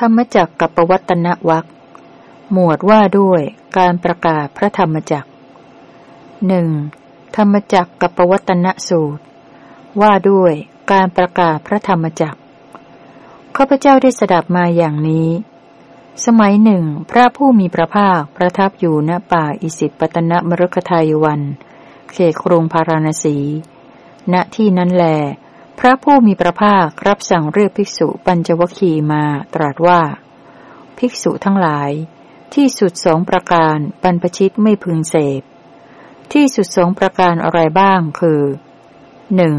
ธรรมจักกับปวัตนวักหมวดว่าด้วยการประกาศพระธรรมจักหนึ่งธรรมจักกับปวัตนสูตร ว่าด้วยการประกาศพระธรรมจักข้าพเจ้าได้สดับมาอย่างนี้ สมัยหนึ่ง พระผู้มีพระภาคประทับอยู่ณป่าอิสิปตนมรกทายวัน เขตกรุงพาราณสี ณที่นั้นแล พระผู้มีพระภาครับสั่งเรียกภิกษุปัญจวคีมาตรัสว่า ภิกษุทั้งหลาย ที่สุดสองประการบรรพชิตไม่พึงเสพ ที่สุดสองประการอะไรบ้างคือหนึ่ง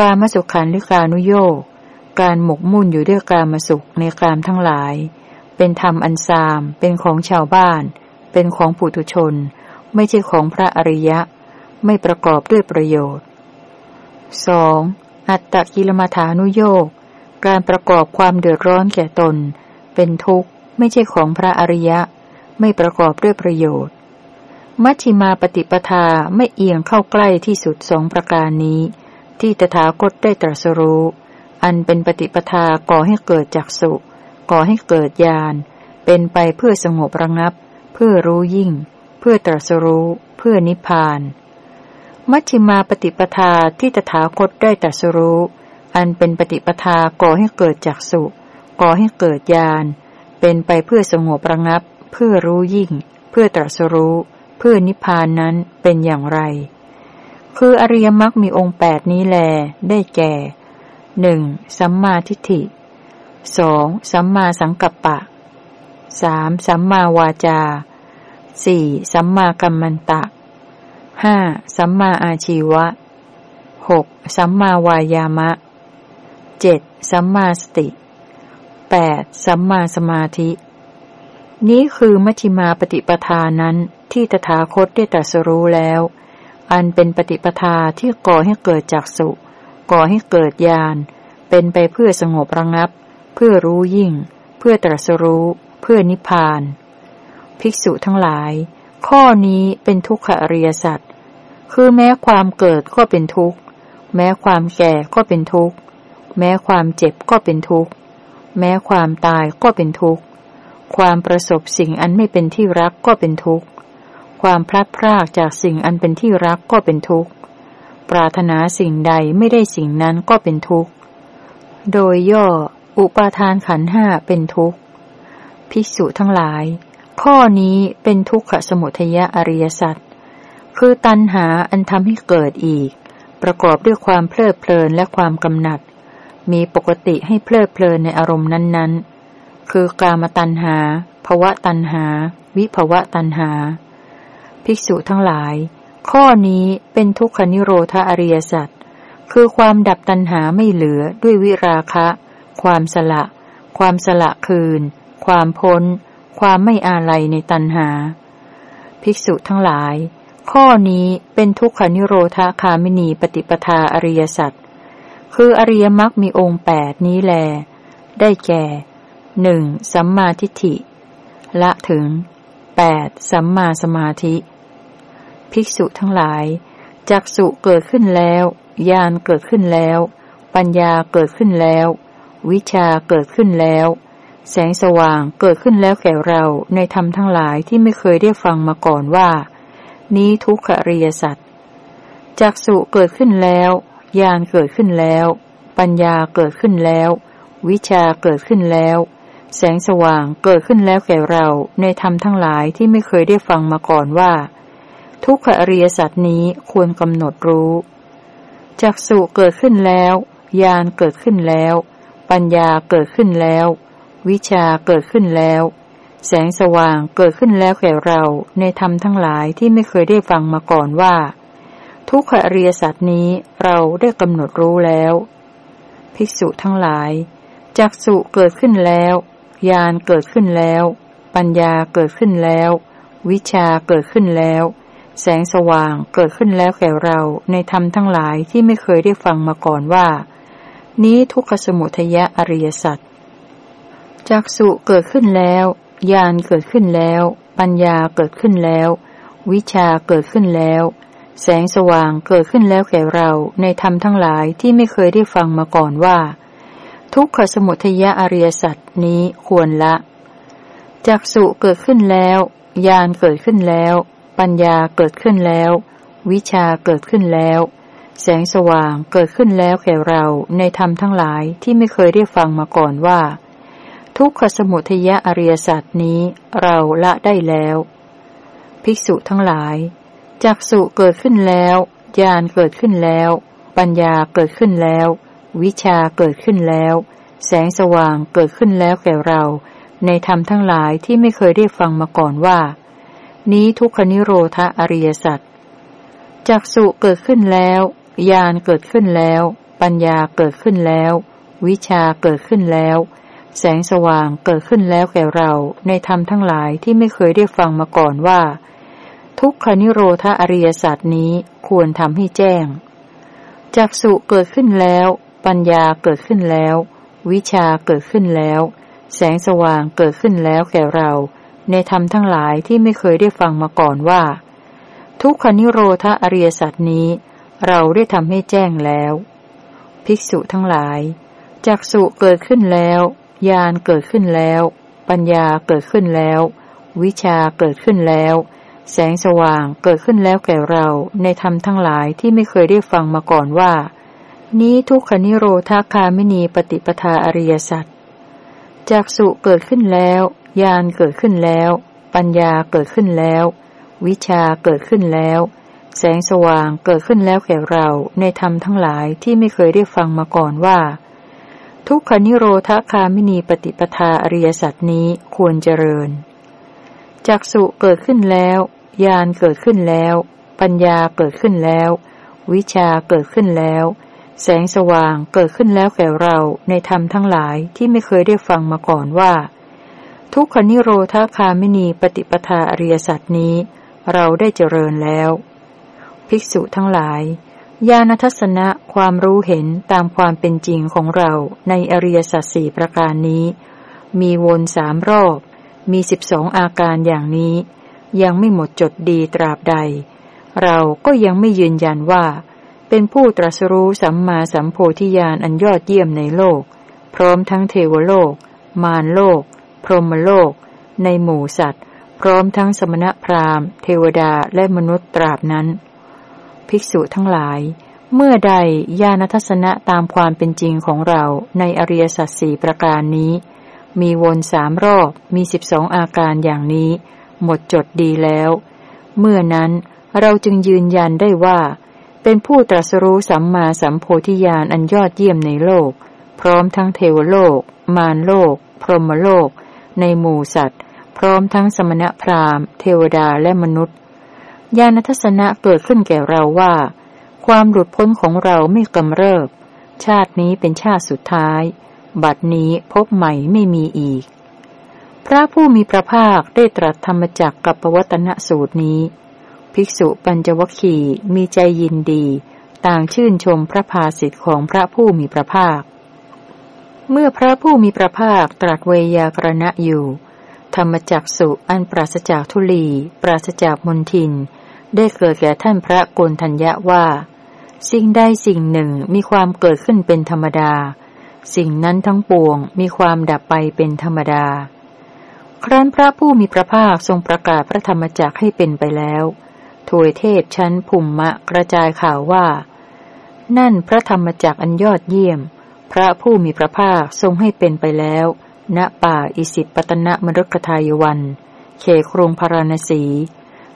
การมสุขันลิกานุโยกการหมกมุ่นอยู่ด้วยการมสุขในกามทั้งหลาย เป็นธรรมอันซาม เป็นของชาวบ้าน เป็นของปุถุชน ไม่ใช่ของพระอริยะ ไม่ประกอบด้วยประโยชน์ 2. อัตตกิลมัฐานุโยกการประกอบความเดือดร้อนแก่ตน เป็นทุกข์ไม่ใช่ของพระอริยะ ไม่ประกอบด้วยประโยชน์ มัชฌิมาปฏิปทาไม่เอียงเข้าใกล้ที่สุดสองประการนี้ ที่ตถาคตได้ตรัสรู้ อันเป็นปฏิปทาก่อให้เกิดจักสุก่อให้เกิดญาณเป็นไปเพื่อสงบระงับ เพื่อรู้ยิ่ง เพื่อตรัสรู้ เพื่อนิพพาน มัชฌิมาปฏิปทาที่ตถาคตได้ตรัสรู้ อันเป็นปฏิปทาก่อให้เกิดจักสุก่อให้เกิดญาณ เป็นไปเพื่อสงบระงับ เพื่อรู้ยิ่ง เพื่อตรัสรู้ เพื่อนิพพานนั้นเป็นอย่างไร คืออริยมรรคมีองค์แปดนี้แล ได้แก่หนึ่งสัมมาทิฏฐิสองสัมมาสังกัปปะสามสัมมาวาจาสี่สัมมากัมมันตะ ห้าสัมมาอาชีวะหกสัมมาวายามะเจ็ดสัมมาสติแปดสัมมาสมาธิ นี้คือมัชฌิมาปฏิปทานั้นที่ตถาคตได้ตรัสรู้แล้ว อันเป็นปฏิปทาที่ก่อให้เกิดจากสุก่อให้เกิดญาณเป็นไปเพื่อสงบระงับ เพื่อรู้ยิ่ง เพื่อตรัสรู้ เพื่อนิพพาน ภิกษุทั้งหลาย ข้อนี้เป็นทุกขอริยสัจ คือแม้ความเกิดก็เป็นทุกข์ แม้ความแก่ก็เป็นทุกข์ แม้ความเจ็บก็เป็นทุกข์ แม้ความตายก็เป็นทุกข์ ความประสบสิ่งอันไม่เป็นที่รักก็เป็นทุกข์ ความพลัดพรากจากสิ่งอันเป็นที่รักก็เป็นทุกข์ ปรารถนาสิ่งใดไม่ได้สิ่งนั้นก็เป็นทุกข์ โดยย่อ อุปาทานขันห้าเป็นทุกข์ ภิกษุทั้งหลาย ข้อนี้เป็นทุกขสมุทยอริยสัจ คือตัณหาอันทำให้เกิดอีก ประกอบด้วยความเพลิดเพลินและความกำหนัด มีปกติให้เพลิดเพลินในอารมณ์นั้นๆ คือกามตัณหาภวะตัณหา วิภวะตัณหา ภิกษุทั้งหลาย ข้อนี้เป็นทุกขนิโรธอริยสัจคือความดับตัณหาไม่เหลือด้วยวิราคะ ความสละ ความสละคืน ความพ้น ความไม่อาลัยในตัณหา ภิกษุทั้งหลาย ข้อนี้เป็นทุกขนิโรธาคามินีปฏิปทาอริยสัจคืออริยมรรคมีองค์แปดนี้แล ได้แก่หนึ่งสัมมาทิฏฐิ ละถึงแปดสัมมาสมาธิ ภิกษุทั้งหลายจักสุเกิดขึ้นแล้วญาณเกิดขึ้นแล้ว ปัญญาเกิดขึ้นแล้ว วิชาเกิดขึ้นแล้ว แสงสว่างเกิดขึ้นแล้วแก่เราในธรรมทั้งหลายที่ไม่เคยได้ฟังมาก่อนว่า นี้ทุกขริยสัตว์จักสุเกิดขึ้นแล้วญาณเกิดขึ้นแล้ว ปัญญาเกิดขึ้นแล้ว วิชาเกิดขึ้นแล้ว แสงสว่างเกิดขึ้นแล้วแก่เราในธรรมทั้งหลายที่ไม่เคยได้ฟังมาก่อนว่า ทุกขอริยสัตว์นี้ควรกำหนดรู้จักสุเกิดขึ้นแล้วญาณเกิดขึ้นแล้ว ปัญญาเกิดขึ้นแล้ว วิชาเกิดขึ้นแล้ว แสงสว่างเกิดขึ้นแล้วแก่เราในธรรมทั้งหลายที่ไม่เคยได้ฟังมาก่อนว่า ทุกขอริยสัตว์นี้เราได้กำหนดรู้แล้ว ภิกษุทั้งหลายจักสุเกิดขึ้นแล้วญาณเกิดขึ้นแล้ว ปัญญาเกิดขึ้นแล้ว วิชาเกิดขึ้นแล้ว แสงสว่างเกิดขึ้นแล้วแก่เราในธรรมทั้งหลายที่ไม่เคยได้ฟังมาก่อนว่า นี้ทุกขสมุทยะอริยสัจจักสุเกิดขึ้นแล้ว ญาณเกิดขึ้นแล้ว ปัญญาเกิดขึ้นแล้ว วิชาเกิดขึ้นแล้ว แสงสว่างเกิดขึ้นแล้วแก่เราในธรรมทั้งหลายที่ไม่เคยได้ฟังมาก่อนว่า ทุกขสมุทัยอริยสัตว์นี้ควรละจักสุเกิดขึ้นแล้วญาณเกิดขึ้นแล้ว ปัญญาเกิดขึ้นแล้ว วิชาเกิดขึ้นแล้ว แสงสว่างเกิดขึ้นแล้วแก่เราในธรรมทั้งหลายที่ไม่เคยได้ฟังมาก่อนว่า ทุกขสมุทยอริยสัตว์นี้เราละได้แล้ว ภิกษุทั้งหลายจักสุเกิดขึ้นแล้วญาณเกิดขึ้นแล้ว ปัญญาเกิดขึ้นแล้ว วิชาเกิดขึ้นแล้ว แสงสว่างเกิดขึ้นแล้วแก่เรา ในธรรมทั้งหลายที่ไม่เคยได้ฟังมาก่อนว่า นี้ทุกขนิโรธอริยสัจจักสุเกิดขึ้นแล้วญาณเกิดขึ้นแล้ว ปัญญาเกิดขึ้นแล้ว วิชาเกิดขึ้นแล้ว แสงสว่างเกิดขึ้นแล้วแก่เราในธรรมทั้งหลายที่ไม่เคยได้ฟังมาก่อนว่า ทุกขนิโรธอริยสัจนี้ควรทำให้แจ้งจักสุเกิดขึ้นแล้ว ปัญญาเกิดขึ้นแล้ว วิชาเกิดขึ้นแล้ว แสงสว่างเกิดขึ้นแล้วแก่เรา ในธรรมทั้งหลายที่ไม่เคยได้ฟังมาก่อนว่า ทุกขนิโรธอริยสัตนี้ เราได้ทำให้แจ้งแล้ว ภิกษุทั้งหลายจักสุเกิดขึ้นแล้ว ญาณเกิดขึ้นแล้ว ปัญญาเกิดขึ้นแล้ว วิชาเกิดขึ้นแล้ว แสงสว่างเกิดขึ้นแล้วแก่เราในธรรมทั้งหลายที่ไม่เคยได้ฟังมาก่อนว่า นี้ทุกขนิโรธาคามินีปฏิปทาอริยสัตจากสุเกิดขึ้นแล้วญาณเกิดขึ้นแล้ว ปัญญาเกิดขึ้นแล้ว วิชาเกิดขึ้นแล้ว แสงสว่างเกิดขึ้นแล้วแก่เราในธรรมทั้งหลายที่ไม่เคยได้ฟังมาก่อนว่า ทุกขนิโรธคามินีปฏิปทาอริยสัตนี้ควรเจริญจากสุเกิดขึ้นแล้วญาณเกิดขึ้นแล้ว ปัญญาเกิดขึ้นแล้ว วิชาเกิดขึ้นแล้ว แสงสว่างเกิดขึ้นแล้วแก่เราในธรรมทั้งหลายที่ไม่เคยได้ฟังมาก่อนว่า ทุกขนิโรธาคามินีปฏิปทาอริยสัตนี้ เราได้เจริญแล้ว ภิกษุทั้งหลาย ญาณทัศนะความรู้เห็นตามความเป็นจริงของเราในอริยสัจสี่ประการนี้ มีวนสามรอบ มีสิบสองอาการอย่างนี้ ยังไม่หมดจดดีตราบใด เราก็ยังไม่ยืนยันว่า เป็นผู้ตรัสรู้สัมมาสัมโพธิญาณอันยอดเยี่ยมในโลก พร้อมทั้งเทวโลก มารโลก พรหมโลก ในหมู่สัตว์ พร้อมทั้งสมณพราหมณ์ เทวดาและมนุษย์ตราบนั้น ภิกษุทั้งหลาย เมื่อใดญาณทัศนะตามความเป็นจริงของเราในอริยสัจสี่ประการนี้ มีวนสามรอบมีสิบสองอาการอย่างนี้ หมดจดดีแล้ว เมื่อนั้นเราจึงยืนยันได้ว่า เป็นผู้ตรัสรู้สัมมาสัมโพธิญาณอันยอดเยี่ยมในโลก พร้อมทั้งเทวโลก มารโลก พรหมโลก ในหมู่สัตว์ พร้อมทั้งสมณพราหมณ์ เทวดาและมนุษย์ ญาณทัศนะเกิดขึ้นแก่เราว่า ความหลุดพ้นของเราไม่กำเริบ ชาตินี้เป็นชาติสุดท้าย บัดนี้พบใหม่ไม่มีอีก พระผู้มีพระภาคได้ตรัสธรรมจักกับปวัตนสูตรนี้ ภิกษุปัญจวคีมีใจยินดี ต่างชื่นชมพระภาสิทธิ์ของพระผู้มีพระภาค เมื่อพระผู้มีพระภาคตรัสเวยากรณะอยู่ ธรรมจักสุอันปราศจากทุลี ปราศจากมนทิน ได้เกิดแก่ท่านพระโกนทัญญะว่า สิ่งใดสิ่งหนึ่งมีความเกิดขึ้นเป็นธรรมดา สิ่งนั้นทั้งปวงมีความดับไปเป็นธรรมดา ครั้นพระผู้มีพระภาคทรงประกาศพระธรรมจักให้เป็นไปแล้วถวยเทพชั้นภูมิมะกระจายข่าวว่า นั่นพระธรรมจักอันยอดเยี่ยม พระผู้มีพระภาคทรงให้เป็นไปแล้วณป่าอิสิปตนะมรุกทายวัน เขครุงพาราณสี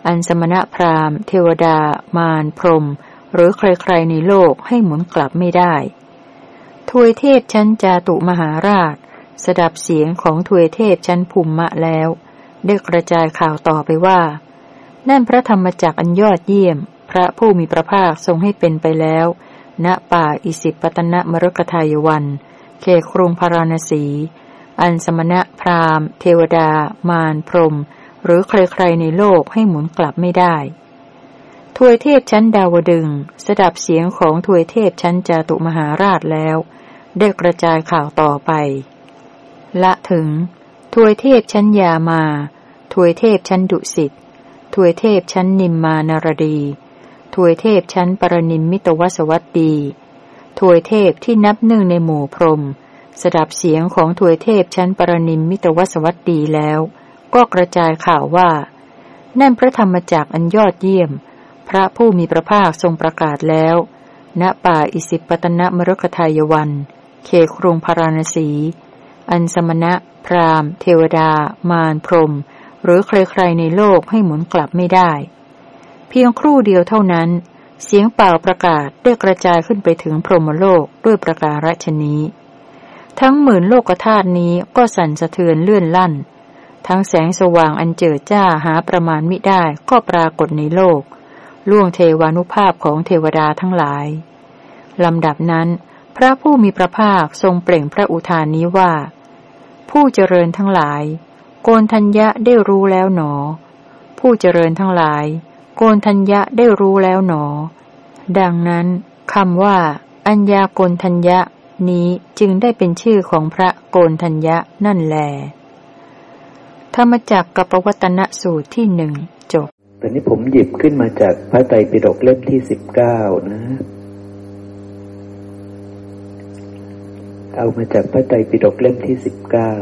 อันสมณะพราหมณ์ เทวดา มารพรม หรือใครๆในโลกให้หมุนกลับไม่ได้ทวยเทพชั้นจาตุมหาราช สดับเสียงของทวยเทพชั้นภูมิมะแล้ว ได้กระจายข่าวต่อไปว่า นั่นพระธรรมจักอันยอดเยี่ยม พระผู้มีพระภาคทรงให้เป็นไปแล้ว ณป่าอิสิปตนะมรกทายวันเขครุงพาราณสี อันสมณะพราหมณ์ เทวดา มารพรม หรือใครๆในโลกให้หมุนกลับไม่ได้ทวยเทพชั้นดาวดึงสดับเสียงของทวยเทพชั้นจาตุมหาราชแล้ว ได้กระจายข่าวต่อไป ละถึงทวยเทพชั้นยามาทวยเทพชั้นดุสิตทวยเทพชั้นนิมมานารดีทวยเทพชั้นปรนิมมิตวสวัตดีทวยเทพที่นับหนึ่งในหมู่พรม สดับเสียงของถวยเทพชั้นปรนิมมิตวสวัตดีแล้ว ก็กระจายข่าวว่า นั่นพระธรรมจักอันยอดเยี่ยม พระผู้มีพระภาคทรงประกาศแล้ว ณป่าอิสิปตนมรกทายวัน เขครุงพาราณสี อันสมณะ พรามเทวดา มารพรม หรือใครๆในโลกให้หมุนกลับไม่ได้ เพียงครู่เดียวเท่านั้น เสียงเป่าประกาศได้กระจายขึ้นไปถึงพรหมโลกด้วยประการฉนี้ทั้งหมื่นโลกธาตุนี้ก็สั่นสะเทือนเลื่อนลั่น ทั้งแสงสว่างอันเจิดจ้าหาประมาณมิได้ก็ปรากฏในโลก ล่วงเทวานุภาพของเทวดาทั้งหลาย ลำดับนั้น พระผู้มีพระภาคทรงเปล่งพระอุทานนี้ว่า ผู้เจริญทั้งหลาย โกนทัญญะได้รู้แล้วหนอ ผู้เจริญทั้งหลาย โกนทัญญะได้รู้แล้วหนอ ดังนั้นคำว่า อัญญาโกนทัญญะนี้จึงได้เป็นชื่อของพระโกนทัญญะนั่นแหละ ธรรมจักกับปวัตนสูตรที่หนึ่งจบตอนนี้ผมหยิบขึ้นมาจากพระไตรปิฎกเล่มที่สิบเก้านะ เอามาจากพระไตรปิฎกเล่มที่สิบเก้า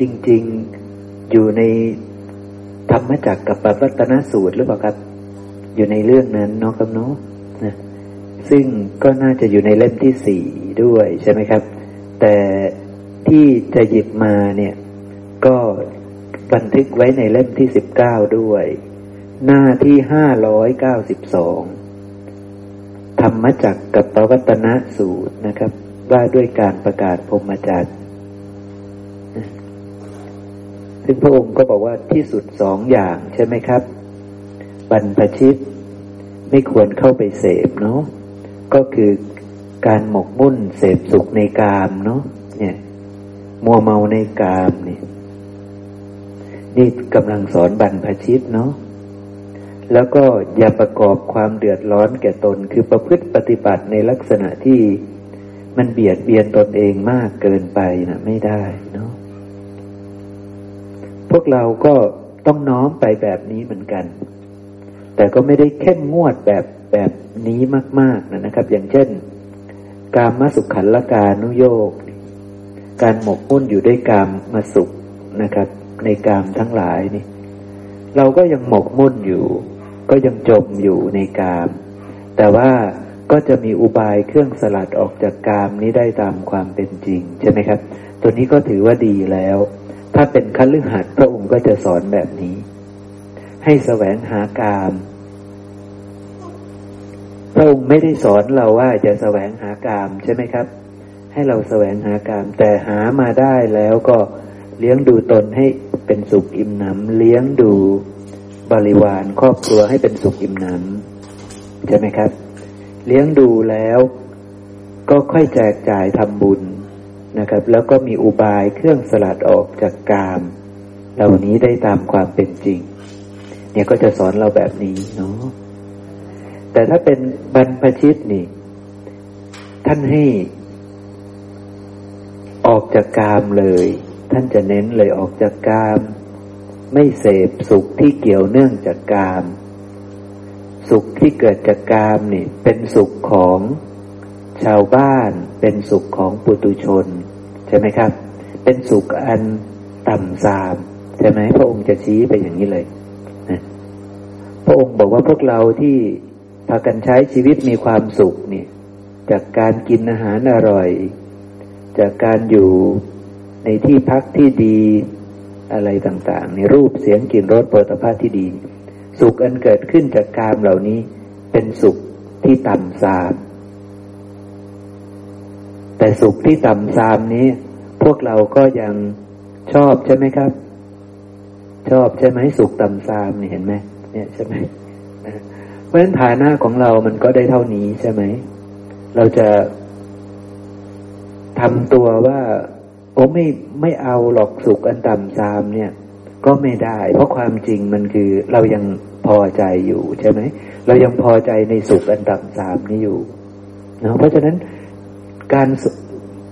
จริง ๆ อยู่ในธรรมจักกับปวัตนสูตรหรือเปล่าครับ อยู่ในเรื่องนั้นเนาะครับเนาะนะซึ่งก็น่าจะอยู่ในเล่มที่สี่ด้วยใช่ไหมครับ แต่ที่จะหยิบมาเนี่ย ก็บันทึกไว้ในเล่มที่สิบเก้าด้วย หน้าที่ห้าร้อยเก้าสิบสองธรรมจักกับปวัตนสูตรนะครับ ว่าด้วยการประกาศพรมจารซึ่งพระองค์ก็บอกว่าที่สุดสองอย่างใช่ไหมครับ บรรพชิตไม่ควรเข้าไปเสพเนาะก็คือการหมกมุ่นเสพสุขในกามเนาะเนี่ย มัวเมาในกามเนี่ย นี่กำลังสอนบรรพชิตเนาะแล้วก็อย่าประกอบความเดือดร้อนแก่ตน คือประพฤติปฏิบัติในลักษณะที่มันเบียดเบียนตนเองมากเกินไปนะไม่ได้เนาะพวกเราก็ต้องน้อมไปแบบนี้เหมือนกัน แต่ก็ไม่ได้เข้มงวดแบบแบบนี้มาก ๆนะครับ อย่างเช่น การมาสุขขันละกานุโยก การหมกมุ่นอยู่ด้วยกามมาสุขนะครับ ในกามทั้งหลายนี่ เราก็ยังหมกมุ่นอยู่ ก็ยังจมอยู่ในกาม แต่ว่าก็จะมีอุบายเครื่องสลัดออกจากกามนี้ได้ตามความเป็นจริงใช่ไหมครับ ตัวนี้ก็ถือว่าดีแล้ว ถ้าเป็นคันลึหัดพระองค์ก็จะสอนแบบนี้ ให้แสวงหากามพระองค์ไม่ได้สอนเราว่าจะแสวงหากามใช่ไหมครับ ให้เราแสวงหากาม แต่หามาได้แล้วก็เลี้ยงดูตนให้ เป็นสุขอิ่มหนำเลี้ยงดูบริวารครอบครัวให้เป็นสุขอิ่มหนำใช่ไหมครับ เลี้ยงดูแล้วก็ค่อยแจกจ่ายทำบุญนะครับ แล้วก็มีอุบายเครื่องสลัดออกจากกาม เหล่านี้ได้ตามความเป็นจริง เนี่ยก็จะสอนเราแบบนี้เนาะแต่ถ้าเป็นบรรพชิตนี่ ท่านให้ออกจากกามเลย ท่านจะเน้นเลยออกจากกาม ไม่เสพสุขที่เกี่ยวเนื่องจากกาม สุขที่เกิดจากกามนี่ เป็นสุขของชาวบ้าน เป็นสุขของปุตุชน ใช่ไหมครับ เป็นสุขอันต่ำซาม ใช่ไหมพระองค์จะชี้ไปอย่างนี้เลยนะพระองค์บอกว่าพวกเราที่พากันใช้ชีวิตมีความสุขนี่ จากการกินอาหารอร่อย จากการอยู่ ในที่พักที่ดีอะไรต่างๆ ในรูปเสียงกลิ่นรสโผฏฐาที่ดี สุขอันเกิดขึ้นจากกามเหล่านี้เป็นสุขที่ต่ำทราม แต่สุขที่ต่ำทรามนี้ พวกเราก็ยังชอบใช่ไหมครับ ชอบใช่ไหมสุขต่ำทรามนี่เห็นไหมเนี่ยใช่ไหมเพราะฉะนั้นฐานะของเรามันก็ได้เท่านี้ใช่ไหม เราจะทำตัวว่า โอ้ไม่ไม่เอาหลอกสุขอันต่ำซามเนี่ย ก็ไม่ได้ เพราะความจริงมันคือเรายังพอใจอยู่ใช่ไหมเรายังพอใจในสุขอันต่ำซามนี้อยู่เนาะเพราะฉะนั้นการ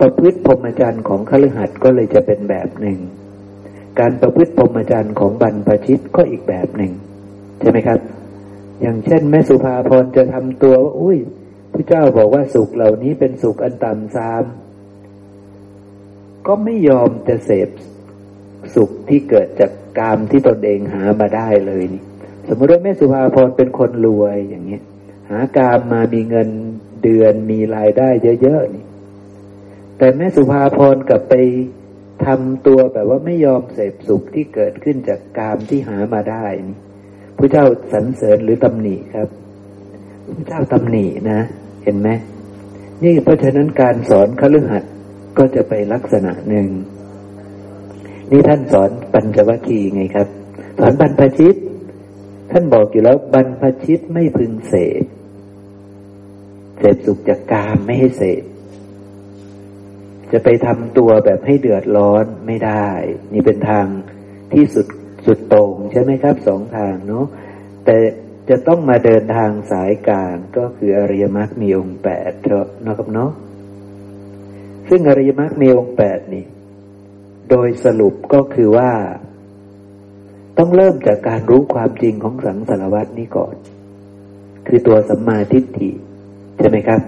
ประพฤติพรหมจรรย์ของขลหัดก็เลยจะเป็นแบบหนึ่ง การประพฤติพรหมจรรย์ของบรรพชิตก็อีกแบบหนึ่ง ใช่ไหมครับ อย่างเช่น แม่สุภาพรจะทำตัวว่าอุ้ยพระเจ้าบอกว่าสุขเหล่านี้เป็นสุขอันต่ำซาม ก็ไม่ยอมจะเสพสุขที่เกิดจากกามที่ตนเองหามาได้เลยนี่ สมมติว่าแม่สุภาพรเป็นคนรวยอย่างเงี้ย หากามมามีเงินเดือนมีรายได้เยอะๆนี่ แต่แม่สุภาพรกับไปทำตัวแบบว่าไม่ยอมเสพสุขที่เกิดขึ้นจากกามที่หามาได้นี่พระเจ้าสรรเสริญหรือตำหนิครับพระเจ้าตำหนินะ เห็นไหมนี่เพราะฉะนั้นการสอนคฤหัสถ์ ก็จะไปลักษณะหนึ่ง นี่ท่านสอนปัญจวัคคีย์ไงครับ สอนบรรพชิต ท่านบอกอยู่แล้วบรรพชิตไม่พึงเสพเสพสุขจากกามไม่ให้เสพจะไปทำตัวแบบให้เดือดร้อนไม่ได้ นี่เป็นทางที่สุดสุดตรงใช่ไหมครับสองทางเนาะแต่จะต้องมาเดินทางสายกลางก็คืออริยมรรคมีองค์แปดเถอะนะครับเนาะ ซึ่งอริยมรรคมีองค์แปดนี่ โดยสรุปก็คือว่า ต้องเริ่มจากการรู้ความจริงของสังสารวัตนี้ก่อน คือตัวสัมมาทิฏฐิ ใช่ไหมครับ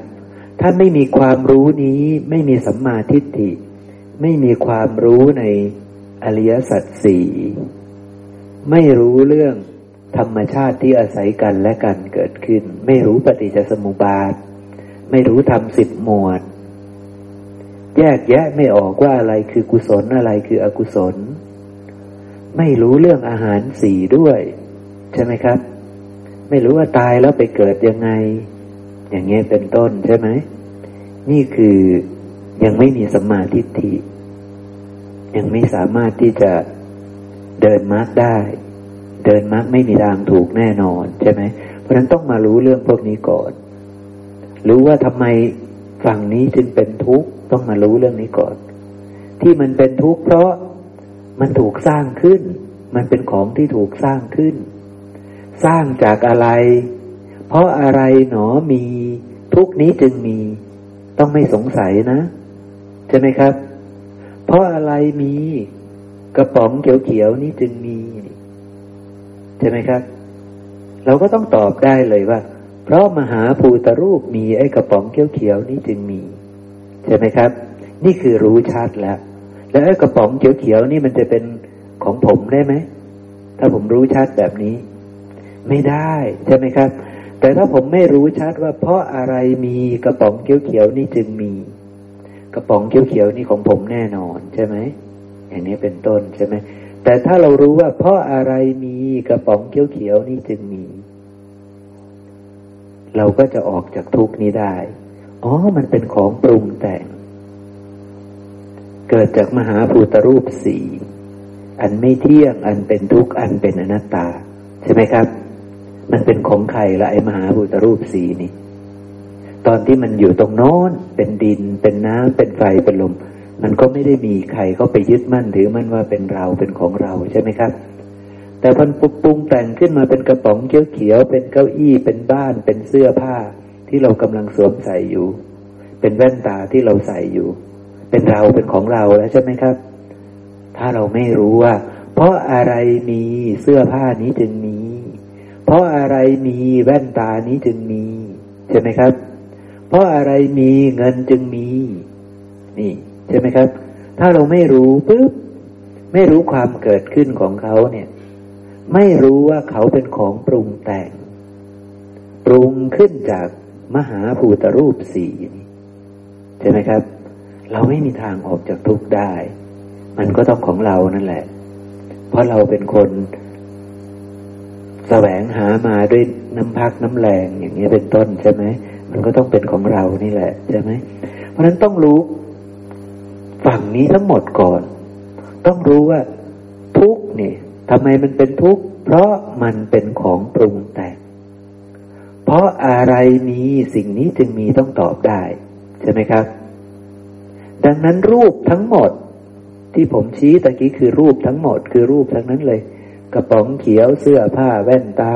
ถ้าไม่มีความรู้นี้ ไม่มีสัมมาทิฏฐิ ไม่มีความรู้ในอริยสัจสี่ไม่รู้เรื่องธรรมชาติที่อาศัยกันและกันเกิดขึ้น ไม่รู้ปฏิจจสมุปบาท ไม่รู้ธรรมสิบหมวด แยกแยะไม่ออกว่าอะไรคือกุศลอะไรคืออกุศล ไม่รู้เรื่องอาหารสีด้วย ใช่ไหมครับ ไม่รู้ว่าตายแล้วไปเกิดยังไง อย่างเงี้ยเป็นต้นใช่ไหมนี่คือยังไม่มีสัมมาทิฏฐิ ยังไม่สามารถที่จะเดินมรรคได้ เดินมรรคไม่มีทางถูกแน่นอนใช่ไหมเพราะฉะนั้นต้องมารู้เรื่องพวกนี้ก่อน รู้ว่าทำไมฝั่งนี้จึงเป็นทุกข์ ต้องมารู้เรื่องนี้ก่อน ที่มันเป็นทุกข์เพราะมันถูกสร้างขึ้น มันเป็นของที่ถูกสร้างขึ้น สร้างจากอะไร เพราะอะไรหนอมีทุกนี้จึงมี ต้องไม่สงสัยนะ ใช่ไหมครับ เพราะอะไรมี กระป๋องเขียวๆนี้จึงมี ใช่ไหมครับ เราก็ต้องตอบได้เลยว่า เพราะมหาภูตรูปมีไอ้กระป๋องเขียวๆนี้จึงมี ใช่ไหมครับ นี่คือรู้ชัดแล้ว แล้วไอ้กระป๋องเขียวๆนี่มันจะเป็นของผมได้ไหมถ้าผมรู้ชัดแบบนี้ ไม่ได้ใช่ไหมครับ แต่ถ้าผมไม่รู้ชัดว่า เพราะอะไรมีกระป๋องเขียวๆนี่จึงมี กระป๋องเขียวๆนี่ของผมแน่นอนใช่ไหมอย่างนี้เป็นต้นใช่ไหมแต่ถ้าเรารู้ว่า เพราะอะไรมีกระป๋องเขียวๆนี่จึงมี เราก็จะออกจากทุกนี้ได้ อ๋อ มันเป็นของปรุงแต่ง เกิดจากมหาภูตรูปสี่อันไม่เที่ยง อันเป็นทุกข์ อันเป็นอนัตตา ใช่ไหมครับ มันเป็นของใครละไอ้มหาภูตรูปสีนี่ ตอนที่มันอยู่ตรงโน้น เป็นดิน เป็นน้ำเป็นไฟ เป็นลม มันก็ไม่ได้มีใครเขาไปยึดมั่นถือมั่นว่าเป็นเรา เป็นของเราใช่ไหมครับ แต่พันปุปรุงแต่งขึ้นมาเป็นกระป๋องเขียวๆ เป็นเก้าอี้ เป็นบ้าน เป็นเสื้อผ้า ที่เรากำลังสวมใส่อยู่ เป็นแว่นตาที่เราใส่อยู่ เป็นเราเป็นของเราแล้วใช่ไหมครับ ถ้าเราไม่รู้ว่า เพราะอะไรมีเสื้อผ้านี้จึงมี เพราะอะไรมีแว่นตานี้จึงมี ใช่ไหมครับ เพราะอะไรมีเงินจึงมี นี่ ใช่ไหมครับ ถ้าเราไม่รู้ปุ๊บไม่รู้ความเกิดขึ้นของเขาเนี่ย ไม่รู้ว่าเขาเป็นของปรุงแต่ง ปรุงขึ้นจาก มหาภูตรูปสี่นี่ใช่ไหมครับ เราไม่มีทางออกจากทุกข์ได้ มันก็ต้องของเรานั่นแหละ เพราะเราเป็นคนแสวงหามาด้วยน้ำพักน้ำแรงอย่างนี้เป็นต้นใช่ไหมมันก็ต้องเป็นของเรานี่แหละใช่ไหมเพราะฉะนั้นต้องรู้ฝั่งนี้ทั้งหมดก่อน ต้องรู้ว่าทุกเนี่ยทำไมมันเป็นทุกข์เพราะมันเป็นของปรุงแต่ง เพราะอะไรมีสิ่งนี้จึงมีต้องตอบได้ ใช่ไหมครับ ดังนั้นรูปทั้งหมด ที่ผมชี้ตะกี้คือรูปทั้งหมด คือรูปทั้งนั้นเลย กระป๋องเขียวเสื้อผ้าแว่นตา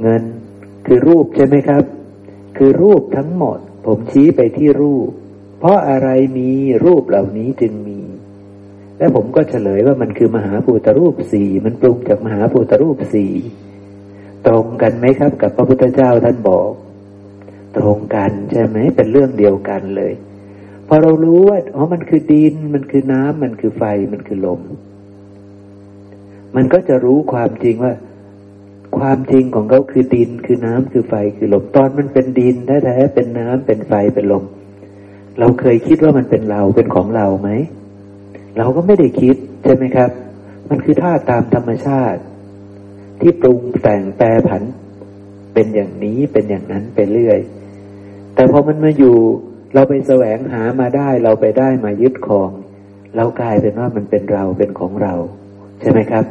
เงิน คือรูปใช่ไหมครับ คือรูปทั้งหมด ผมชี้ไปที่รูป เพราะอะไรมีรูปเหล่านี้จึงมี และผมก็เฉลยว่ามันคือมหาภูตรูปสี่มันปรุงจากมหาภูตรูปสี่ ตรงกันไหมครับ กับพระพุทธเจ้าท่านบอก ตรงกันใช่ไหมเป็นเรื่องเดียวกันเลยพพอเรารู้ว่าอ๋อมันคือดิน มันคือน้ำมันคือไฟมันคือลม มันก็จะรู้ความจริงว่า ความจริงของเขาคือดินคือน้ำคือไฟคือลมตอนมันเป็นดินแท้ๆเป็นน้ำเป็นไฟเป็นลม เราเคยคิดว่ามันเป็นเราเป็นของเราไหมเราก็ไม่ได้คิดใช่ไหมครับ มันคือท่าตามธรรมชาติ ที่ปรุงแต่งแปรผัน เป็นอย่างนี้เป็นอย่างนั้นไปเรื่อย แต่พอมันมาอยู่ เราไปแสวงหามาได้ เราไปได้มายึดครอง เรากลายเป็นว่ามันเป็นเราเป็นของเรา ใช่ไหมครับ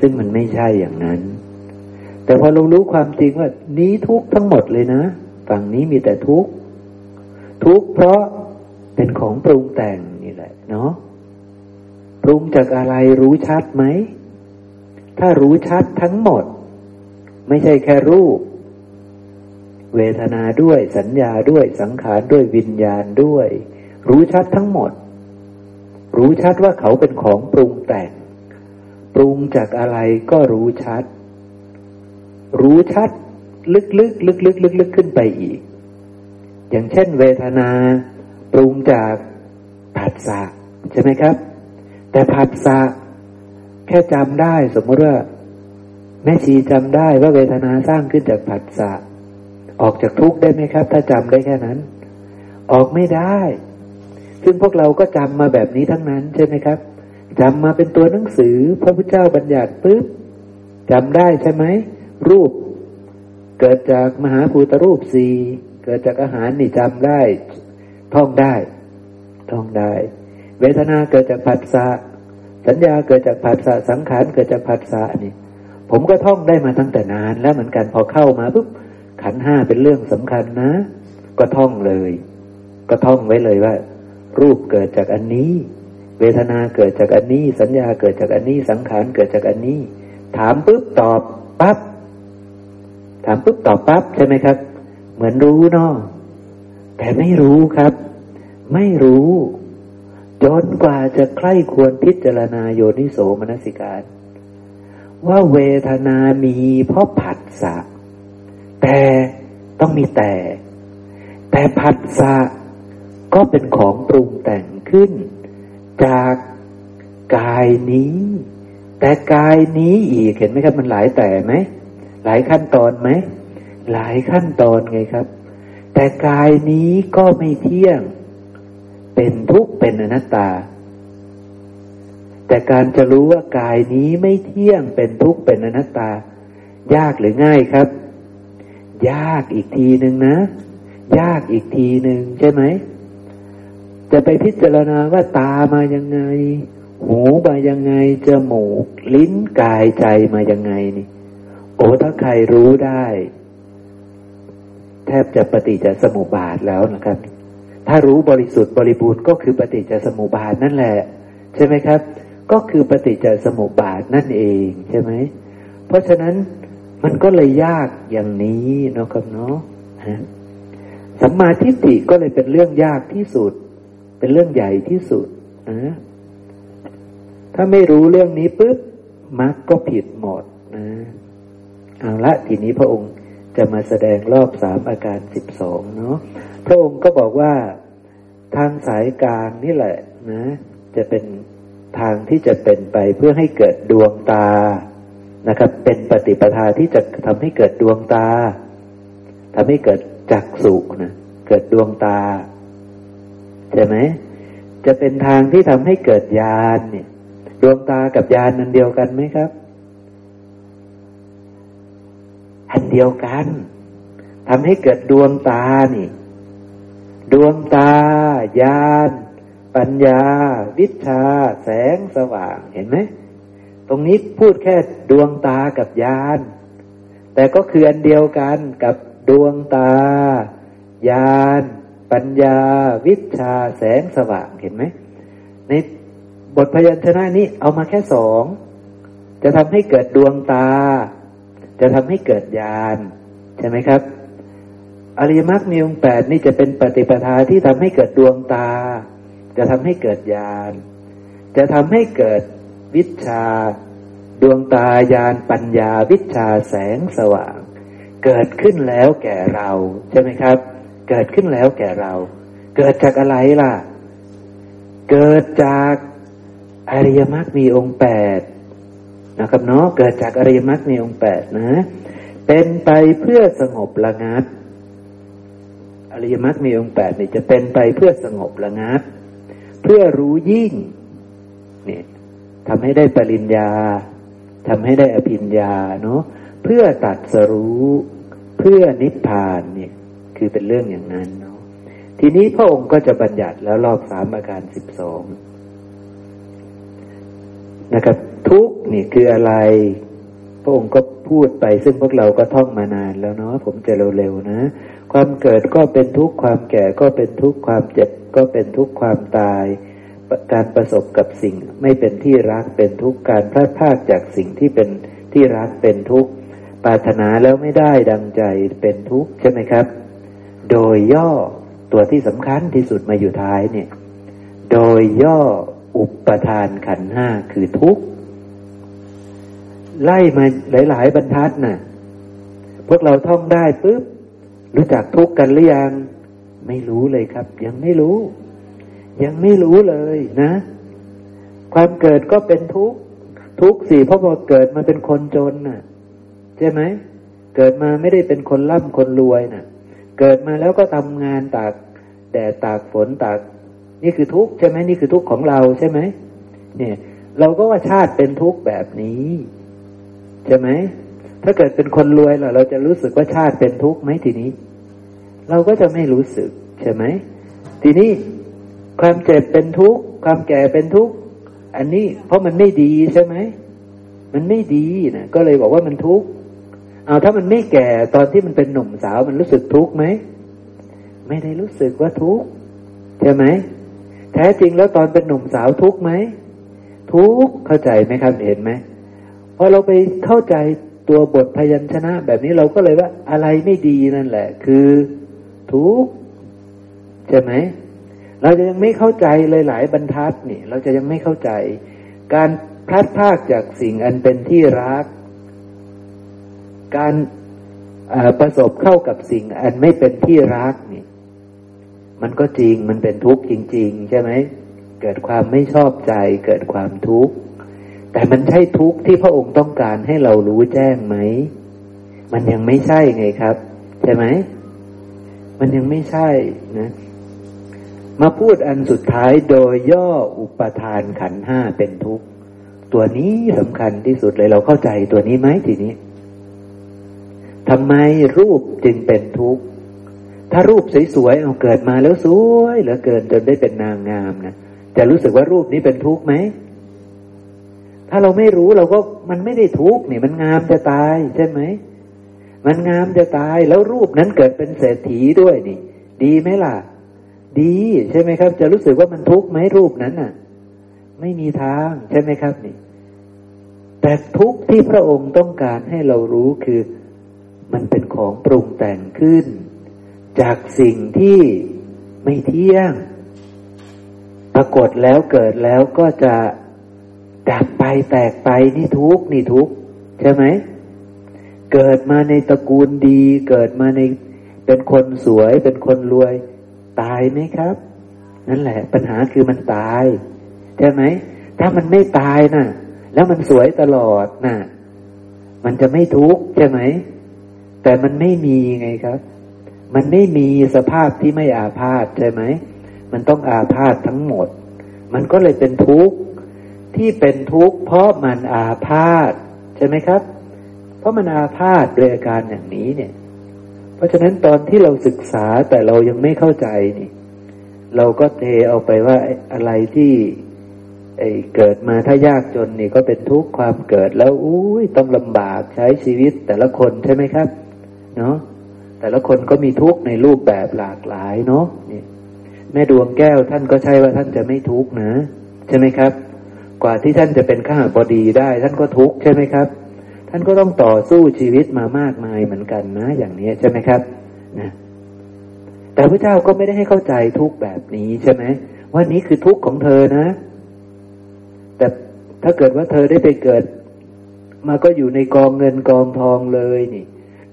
ซึ่งมันไม่ใช่อย่างนั้น แต่พอเรารู้ความจริงว่า นี้ทุกทั้งหมดเลยนะฝั่งนี้มีแต่ทุกทุกเพราะเป็นของปรุงแต่งนี่แหละ เนาะปรุงจากอะไรรู้ชัดไหม ถ้ารู้ชัดทั้งหมด ไม่ใช่แค่รูป เวทนาด้วยสัญญาด้วยสังขารด้วยวิญญาณด้วย รู้ชัดทั้งหมด รู้ชัดว่าเขาเป็นของปรุงแต่ง ปรุงจากอะไรก็รู้ชัด รู้ชัด ลึกๆลึกๆลึกๆขึ้นไปอีก อย่างเช่น เวทนา ปรุงจากผัสสะใช่ไหมครับ แต่ผัสสะ แค่จำได้สมมติว่าแม่ชีจำได้ว่าเวทนาสร้างขึ้นจากผัสสะออกจากทุกข์ได้ไหมครับ ถ้าจำได้แค่นั้น ออกไม่ได้ ซึ่งพวกเราก็จำมาแบบนี้ทั้งนั้นใช่ไหมครับจำมาเป็นตัวหนังสือ พระพุทธเจ้าบัญญัติปุ๊บจำได้ใช่ไหมรูป เกิดจากมหาภูตรูปสี่เกิดจากอาหารนี่จำได้ ท่องได้ ท่องได้ เวทนาเกิดจากผัสสะ สัญญาเกิดจากผัสสะสังขารเกิดจากผัสสะนี่ ผมก็ท่องได้มาตั้งแต่นาน แล้วเหมือนกันพอเข้ามาปุ๊บขันห้าเป็นเรื่องสำคัญนะ ก็ท่องเลย ก็ท่องไว้เลยว่า รูปเกิดจากอันนี้ เวทนาเกิดจากอันนี้ สัญญาเกิดจากอันนี้ สังขารเกิดจากอันนี้ ถามปุ๊บตอบปั๊บถามปุ๊บตอบปั๊บใช่ไหมครับ เหมือนรู้เนาะแต่ไม่รู้ครับ ไม่รู้ จนกว่าจะใคร่ควรพิจารณาโยนิโสมนสิการ ว่าเวทนามีเพราะผัสสะแต่ต้องมีแต่ แต่ผัสสะก็เป็นของปรุงแต่งขึ้น จากกายนี้ แต่กายนี้อีกเห็นไหมครับ มันหลายแต่ไหมหลายขั้นตอนไหมหลายขั้นตอนไงครับ แต่กายนี้ก็ไม่เที่ยง เป็นทุกข์เป็นอนัตตา แต่การจะรู้ว่ากายนี้ไม่เที่ยงเป็นทุกข์เป็นอนัตตา ยากหรือง่ายครับ ยากอีกทีหนึ่งนะ ยากอีกทีหนึ่งใช่ไหมจะไปพิจารณาว่าตามายังไง หูมายังไงจมูก ลิ้นกายใจมายังไงนี่ โอ้ถ้าใครรู้ได้ แทบจะปฏิจจสมุปบาทแล้วนะครับ ถ้ารู้บริสุทธิ์บริบูรณ์ก็คือปฏิจจสมุปบาทนั่นแหละ ใช่ไหมครับ ก็คือปฏิจจสมุปบาทนั่นเองใช่ไหมเพราะฉะนั้นมันก็เลยยากอย่างนี้เนาะครับเนาะสัมมาทิฏฐิก็เลยเป็นเรื่องยากที่สุด เป็นเรื่องใหญ่ที่สุดนะถ้าไม่รู้เรื่องนี้ปุ๊บมรรคก็ผิดหมดนะเอาละทีนี้พระองค์จะมาแสดงรอบสามอาการสิบสองเนาะ พระองค์ก็บอกว่าทางสายกลางนี่แหละนะ จะเป็นทางที่จะเป็นไปเพื่อให้เกิดดวงตานะครับ เป็นปฏิปทาที่จะทำให้เกิดดวงตาทำให้เกิดจักสุนะเกิดดวงตาใช่ไหมจะเป็นทางที่ทำให้เกิดญาณเนี่ย ดวงตากับญาณนันเดียวกันไหมครับ อันเดียวกันทำให้เกิดดวงตานี่ ดวงตา ญาณ ปัญญา วิชา แสงสว่าง เห็นไหม ตรงนี้พูดแค่ดวงตากับญาณ แต่ก็คืออันเดียวกันกับดวงตา ญาณ ปัญญา วิชา แสงสว่าง เห็นไหม ในบทพยัญชนะนี้เอามาแค่สอง จะทำให้เกิดดวงตา จะทำให้เกิดญาณ ใช่ไหมครับ อริยมรรคมีองค์แปดนี่จะเป็นปฏิปทาที่ทำให้เกิดดวงตา จะทำให้เกิดญาณ จะทำให้เกิดวิชา ดวงตาญาณปัญญาวิชาแสงสว่าง เกิดขึ้นแล้วแก่เรา ใช่ไหมครับ เกิดขึ้นแล้วแก่เรา เกิดจากอะไรล่ะ เกิดจากอริยมรรคมีองค์แปดนะครับเนาะเกิดจากอริยมรรคมีองค์แปดนะ เป็นไปเพื่อสงบระงับ อริยมรรคมีองค์แปดนี่จะเป็นไปเพื่อสงบระงับ เพื่อรู้ยิ่งเนี่ยทำให้ได้ปริญญาทำให้ได้อภิญญาเนาะเพื่อตัดสรู้เพื่อนิพพานเนี่ยคือเป็นเรื่องอย่างนั้นเนาะทีนี้พระองค์ก็จะบัญญัติแล้วรอบสามอาการสิบสองนะครับ ทุกนี่คืออะไร พระองค์ก็พูดไปซึ่งพวกเราก็ท่องมานานแล้วเนาะผมจะเร็วๆนะ ความเกิดก็เป็นทุกข์ความแก่ก็เป็นทุกข์ความเจ็บก็เป็นทุกข์ความตาย การประสบกับสิ่งไม่เป็นที่รักเป็นทุกข์การพลาดพลาดจากสิ่งที่เป็นที่รักเป็นทุกข์ปรารถนาแล้วไม่ได้ดังใจเป็นทุกข์ใช่ไหมครับ โดยย่อตัวที่สำคัญที่สุดมาอยู่ท้ายเนี่ย โดยย่ออุปทานขันห้าคือทุกข์ไล่มาหลาย ๆ บรรทัดน่ะ พวกเราท่องได้ปุ๊บ รู้จักทุกข์กันหรือยัง ไม่รู้เลยครับ ยังไม่รู้ ยังไม่รู้เลยนะ ความเกิดก็เป็นทุกข์ทุกข์สิเพราะพอเกิดมาเป็นคนจนน่ะ ใช่ไหมเกิดมาไม่ได้เป็นคนร่ำคนรวยน่ะ เกิดมาแล้วก็ทำงานตากแดดตากฝนตาก นี่คือทุกข์ใช่ไหมนี่คือทุกข์ของเราใช่ไหมเนี่ย เราก็ว่าชาติเป็นทุกข์แบบนี้ ใช่ไหม ถ้าเกิดเป็นคนรวยล่ะเราจะรู้สึกว่าชาติเป็นทุกข์ไหมทีนี้ เราก็จะไม่รู้สึกใช่ไหมทีนี้ความเจ็บเป็นทุกข์ความแก่เป็นทุกข์อันนี้เพราะมันไม่ดีใช่ไหมมันไม่ดีนะก็เลยบอกว่ามันทุกข์เอาถ้ามันไม่แก่ตอนที่มันเป็นหนุ่มสาวมันรู้สึกทุกข์ไหมไม่ได้รู้สึกว่าทุกข์ใช่ไหมแท้จริงแล้วตอนเป็นหนุ่มสาวทุกข์ไหมทุกข์เข้าใจไหมครับเห็นไหมพอเราไปเข้าใจ ตัวบทพยัญชนะ แบบนี้เราก็เลยว่าอะไรไม่ดีนั่นแหละ คือทุกใช่ไหมเราจะยังไม่เข้าใจเลยหลายบรรทัดนี่ เราจะยังไม่เข้าใจ การพลัดพรากจากสิ่งอันเป็นที่รัก การประสบเข้ากับสิ่งอันไม่เป็นที่รักนี่ มันก็จริงมันเป็นทุกข์จริง ๆ ใช่ไหมเกิดความไม่ชอบใจเกิดความทุกข์ แต่มันใช่ทุกข์ที่พระองค์ต้องการให้เรารู้แจ้งไหม มันยังไม่ใช่ไงครับ ใช่ไหม มันยังไม่ใช่นะ มาพูดอันสุดท้ายโดยย่ออุปทานขันห้าเป็นทุกข์ ตัวนี้สำคัญที่สุดเลยเราเข้าใจตัวนี้ไหมทีนี้ทำไมรูปจึงเป็นทุกข์ ถ้ารูปสวยๆเอาเกิดมาแล้วสวยเหลือเกินจนได้เป็นนางงามนะจะรู้สึกว่ารูปนี้เป็นทุกข์ไหม ถ้าเราไม่รู้เราก็มันไม่ได้ทุกข์นี่ มันงามจะตายใช่ไหมมันงามจะตายแล้วรูปนั้นเกิดเป็นเศรษฐีด้วยนี่ ดีไหมล่ะ ดีใช่ไหมครับ จะรู้สึกว่ามันทุกข์ไหมรูปนั้นน่ะ ไม่มีทางใช่ไหมครับนี่ แต่ทุกข์ที่พระองค์ต้องการให้เรารู้คือ มันเป็นของปรุงแต่งขึ้น จากสิ่งที่ไม่เที่ยง ปรากฏแล้วเกิดแล้วก็จะ ดับไปแตกไปนี่ทุกข์นี่ทุกข์ใช่ไหม เกิดมาในตระกูลดี เกิดมาในเป็นคนสวย เป็นคนรวย ตายไหมครับ นั่นแหละ ปัญหาคือมันตาย ใช่ไหม ถ้ามันไม่ตายนะ่ะ แล้วมันสวยตลอดนะ่ะ มันจะไม่ทุกข์ใช่ไหม แต่มันไม่มีไงครับ มันไม่มีสภาพที่ไม่อาพาธใช่ไหม มันต้องอาพาธทั้งหมด มันก็เลยเป็นทุกข์ ที่เป็นทุกข์เพราะมันอาพาธใช่ไหมครับ เพราะมันอาพาธด้วยอาการอย่างนี้เนี่ย เพราะฉะนั้นตอนที่เราศึกษาแต่เรายังไม่เข้าใจนี่ เราก็เทเอาไปว่าอะไรที่ไอ้เกิดมาถ้ายากจนนี่ก็เป็นทุกข์ความเกิดแล้วอุ้ยต้องลำบากใช้ชีวิตแต่ละคนใช่ไหมครับ เนาะแต่ละคนก็มีทุกข์ในรูปแบบหลากหลายเนาะนี่แม่ดวงแก้วท่านก็ใช่ว่าท่านจะไม่ทุกข์นะ ใช่ไหมครับ กว่าที่ท่านจะเป็นข้าพอดีได้ ท่านก็ทุกข์ใช่ไหมครับ ท่านก็ต้องต่อสู้ชีวิตมามากมายเหมือนกันนะ อย่างนี้ใช่ไหมครับนะแต่พระเจ้าก็ไม่ได้ให้เข้าใจทุกแบบนี้ใช่ไหมว่านี้คือทุกข์ของเธอนะ แต่ถ้าเกิดว่าเธอได้ไปเกิด มาก็อยู่ในกองเงินกองทองเลยนี่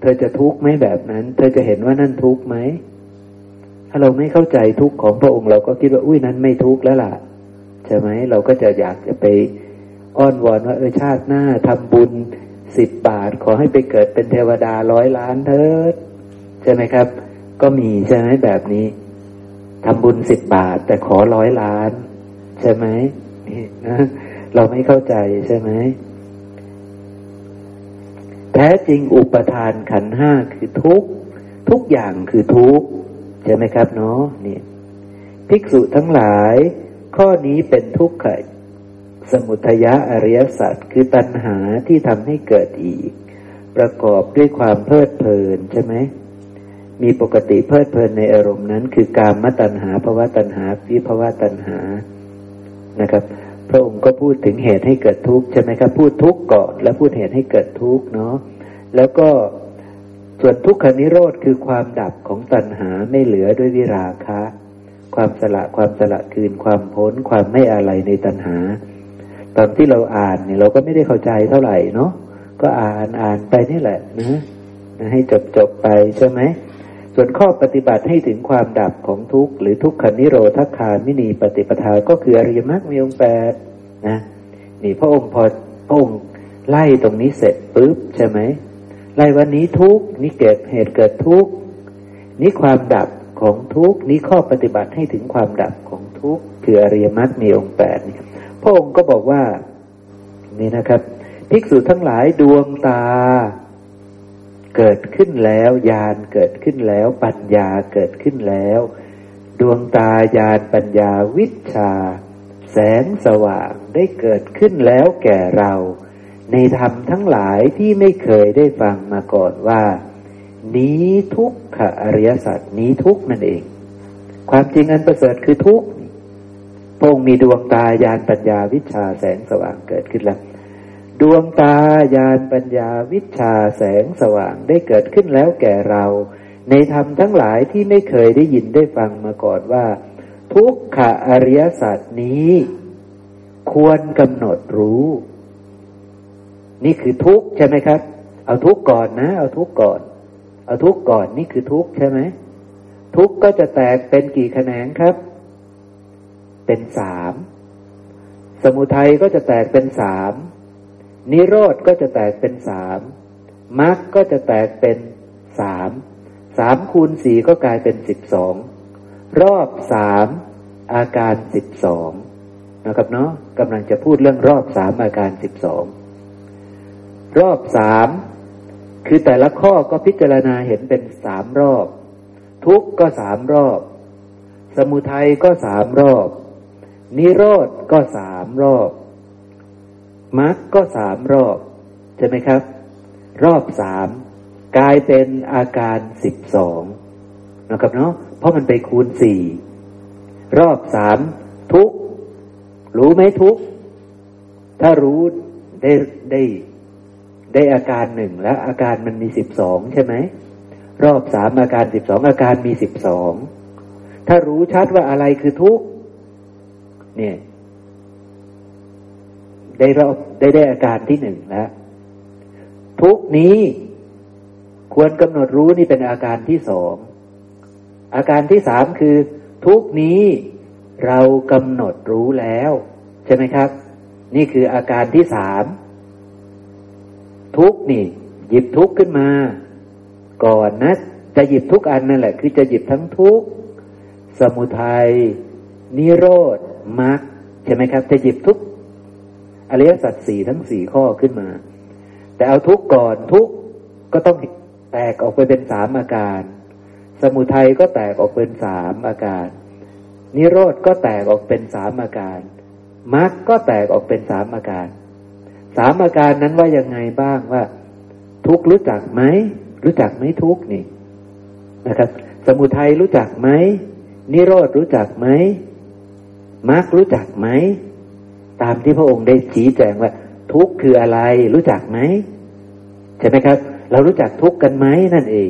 เธอจะทุกข์ไหมแบบนั้น เธอจะเห็นว่านั่นทุกข์ไหมถ้าเราไม่เข้าใจทุกข์ของพระองค์เราก็คิดว่าอุ้ยนั้นไม่ทุกข์แล้วล่ะ ใช่ไหมเราก็จะอยากจะไปอ้อนวอนว่าเออชาติหน้าทำบุญสิบบาท ขอให้ไปเกิดเป็นเทวดาร้อยล้านเถิดใช่ไหมครับ ก็มีใช่ไหมแบบนี้ทำบุญสิบบาท แต่ขอร้อยล้าน ใช่ไหมนี่นะเราไม่เข้าใจใช่ไหมแท้จริงอุปทานขันห้าคือทุกทุกอย่างคือทุกใช่ไหมครับเนาะนี่ภิกษุทั้งหลาย ข้อนี้เป็นทุกข์สมุทยะอริยสัจคือตัณหาที่ทำให้เกิดอีก ประกอบด้วยความเพลิดเพลินใช่ไหมมีปกติเพลิดเพลินในอารมณ์นั้น คือการมตัณหาภาวะตัณหาวิภาวะตัณหานะครับ พระองค์ก็พูดถึงเหตุให้เกิดทุกข์ใช่ไหมครับ พูดทุกข์ก่อนแล้วพูดเหตุให้เกิดทุกข์เนาะแล้วก็ส่วนทุกขนิโรธคือความดับของตัณหาไม่เหลือด้วยวิราคะ ความสละความสละคืนความพ้นความไม่อะไรในตัณหา ตอนที่เราอ่านเนี่ยเราก็ไม่ได้เข้าใจเท่าไหร่เนาะก็อ่านอ่านไปนี่แหละนะนะให้จบจบไปใช่ไหมส่วนข้อปฏิบัติให้ถึงความดับของทุกข์หรือทุกขนิโรธคามินีปฏิปทาก็คืออริยมรรคมีองค์แปดนะนี่พระองค์พอพระองค์ไล่ตรงนี้เสร็จปุ๊บใช่ไหมไล่วันนี้ทุกนี้เกิดเหตุเกิดทุกนี้ความดับ ของทุกนี้ข้อปฏิบัติให้ถึงความดับของทุกคืออริยมรรคมีองค์แปดพระองค์ก็บอกว่านี่นะครับภิกษุทั้งหลายดวงตา เกิดขึ้นแล้วญาณเกิดขึ้นแล้ว ปัญญาเกิดขึ้นแล้ว ดวงตาญาณปัญญาวิชา แสงสว่างได้เกิดขึ้นแล้วแก่เรา ในธรรมทั้งหลายที่ไม่เคยได้ฟังมาก่อนว่า นี้ทุกขอริยสัจนี้ทุกนั่นเอง ความจริงอันประเสริฐคือทุกพงมีดวงตาญาณปัญญาวิชาแสงสว่างเกิดขึ้นแล้วดวงตาญาณปัญญาวิชาแสงสว่างได้เกิดขึ้นแล้วแก่เรา ในธรรมทั้งหลายที่ไม่เคยได้ยินได้ฟังมาก่อนว่า ทุกขอริยสัจนี้ ควรกำหนดรู้ นี่คือทุกใช่ไหมครับ เอาทุกก่อนนะ เอาทุกก่อน เอาทุกก่อนนี่คือทุกใช่ไหมทุกก็จะแตกเป็นกี่แขนงครับ เป็นสามสมุทัยก็จะแตกเป็นสามนิโรธก็จะแตกเป็นสามมรรคก็จะแตกเป็นสามสามคูณสี่ก็กลายเป็นสิบสองรอบสามอาการสิบสองนะครับเนาะกำลังจะพูดเรื่องรอบสามอาการสิบสองรอบสาม คือแต่ละข้อก็พิจารณาเห็นเป็นสามรอบ ทุกก็สามรอบ สมุทัยก็สามรอบ นิโรธก็สามรอบมรรคก็สามรอบ ใช่ไหมครับ รอบสามกลายเป็นอาการสิบสองนะครับเนาะเพราะมันไปคูณสี่รอบสามทุกรู้ไหมทุก ถ้ารู้ได้ได้ ได้อาการหนึ่งแล้วอาการมันมีสิบสองใช่ไหมรอบสามอาการสิบสองอาการมีสิบสองถ้ารู้ชัดว่าอะไรคือทุกเนี่ย ได้รอบได้ได้อาการที่หนึ่งแล้วทุกนี้ควรกำหนดรู้นี่เป็นอาการที่สองอาการที่สามคือ ทุกนี้เรากำหนดรู้แล้ว ใช่ไหมครับ นี่คืออาการที่สาม ทุกนี่ หยิบทุกขึ้นมา ก่อนนะจะหยิบทุกอันนั่นแหละ คือจะหยิบทั้งทุกสมุทัยนิโรธมรรคใช่ไหมครับ จะหยิบทุกอริยสัจสี่ทั้งสี่ข้อขึ้นมา แต่เอาทุกก่อนทุกก็ต้องแตกออกไปเป็นสามอาการ สมุทัยก็แตกออกเป็นสามอาการ นิโรธก็แตกออกเป็นสามอาการมรรคก็แตกออกเป็นสามอาการ สามอาการนั้นว่ายังไงบ้างว่า ทุกรู้จักไหมรู้จักไหมทุกนี่นะครับ สมุทัยรู้จักไหมนิโรธรู้จักไหมมรรครู้จักไหมตามที่พระองค์ได้ชี้แจงว่า ทุกคืออะไร รู้จักไหมใช่ไหมครับ เรารู้จักทุกกันไหมนั่นเอง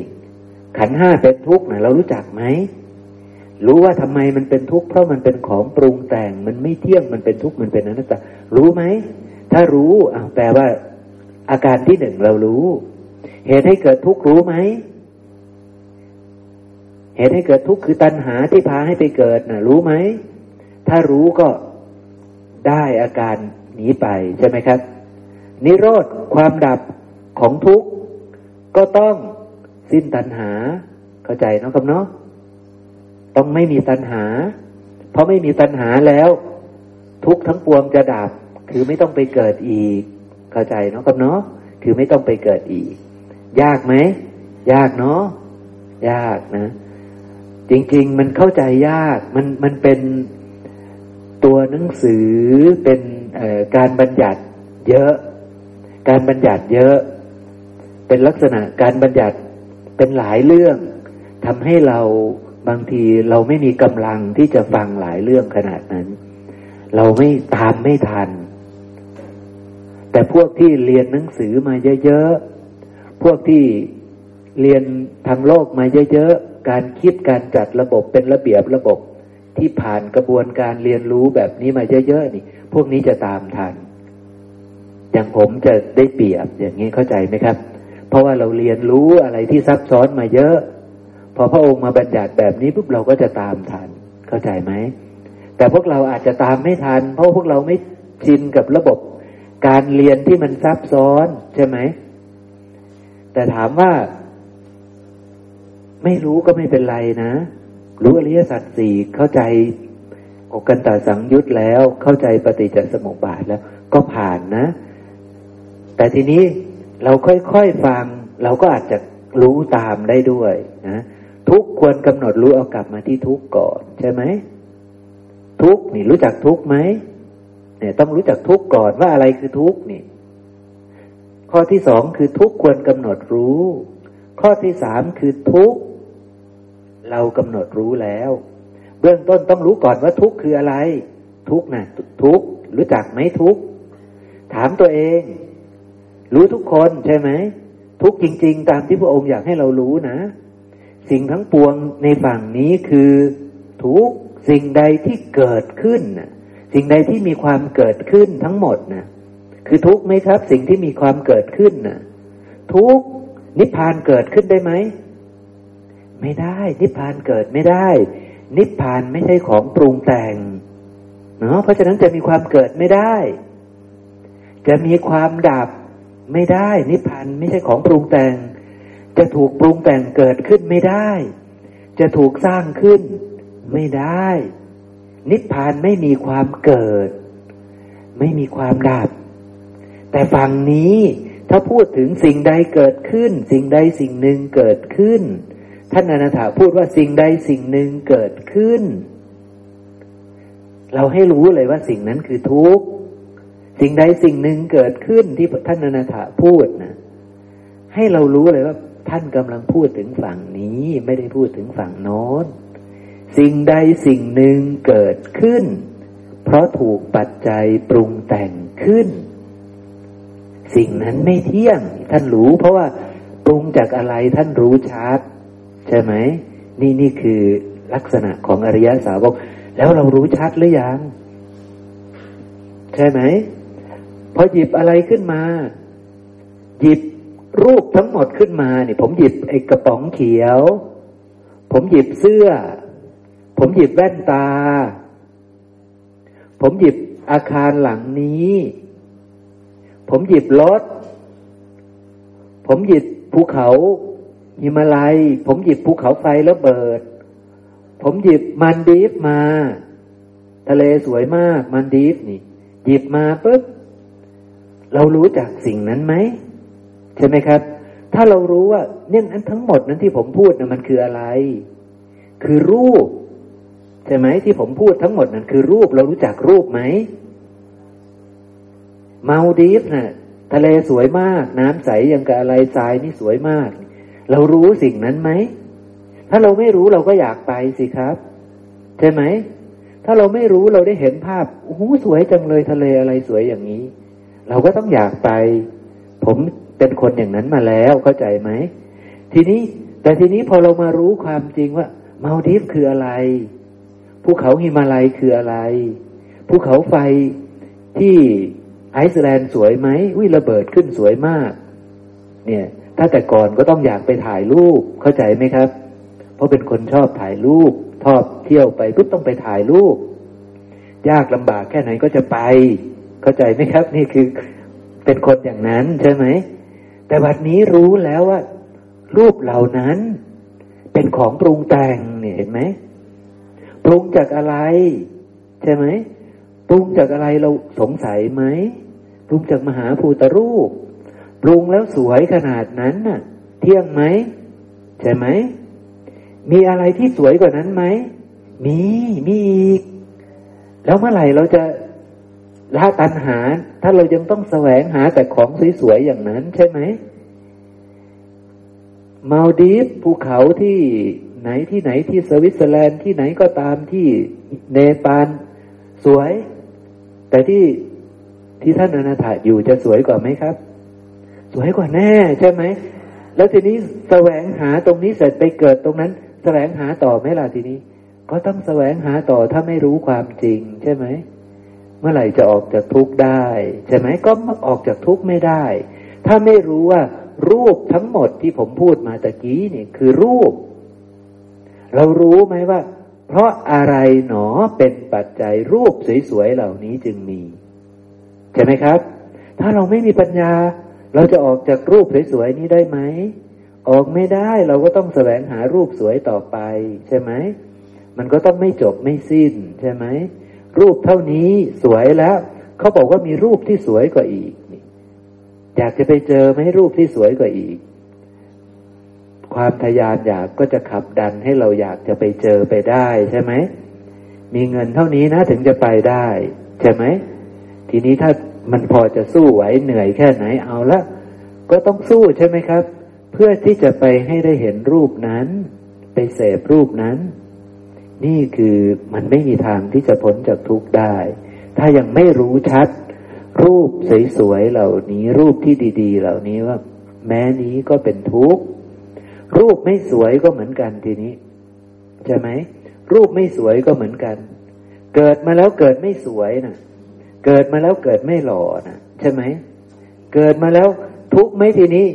ขันห้าเป็นทุกข์นะเรารู้จักไหมรู้ว่าทำไมมันเป็นทุกข์เพราะมันเป็นของปรุงแต่ง มันไม่เที่ยงมันเป็นทุกข์มันเป็นอนัตตารู้ไหม ถ้ารู้แปลว่า อาการที่หนึ่งเรารู้ เหตุให้เกิดทุกข์รู้ไหม เหตุให้เกิดทุกข์คือตัณหาที่พาให้ไปเกิดนะรู้ไหม ถ้ารู้ก็ได้อาการหนีไปใช่ไหมครับ นิโรธความดับของทุกข์ก็ต้องสิ้นตัณหา เข้าใจเนาะครับเนาะต้องไม่มีตัณหา เพราะไม่มีตัณหาแล้ว ทุกทั้งปวงจะดับ คือไม่ต้องไปเกิดอีก เข้าใจเนาะครับเนาะคือไม่ต้องไปเกิดอีก ยากไหมยากเนาะยากนะ จริง ๆ มันเข้าใจยากมันมันเป็นตัวหนังสือเป็นการบัญญัติเยอะ การบัญญัติเยอะ เป็นลักษณะการบัญญัติเป็นหลายเรื่องทำให้เราบางทีเราไม่มีกำลังที่จะฟังหลายเรื่องขนาดนั้น เราไม่ตามไม่ทัน แต่พวกที่เรียนหนังสือมาเยอะๆ พวกที่เรียนทางโลกมาเยอะๆ การคิดการจัดระบบเป็นระเบียบระบบที่ผ่านกระบวนการเรียนรู้แบบนี้มาเยอะๆนี่ พวกนี้จะตามทัน อย่างผมจะได้เปรียบอย่างนี้เข้าใจไหมครับ เพราะว่าเราเรียนรู้อะไรที่ซับซ้อนมาเยอะ พอพระองค์มาบัญญัติแบบนี้ปุ๊บเราก็จะตามทัน เข้าใจไหม แต่พวกเราอาจจะตามไม่ทัน เพราะพวกเราไม่ชินกับระบบ การเรียนที่มันซับซ้อนใช่ไหม แต่ถามว่า ไม่รู้ก็ไม่เป็นไรนะ รู้อริยสัจสี่เข้าใจอกกันตาสังยุตแล้ว เข้าใจปฏิจจสมุปบาทแล้วก็ผ่านนะ แต่ทีนี้เราค่อยๆฟัง เราก็อาจจะรู้ตามได้ด้วยนะทุกควรกำหนดรู้เอากลับมาที่ทุกก่อน ใช่ไหมทุกนี่รู้จักทุกไหม เนี่ยต้องรู้จักทุกก่อนว่าอะไรคือทุกนี่ ข้อที่สองคือทุกควรกำหนดรู้ ข้อที่สามคือทุกเรากำหนดรู้แล้ว เบื้องต้นต้องรู้ก่อนว่าทุกข์คืออะไร ทุกข์นะทุกข์รู้จักไหมทุกข์ถามตัวเอง รู้ทุกคนใช่ไหมทุกจริง ๆ ตามที่พระองค์อยากให้เรารู้นะ สิ่งทั้งปวงในฝั่งนี้คือ ทุกสิ่งใดที่เกิดขึ้นนะ สิ่งใดที่มีความเกิดขึ้นทั้งหมดนะคือทุกไหมครับ สิ่งที่มีความเกิดขึ้นนะทุกนิพพานเกิดขึ้นได้ไหมไม่ได้ นิพพานเกิดไม่ได้ นิพพานไม่ใช่ของปรุงแต่งเนาะเพราะฉะนั้นจะมีความเกิดไม่ได้ จะมีความดับไม่ได้ นิพพานไม่ใช่ของปรุงแต่ง จะถูกปรุงแต่งเกิดขึ้นไม่ได้ จะถูกสร้างขึ้นไม่ได้ นิพพานไม่มีความเกิด ไม่มีความดับ แต่ฝั่งนี้ถ้าพูดถึงสิ่งใดเกิดขึ้น สิ่งใดสิ่งหนึ่งเกิดขึ้น ท่านอนาถาพูดว่าสิ่งใดสิ่งหนึ่งเกิดขึ้น เราให้รู้เลยว่าสิ่งนั้นคือทุกข์สิ่งใดสิ่งหนึ่งเกิดขึ้นที่ท่านอนาถาพูดนะให้เรารู้เลยว่าท่านกำลังพูดถึงฝั่งนี้ไม่ได้พูดถึงฝั่งโน้น สิ่งใดสิ่งหนึ่งเกิดขึ้น เพราะถูกปัจจัยปรุงแต่งขึ้น สิ่งนั้นไม่เที่ยง ท่านรู้ เพราะว่าปรุงจากอะไรท่านรู้ชัดใช่ไหม นี่นี่คือลักษณะของอริยสาวก แล้วเรารู้ชัดหรือยัง ใช่ไหมพอหยิบอะไรขึ้นมา หยิบรูปทั้งหมดขึ้นมาเนี่ยผมหยิบไอ้กระป๋องเขียว ผมหยิบเสื้อ ผมหยิบแว่นตา ผมหยิบอาคารหลังนี้ ผมหยิบรถ ผมหยิบภูเขาหิมาลัย ผมหยิบภูเขาไฟระเบิด ผมหยิบมันดีฟมา ทะเลสวยมากมันดีฟนี่ หยิบมาปุ๊บเรารู้จักสิ่งนั้นไหมใช่ไหมครับ ถ้าเรารู้ว่าเนี่ยนั้นทั้งหมดนั้นที่ผมพูดนะมันคืออะไร คือรูป ใช่ไหมที่ผมพูดทั้งหมดนั้นคือรูปเรารู้จักรูปไหมมาดีฟนะ่ะทะเลสวยมาก น้ำใสยังกับอะไรทรายนี่สวยมาก เรารู้สิ่งนั้นไหม ถ้าเราไม่รู้เราก็อยากไปสิครับ ใช่ไหม ถ้าเราไม่รู้เราได้เห็นภาพโอ้โหสวยจังเลยทะเลอะไรสวยอย่างนี้ เราก็ต้องอยากไป ผมเป็นคนอย่างนั้นมาแล้วเข้าใจไหม ทีนี้ แต่ทีนี้พอเรามารู้ความจริงว่ามาดีฟคืออะไร ภูเขาหิมาลัยคืออะไร ภูเขาไฟที่ไอซ์แลนด์สวยไหมวิระเบิดขึ้นสวยมาก เนี่ย ถ้าแต่ก่อนก็ต้องอยากไปถ่ายรูปเข้าใจไหมครับ เพราะเป็นคนชอบถ่ายรูปชอบเที่ยวไปปุ๊บต้องไปถ่ายรูป ยากลำบากแค่ไหนก็จะไป เข้าใจไหมครับ นี่คือเป็นคนอย่างนั้นใช่ไหมแต่บัดนี้รู้แล้วว่า รูปเหล่านั้น เป็นของปรุงแต่งเนี่ยเห็นไหม ปรุงจากอะไร ใช่ไหมปรุงจากอะไรเราสงสัยไหมปรุงจากมหาภูตรูป ปรุงแล้วสวยขนาดนั้นน่ะ เที่ยงไหมใช่ไหมมีอะไรที่สวยกว่านั้นไหมมีมีอีก แล้วเมื่อไหร่เราจะละตัณหา ถ้าเรายังต้องแสวงหาแต่ของสวยๆอย่างนั้น ใช่ไหมมาลดีฟภูเขาที่ ไหนที่ไหนที่สวิตเซอร์แลนด์ที่ไหนก็ตามที่เนปาลสวย แต่ที่ที่ท่านอนาถาอยู่จะสวยกว่าไหมครับ สวยกว่าแน่ ใช่ไหม แล้วทีนี้แสวงหาตรงนี้เสร็จไปเกิดตรงนั้น แสวงหาต่อไหมล่ะทีนี้ ก็ต้องแสวงหาต่อถ้าไม่รู้ความจริง ใช่ไหม เมื่อไหร่จะออกจากทุกข์ได้ ใช่ไหมก็ออกจากทุกข์ไม่ได้ ถ้าไม่รู้ว่า รูปทั้งหมดที่ผมพูดมาตะกี้นี่คือรูป เรารู้ไหมว่า เพราะอะไรหนอเป็นปัจจัยรูปสวยๆเหล่านี้จึงมี ใช่ไหมครับ ถ้าเราไม่มีปัญญา เราจะออกจากรูปสวยๆนี้ได้ไหม ออกไม่ได้เราก็ต้องแสวงหารูปสวยต่อไป ใช่ไหม มันก็ต้องไม่จบไม่สิ้น ใช่ไหม รูปเท่านี้สวยแล้วเขาบอกว่ามีรูปที่สวยกว่าอีกอยากจะไปเจอไหมรูปที่สวยกว่าอีก ความทยานอยากก็จะขับดันให้เราอยากจะไปเจอไปได้ใช่ไหม มีเงินเท่านี้นะถึงจะไปได้ ใช่ไหม ทีนี้ถ้ามันพอจะสู้ไหวเหนื่อยแค่ไหนเอาละ ก็ต้องสู้ใช่ไหมครับ เพื่อที่จะไปให้ได้เห็นรูปนั้น ไปเสพรูปนั้น นี่คือมันไม่มีทางที่จะพ้นจากทุกข์ได้ ถ้ายังไม่รู้ชัด รูปสวยๆเหล่านี้รูปที่ดี ๆ เหล่านี้ว่า แม้นี้ก็เป็นทุกข์ รูปไม่สวยก็เหมือนกันทีนี้ ใช่ไหม รูปไม่สวยก็เหมือนกัน เกิดมาแล้วเกิดไม่สวยนะเกิดมาแล้วเกิดไม่หล่อนะใช่ไหม เกิดมาแล้วทุกไหมทีนี้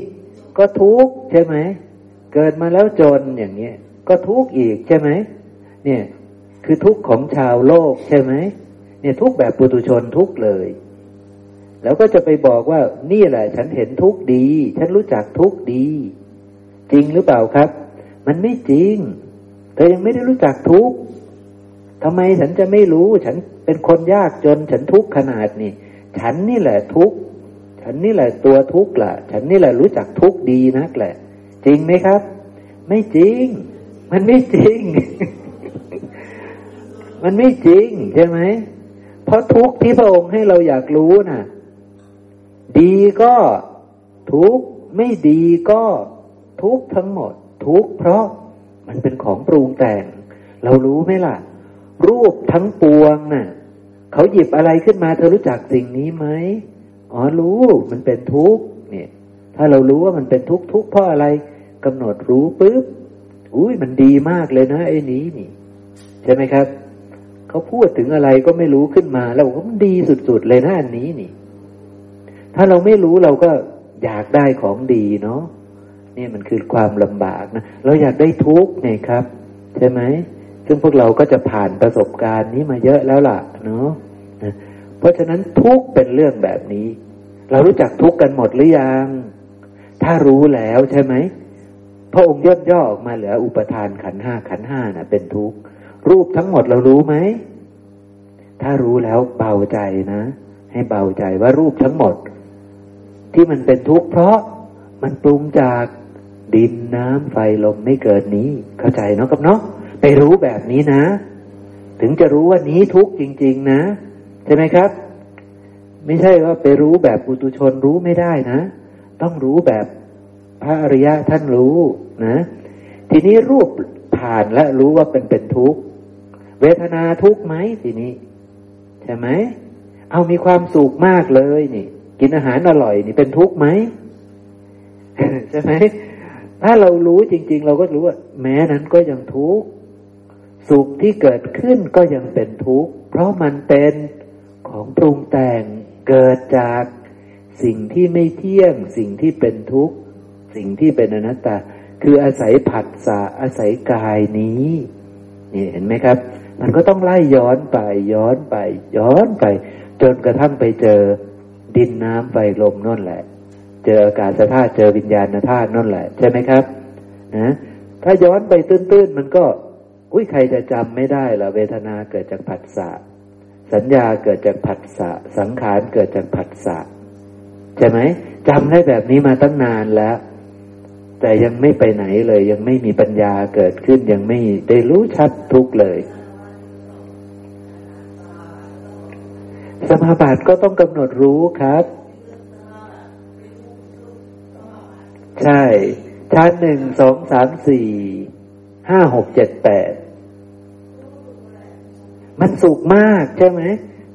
ก็ทุกใช่ไหม เกิดมาแล้วจนอย่างเงี้ย ก็ทุกอีกใช่ไหมเนี่ย คือทุกของชาวโลกใช่ไหมเนี่ยทุกแบบปุตุชนทุกเลย แล้วก็จะไปบอกว่านี่แหละ ฉันเห็นทุกดี ฉันรู้จักทุกดี จริงหรือเปล่าครับ มันไม่จริง เธอยังไม่ได้รู้จักทุกทำไมฉันจะไม่รู้ ฉันเป็นคนยากจน ฉันทุกข์ขนาดนี้ ฉันนี่แหละทุกข์ ฉันนี่แหละตัวทุกข์ละฉันนี่แหละรู้จักทุกข์ดีนักแหละ จริงไหมครับ ไม่จริง มันไม่จริง มันไม่จริงใช่ไหม เพราะทุกข์ที่พระองค์ให้เราอยากรู้นะ่ะ ดีก็ทุกข์ ไม่ดีก็ ทุกทั้งหมด ทุกเพราะมันเป็นของปรุงแต่ง เรารู้ไหมล่ะ รูปทั้งปวงน่ะเขาหยิบอะไรขึ้นมา เธอรู้จักสิ่งนี้ไหมอ๋อรู้มันเป็นทุกข์เนี่ย ถ้าเรารู้ว่ามันเป็นทุกข์ทุกข์เพราะอะไรกำหนดรู้ปุ๊บอุ้ยมันดีมากเลยนะไอ้นี้นี่ ใช่ไหมครับเขาพูดถึงอะไรก็ไม่รู้ขึ้นมาแล้วมันดีสุดๆเลยนะอันนี้นี่ ถ้าเราไม่รู้เราก็อยากได้ของดีเนาะ นี่มันคือความลำบากนะเราอยากได้ทุกข์ไงครับ ใช่ไหมซึ่งพวกเราก็จะผ่านประสบการณ์นี้มาเยอะแล้วล่ะเนาะเพราะฉะนั้นทุกเป็นเรื่องแบบนี้ เรารู้จักทุกกันหมดหรือยัง ถ้ารู้แล้วใช่ไหมพระองค์ย่นย่อออกมาเหลืออุปทานขันห้าขันห้าน่ะ เป็นทุกข์รูปทั้งหมดเรารู้ไหมถ้ารู้แล้วเบาใจนะ ให้เบาใจว่ารูปทั้งหมด ที่มันเป็นทุกข์เพราะมันปรุงจาก ดินน้ำไฟลมไม่เกิดนี้ เข้าใจเนาะกับเนาะไปรู้แบบนี้นะ ถึงจะรู้ว่านี้ทุกจริง ๆ นะ ใช่ไหมครับ ไม่ใช่ว่าไปรู้แบบปุตุชนรู้ไม่ได้นะ ต้องรู้แบบพระอริยะท่านรู้นะ ทีนี้รูปผ่านและรู้ว่าเป็นเป็นทุกข์เวทนาทุกข์ไหมทีนี้ ใช่ไหมเอามีความสุขมากเลยนี่ กินอาหารอร่อยนี่เป็นทุกข์ไหมใช่ไหม ถ้าเรารู้จริง ๆ เราก็รู้ว่า แม้นั้นก็ยังทุกข์สุขที่เกิดขึ้นก็ยังเป็นทุกข์เพราะมันเป็นของปรุงแต่งเกิดจากสิ่งที่ไม่เที่ยง สิ่งที่เป็นทุกข์สิ่งที่เป็นอนัตตา คืออาศัยผัสสะอาศัยกายนี้นี่เห็นไหมครับ มันก็ต้องไล่ย้อนไปย้อนไป ย้อนไป จนกระทั่งไปเจอดินน้ำไฟลมนั่นแหละ เจออากาศธาตุเจอวิญญาณธาตุนั่นแหละ ใช่ไหมครับนะถ้าย้อนไปตื้นๆ มันก็ อุ้ยใครจะจำไม่ได้ละเวทนาเกิดจากผัสสะสัญญาเกิดจากผัสสะสังขารเกิดจากผัสสะใช่ไหมจำได้แบบนี้มาตั้งนานแล้ว แต่ยังไม่ไปไหนเลย ยังไม่มีปัญญาเกิดขึ้นยังไม่ได้รู้ชัดทุกเลย สมาบัติก็ต้องกำหนดรู้ครับ ใช่ ชั้นหนึ่งสองสามสี่ห้าหกเจ็ดแปดมันสุขมากใช่ไหม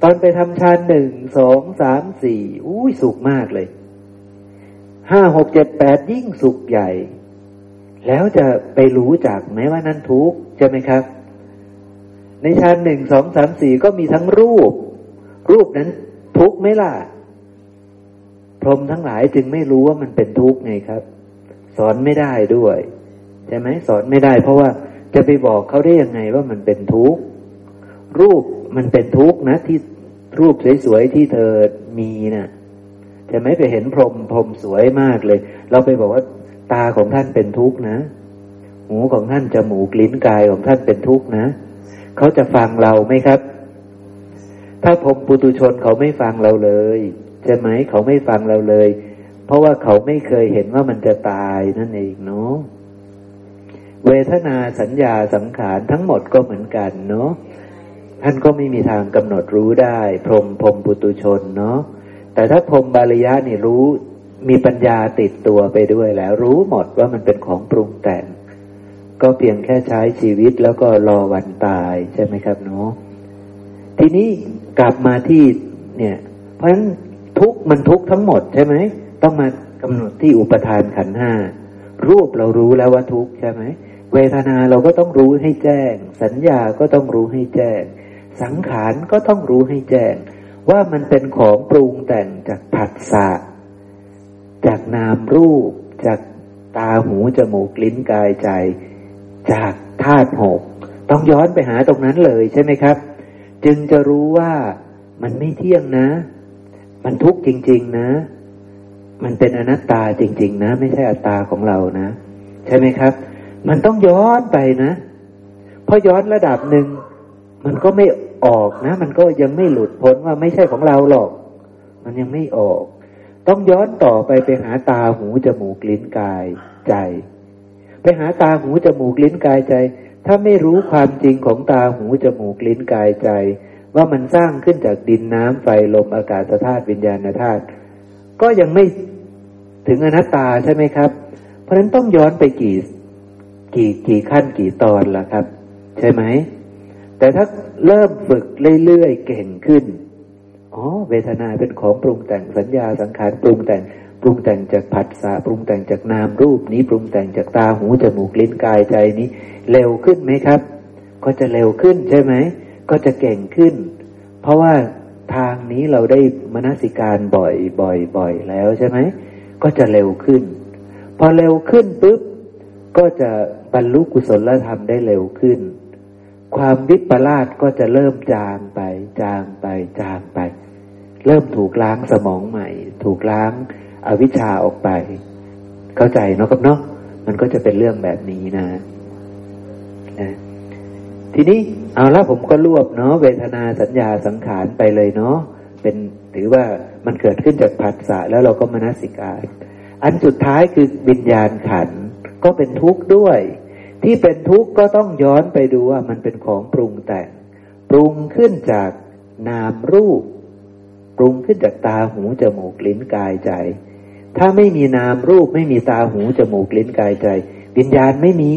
ตอนไปทำฌานหนึ่งสองสามสี่อุ้ยสุขมากเลยห้าหกเจ็ดแปดยิ่งสุขใหญ่ แล้วจะไปรู้จักไหมว่านั่นทุกใช่ไหมครับ ในฌานหนึ่งสองสามสี่ก็มีทั้งรูป รูปนั้นทุกไหมล่ะพรหมทั้งหลายจึงไม่รู้ว่ามันเป็นทุกข์ไงครับ สอนไม่ได้ด้วยใช่ไหมสอนไม่ได้ เพราะว่าจะไปบอกเขาได้ยังไงว่ามันเป็นทุกข์รูปมันเป็นทุกข์นะที่รูปสวยๆที่เธอมีนะ่ะจะไหมไปเห็นพรมพรมสวยมากเลย เราไปบอกว่าตาของท่านเป็นทุกข์นะหูของท่านจมูกลิ้นกายของท่านเป็นทุกข์นะเขาจะฟังเราไหมครับ ถ้าพรมปุตุชนเขาไม่ฟังเราเลยใช่ไหมเขาไม่ฟังเราเลย เพราะว่าเขาไม่เคยเห็นว่ามันจะตายนั่นเองเนาะเวทนาสัญญาสังขารทั้งหมดก็เหมือนกันเนาะท่านก็ไม่มีทางกำหนดรู้ได้ พรมพรมปุตุชนเนาะแต่ถ้าพรมบาลยะนี่รู้มีปัญญาติดตัวไปด้วยแล้ว รู้หมดว่ามันเป็นของปรุงแต่ง ก็เพียงแค่ใช้ชีวิตแล้วก็รอวันตายใช่ไหมครับเนาะทีนี้กลับมาที่เนี่ย เพราะฉะนั้นทุกมันทุกทั้งหมดใช่ไหม ต้องมากำหนดที่อุปทานขันห้ารูปเรารู้แล้วว่าทุกใช่ไหมเวทนาเราก็ต้องรู้ให้แจ้ง สัญญาก็ต้องรู้ให้แจ้ง สังขารก็ต้องรู้ให้แจ้ง ว่ามันเป็นของปรุงแต่งจากผัสสะจากนามรูป จากตาหูจมูกลิ้นกายใจ จากธาตุหกต้องย้อนไปหาตรงนั้นเลยใช่ไหมครับ จึงจะรู้ว่ามันไม่เที่ยงนะ มันทุกข์จริง ๆ นะ มันเป็นอนัตตาจริง ๆ นะ ไม่ใช่อัตตาของเรานะ ใช่ไหมครับ มันต้องย้อนไปนะพอย้อนระดับหนึ่งมันก็ไม่ออกนะ มันก็ยังไม่หลุดพ้นว่าไม่ใช่ของเราหรอก มันยังไม่ออก ต้องย้อนต่อไปไปหาตาหูจมูกลิ้นกายใจ ไปหาตาหูจมูกลิ้นกายใจ ถ้าไม่รู้ความจริงของตาหูจมูกลิ้นกายใจ ว่ามันสร้างขึ้นจากดินน้ำไฟลมอากาศธาตุวิญญาณธาตุ ก็ยังไม่ถึงอนัตตาใช่ไหมครับ เพราะฉะนั้นต้องย้อนไปกี่กี่กี่ขั้นกี่ตอนล่ะครับ ใช่ไหม แต่ถ้าเริ่มฝึกเรื่อยๆเก่งขึ้นอ๋อเวทนาเป็นของปรุงแต่งสัญญาสังขารปรุงแต่งปรุงแต่งจากผัสสะปรุงแต่งจากนามรูปนี้ปรุงแต่งจากตาหูจมูกลิ้นกายใจนี้ เร็วขึ้นไหมครับ ก็จะเร็วขึ้นใช่ไหมก็จะเก่งขึ้น เพราะว่า ทางนี้เราได้มนสิการบ่อยบ่อยบ่อยแล้วใช่ไหม ก็จะเร็วขึ้น พอเร็วขึ้นปุ๊บ ก็จะบรรลุกุศลธรรมได้เร็วขึ้น ความวิปลาสก็จะเริ่มจางไป จางไป จางไป เริ่มถูกล้างสมองใหม่ ถูกล้างอาวิชชาออกไป เข้าใจเนาะครับเนาะมันก็จะเป็นเรื่องแบบนี้นะนะ ทีนี้เอาละผมก็รวบเนาะเวทนาสัญญาสังขารไปเลยเนาะเป็นถือว่ามันเกิดขึ้นจากผัสสะแล้วเราก็มนสิการ อันสุดท้ายคือวิญญาณขันก็เป็นทุกข์ด้วย ที่เป็นทุกข์ก็ต้องย้อนไปดูว่ามันเป็นของปรุงแต่งปรุงขึ้นจากนามรูป ปรุงขึ้นจากตาหูจมูกลิ้นกายใจ ถ้าไม่มีนามรูปไม่มีตาหูจมูกลิ้นกายใจ วิญญาณไม่มี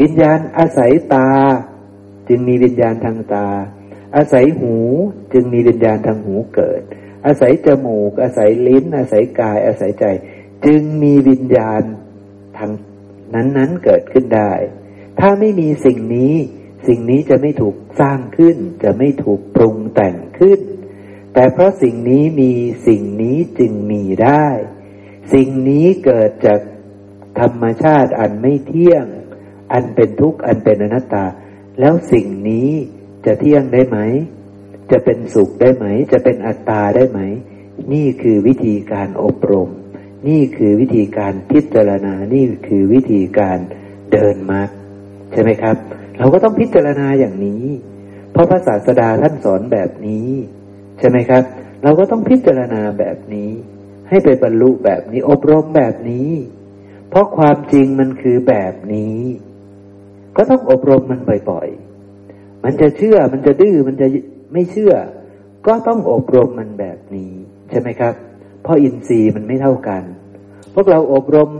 วิญญาณอาศัยตา จึงมีวิญญาณทางตา อาศัยหูจึงมีวิญญาณทางหูเกิด อาศัยจมูก อาศัยลิ้น อาศัยกาย อาศัยใจ จึงมีวิญญาณทางนั้นๆเกิดขึ้นได้ ถ้าไม่มีสิ่งนี้สิ่งนี้จะไม่ถูกสร้างขึ้น จะไม่ถูกปรุงแต่งขึ้น แต่เพราะสิ่งนี้มีสิ่งนี้จึงมีได้ สิ่งนี้เกิดจากธรรมชาติอันไม่เที่ยง อันเป็นทุกข์อันเป็นอนัตตา แล้วสิ่งนี้จะเที่ยงได้ไหม จะเป็นสุขได้ไหม จะเป็นอัตตาได้ไหม นี่คือวิธีการอบรม นี่คือวิธีการพิจารณา นี่คือวิธีการเดินมรรคใช่ไหมครับ เราก็ต้องพิจารณาอย่างนี้ เพราะพระศาสดาท่านสอนแบบนี้ ใช่ไหมครับ เราก็ต้องพิจารณาแบบนี้ ให้ไปบรรลุแบบนี้อบรมแบบนี้ เพราะความจริงมันคือแบบนี้ ก็ต้องอบรมมันบ่อยๆ มันจะเชื่อ มันจะดื้อ มันจะไม่เชื่อ ก็ต้องอบรมมันแบบนี้ ใช่ไหมครับ เพราะอินทรีย์มันไม่เท่ากัน พวกเราอบรม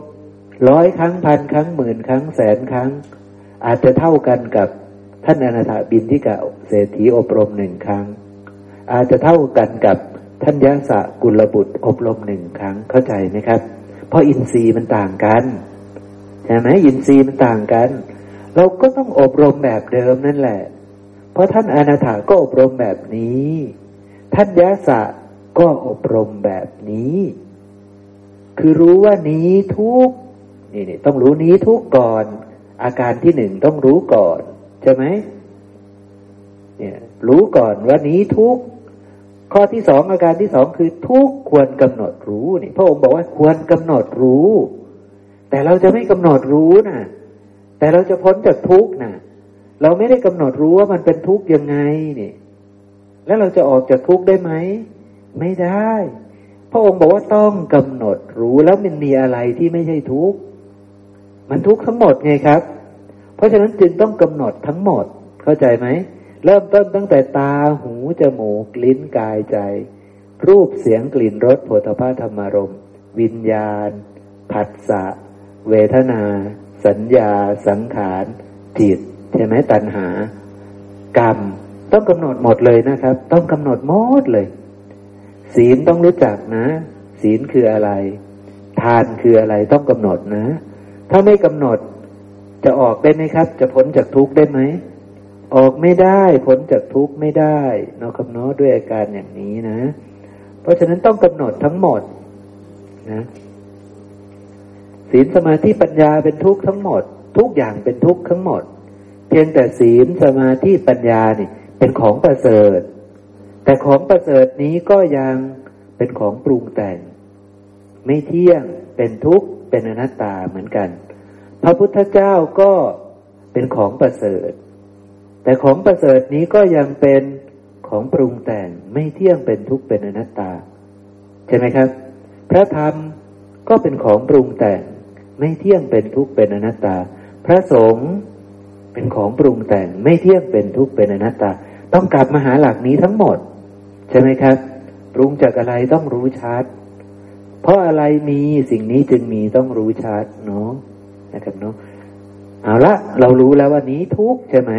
ร้อยครั้งพันครั้งหมื่นครั้งแสนครั้ง อาจจะเท่ากันกับท่านอนาถบินที่กะเศรษฐีอบรมหนึ่งครั้ง อาจจะเท่ากันกับท่านยะสะกุลบุตรอบรมหนึ่งครั้งเข้าใจไหมครับ เพราะอินทรีย์มันต่างกันใช่ไหมอินทรีย์มันต่างกัน เราก็ต้องอบรมแบบเดิมนั่นแหละ เพราะท่านอนาถาก็อบรมแบบนี้ ท่านยะสะก็อบรมแบบนี้ คือรู้ว่านี้ทุกนี่นี่ต้องรู้นี้ทุกก่อน อาการที่หนึ่งต้องรู้ก่อน ใช่ไหมเนี่ยรู้ก่อนว่านี้ทุกข้อที่สองอาการที่สองคือทุกควรกำหนดรู้นี่พระองค์บอกว่าควรกำหนดรู้ แต่เราจะไม่กำหนดรู้นะ่ะ แต่เราจะพ้นจากทุกข์นะ่ะเราไม่ได้กำหนดรู้ว่ามันเป็นทุกข์ยังไงนี่แล้วเราจะออกจากทุกข์ได้ไหม ไม่ได้ พระองค์บอกว่าต้องกำหนดรู้แล้วมันมีอะไรที่ไม่ใช่ทุกข์มันทุกข์ทั้งหมดไงครับ เพราะฉะนั้นจึงต้องกำหนดทั้งหมดเข้าใจไหมเริ่มต้นตั้งแต่ตาหูจมูกลิ้นกายใจ รูปเสียงกลิ่นรสโผฏฐาธรรมารมวิญญาณผัสสะเวทนา สัญญาสังขารจิตใช่ไหมตัณหา กรรม ต้องกำหนดหมดเลยนะครับ ต้องกำหนดหมดเลย ศีลต้องรู้จักนะ ศีลคืออะไร ทานคืออะไรต้องกำหนดนะ ถ้าไม่กำหนดจะออกได้ไหมครับ จะพ้นจากทุกข์ได้ไหมออกไม่ได้พ้นจากทุกข์ไม่ได้นอกคำน้อด้วยอาการอย่างนี้นะ เพราะฉะนั้นต้องกำหนดทั้งหมดนะ ศีลสมาธิปัญญาเป็นทุกข์ทั้งหมด ทุกอย่างเป็นทุกข์ทั้งหมด เพียงแต่ศีลสมาธิปัญญานี่เป็นของประเสริฐ แต่ของประเสริฐนี้ก็ยังเป็นของปรุงแต่ง ไม่เที่ยงเป็นทุกข์เป็นอนัตตาเหมือนกัน พระพุทธเจ้าก็เป็นของประเสริฐ แต่ของประเสริฐนี้ก็ยังเป็นของปรุงแต่งไม่เที่ยงเป็นทุกข์เป็นอนัตตา ใช่ไหมครับ พระธรรมก็เป็นของปรุงแต่ง ไม่เที่ยงเป็นทุกข์เป็นอนัตตา พระสงฆ์เป็นของปรุงแต่งไม่เที่ยงเป็นทุกข์เป็นอนัตตา ต้องกลับมาหาหลักนี้ทั้งหมด ใช่ไหมครับ ปรุงจากอะไรต้องรู้ชัด เพราะอะไรมีสิ่งนี้จึงมีต้องรู้ชัดเนาะนะครับเนาะเอาละเรารู้แล้วว่านี้ทุกใช่ไหม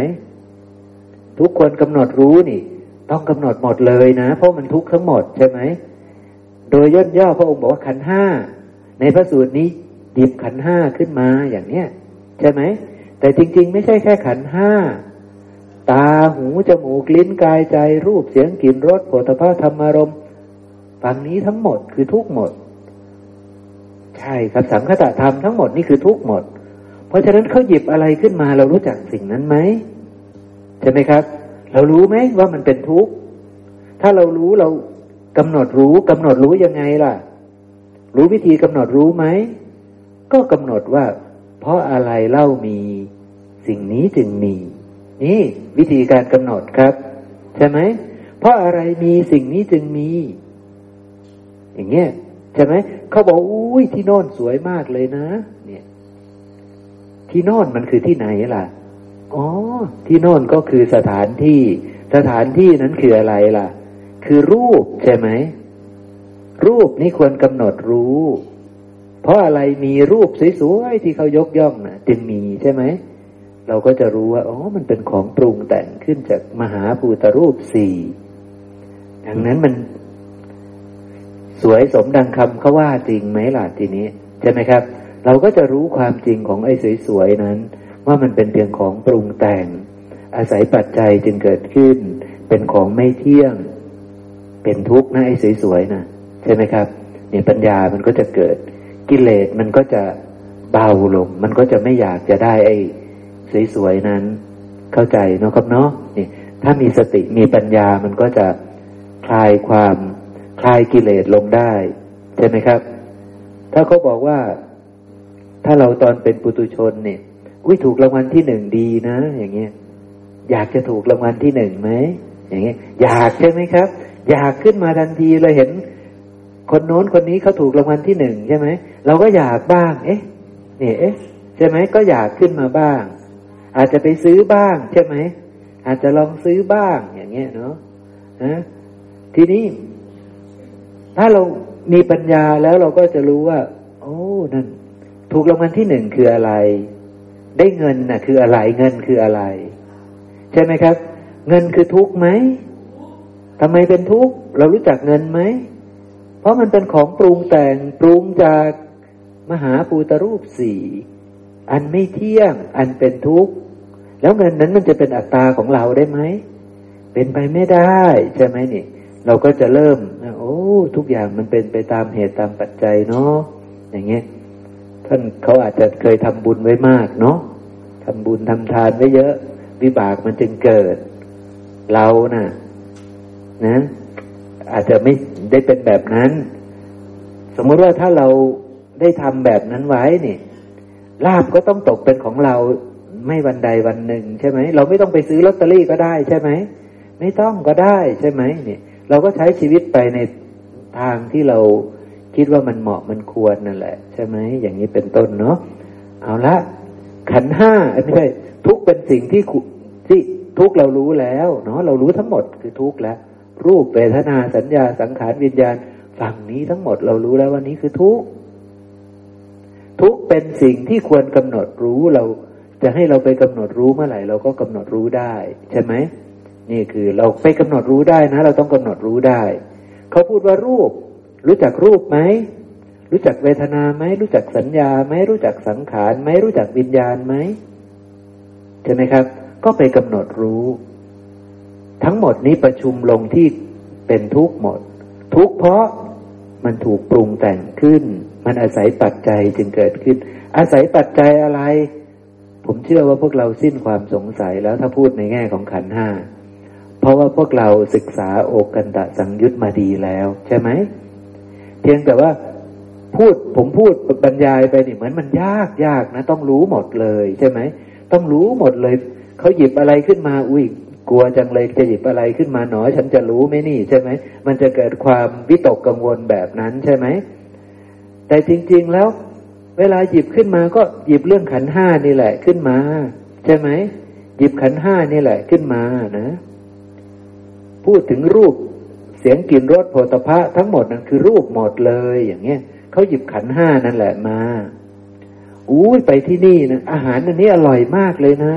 ทุกคนกำหนดรู้นี่ ต้องกำหนดหมดเลยนะ เพราะมันทุกข์ทั้งหมดใช่ไหมโดยย่นย่อพระองค์บอกว่าขันห้าในพระสูตรนี้ หยิบขันห้าขึ้นมาอย่างเนี้ยใช่ไหม แต่จริง ๆ ไม่ใช่แค่ขันห้าตาหูจมูกลิ้นกายใจรูปเสียงกลิ่นรสโผฏฐัพธรรมารมฝั่งนี้ทั้งหมดคือทุกหมด ใช่ครับสังคตธรรมทั้งหมดนี่คือทุกหมด เพราะฉะนั้นเขาหยิบอะไรขึ้นมาเรารู้จักสิ่งนั้นไหมใช่ไหมครับ เรารู้ไหมว่ามันเป็นทุกข์ถ้าเรารู้เรากำหนดรู้กำหนดรู้ยังไงล่ะ รู้วิธีกำหนดรู้ไหม ก็กำหนดว่า เพราะอะไรเล่ามี สิ่งนี้จึงมี นี่วิธีการกำหนดครับ ใช่ไหมเพราะอะไรมีสิ่งนี้จึงมี อย่างเงี้ยใช่ไหมเขาบอกอุ้ยที่โน่นสวยมากเลยนะ เนี่ย ที่โน่นมันคือที่ไหนล่ะอ๋อที่โน่นก็คือสถานที่ สถานที่นั้นคืออะไรล่ะ คือรูปใช่ไหมรูปนี่ควรกำหนดรู้ เพราะอะไรมีรูปสวยๆที่เขายกย่องนะจึงมีใช่ไหมเราก็จะรู้ว่าอ๋อมันเป็นของปรุงแต่งขึ้นจากมหาภูตรูปสี่ดังนั้นมัน สวยสมดังคำเขาว่าจริงไหมล่ะทีนี้ ใช่ไหมครับ เราก็จะรู้ความจริงของไอ้สวยๆนั้น ว่ามันเป็นเพียงของปรุงแต่ง อาศัยปัจจัยจึงเกิดขึ้น เป็นของไม่เที่ยง เป็นทุกข์นะไอ้สวยๆนะใช่ไหมครับ เนี่ยปัญญามันก็จะเกิด กิเลสมันก็จะเบาลง มันก็จะไม่อยากจะได้ไอ้สวยๆนั้น เข้าใจเนาะครับเนาะนี่ ถ้ามีสติมีปัญญามันก็จะคลายความคลายกิเลสลงได้ ใช่ไหมครับ ถ้าเขาบอกว่าถ้าเราตอนเป็นปุตุชนเนี่ยอุ้ยถูกรางวัลที่หนึ่งดีนะ อย่างเงี้ยอยากจะถูกรางวัลที่หนึ่งไหมอย่างเงี้ยอยากใช่ไหมครับ อยากขึ้นมาทันทีเลยเห็น คนโน้นคนนี้เขาถูกรางวัลที่หนึ่งใช่ไหมเราก็อยากบ้าง เอ๊ะเนี่ยเอ๊ะใช่ไหมก็อยากขึ้นมาบ้าง อาจจะไปซื้อบ้างใช่ไหมอาจจะลองซื้อบ้างอย่างเงี้ยเนาะนะทีนี้ ถ้าเรามีปัญญาแล้วเราก็จะรู้ว่า โอ้นั่น ถูกรางวัลที่หนึ่งคืออะไร ได้เงินน่ะ คืออะไรเงินคืออะไร ใช่ไหมครับ เงินคือทุกข์ไหมทำไมเป็นทุกข์เรารู้จักเงินไหม เพราะมันเป็นของปรุงแต่งปรุงจากมหาภูตรูปสี่อันไม่เที่ยง อันเป็นทุกข์ แล้วเงินนั้นมันจะเป็นอัตตาของเราได้ไหม เป็นไปไม่ได้ ใช่ไหมนี่ เราก็จะเริ่มโอ้ทุกอย่างมันเป็นไปตามเหตุตามปัจจัยเนาะอย่างเงี้ยท่านเขาอาจจะเคยทำบุญไว้มากเนาะทำบุญทำทานไว้เยอะ วิบากมันจึงเกิด เรานะ่ะ นะ อาจจะไม่ได้เป็นแบบนั้น สมมติว่าถ้าเราได้ทำแบบนั้นไว้นี่ลาบก็ต้องตกเป็นของเราไม่วันใดวันหนึ่งใช่ไหมเราไม่ต้องไปซื้อลอตเตอรี่ก็ได้ใช่ไหมไม่ต้องก็ได้ใช่ไหมเนี่ย เราก็ใช้ชีวิตไปในทางที่เราคิดว่ามันเหมาะมันควรนั่นแหละ ใช่ไหมอย่างนี้เป็นต้นเนาะเอาละขันห้าไม่ใช่ทุกเป็นสิ่งที่ที่ทุกเรารู้แล้ว เนาะเรารู้ทั้งหมดคือทุกแล้ว รูปเวทนาสัญญาสังขารวิญญาณฝั่งนี้ทั้งหมดเรารู้แล้วว่านี้คือทุกทุกเป็นสิ่งที่ควรกำหนดรู้เรา จะให้เราไปกำหนดรู้เมื่อไหร่เราก็กำหนดรู้ได้ ใช่ไหมนี่คือเราไปกำหนดรู้ได้นะ เราต้องกำหนดรู้ได้ เขาพูดว่ารูป รู้จักรูปไหมรู้จักเวทนาไหมรู้จักสัญญาไหมรู้จักสังขารไหมรู้จักวิญญาณไหมใช่ไหมครับ ก็ไปกำหนดรู้ ทั้งหมดนี้ประชุมลงที่เป็นทุกหมด ทุกเพราะมันถูกปรุงแต่งขึ้น มันอาศัยปัจจัยจึงเกิดขึ้น อาศัยปัจจัยอะไร ผมเชื่อว่าพวกเราสิ้นความสงสัยแล้วถ้าพูดในแง่ของขันห้าเพราะว่าพวกเราศึกษาโอกันตะสังยุตมาดีแล้ว ใช่ไหมเพียงแต่ว่าพูดผมพูดบรรยายไปนี่เหมือนมันยากยากนะ ต้องรู้หมดเลย ใช่ไหมต้องรู้หมดเลยเขาหยิบอะไรขึ้นมาอุ้ย กลัวจังเลยจะหยิบอะไรขึ้นมาหนอ ฉันจะรู้ไหมนี่ใช่ไหมมันจะเกิดความวิตกกังวลแบบนั้นใช่ไหมแต่จริง ๆแล้ว เวลาหยิบขึ้นมาก็หยิบเรื่องขันห้านี่แหละขึ้นมา ใช่ไหมหยิบขันห้านี่แหละขึ้นมานะ พูดถึงรูปเสียงกลิ่นรสโผฏฐะทั้งหมดนั่นคือรูปหมดเลย อย่างเงี้ยเขาหยิบขันห้านั่นแหละมาอุ้ไปที่นี่นะอาหารอันนี้อร่อยมากเลยนะ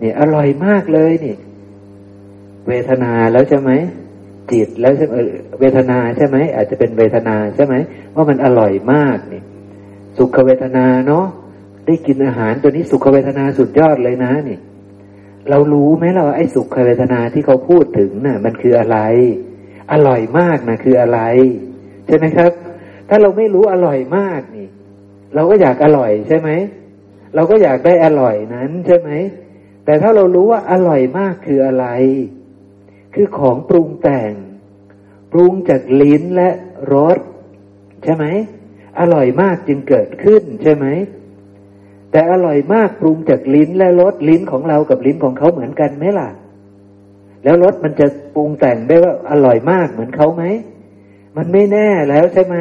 เนี่ยอร่อยมากเลยนี่ เวทนาแล้วใช่ไหมจิตแล้วใช่เวทนาใช่ไหมอาจจะเป็นเวทนาใช่ไหมว่ามันอร่อยมากนี่ สุขเวทนาเนาะได้กินอาหารตัวนี้สุขเวทนาสุดยอดเลยนะนี่ เรารู้ไหมเราไอ้สุขเวทนาที่เขาพูดถึงนะ่ะ มันคืออะไร อร่อยมากนะคืออะไร ใช่ไหมครับ ถ้าเราไม่รู้อร่อยมากนี่ เราก็อยากอร่อยใช่ไหมเราก็อยากได้อร่อยนั้นใช่ไหมแต่ถ้าเรารู้ว่าอร่อยมากคืออะไร คือของปรุงแต่ง ปรุงจากลิ้นและรสใช่ไหมอร่อยมากจึงเกิดขึ้นใช่ไหมแต่อร่อยมากปรุงจากลิ้นและรสลิ้นของเรากับลิ้นของเขาเหมือนกันไหมล่ะ แล้วรสมันจะปรุงแต่งได้ว่าอร่อยมากเหมือนเขาไหมมันไม่แน่แล้วใช่ไหม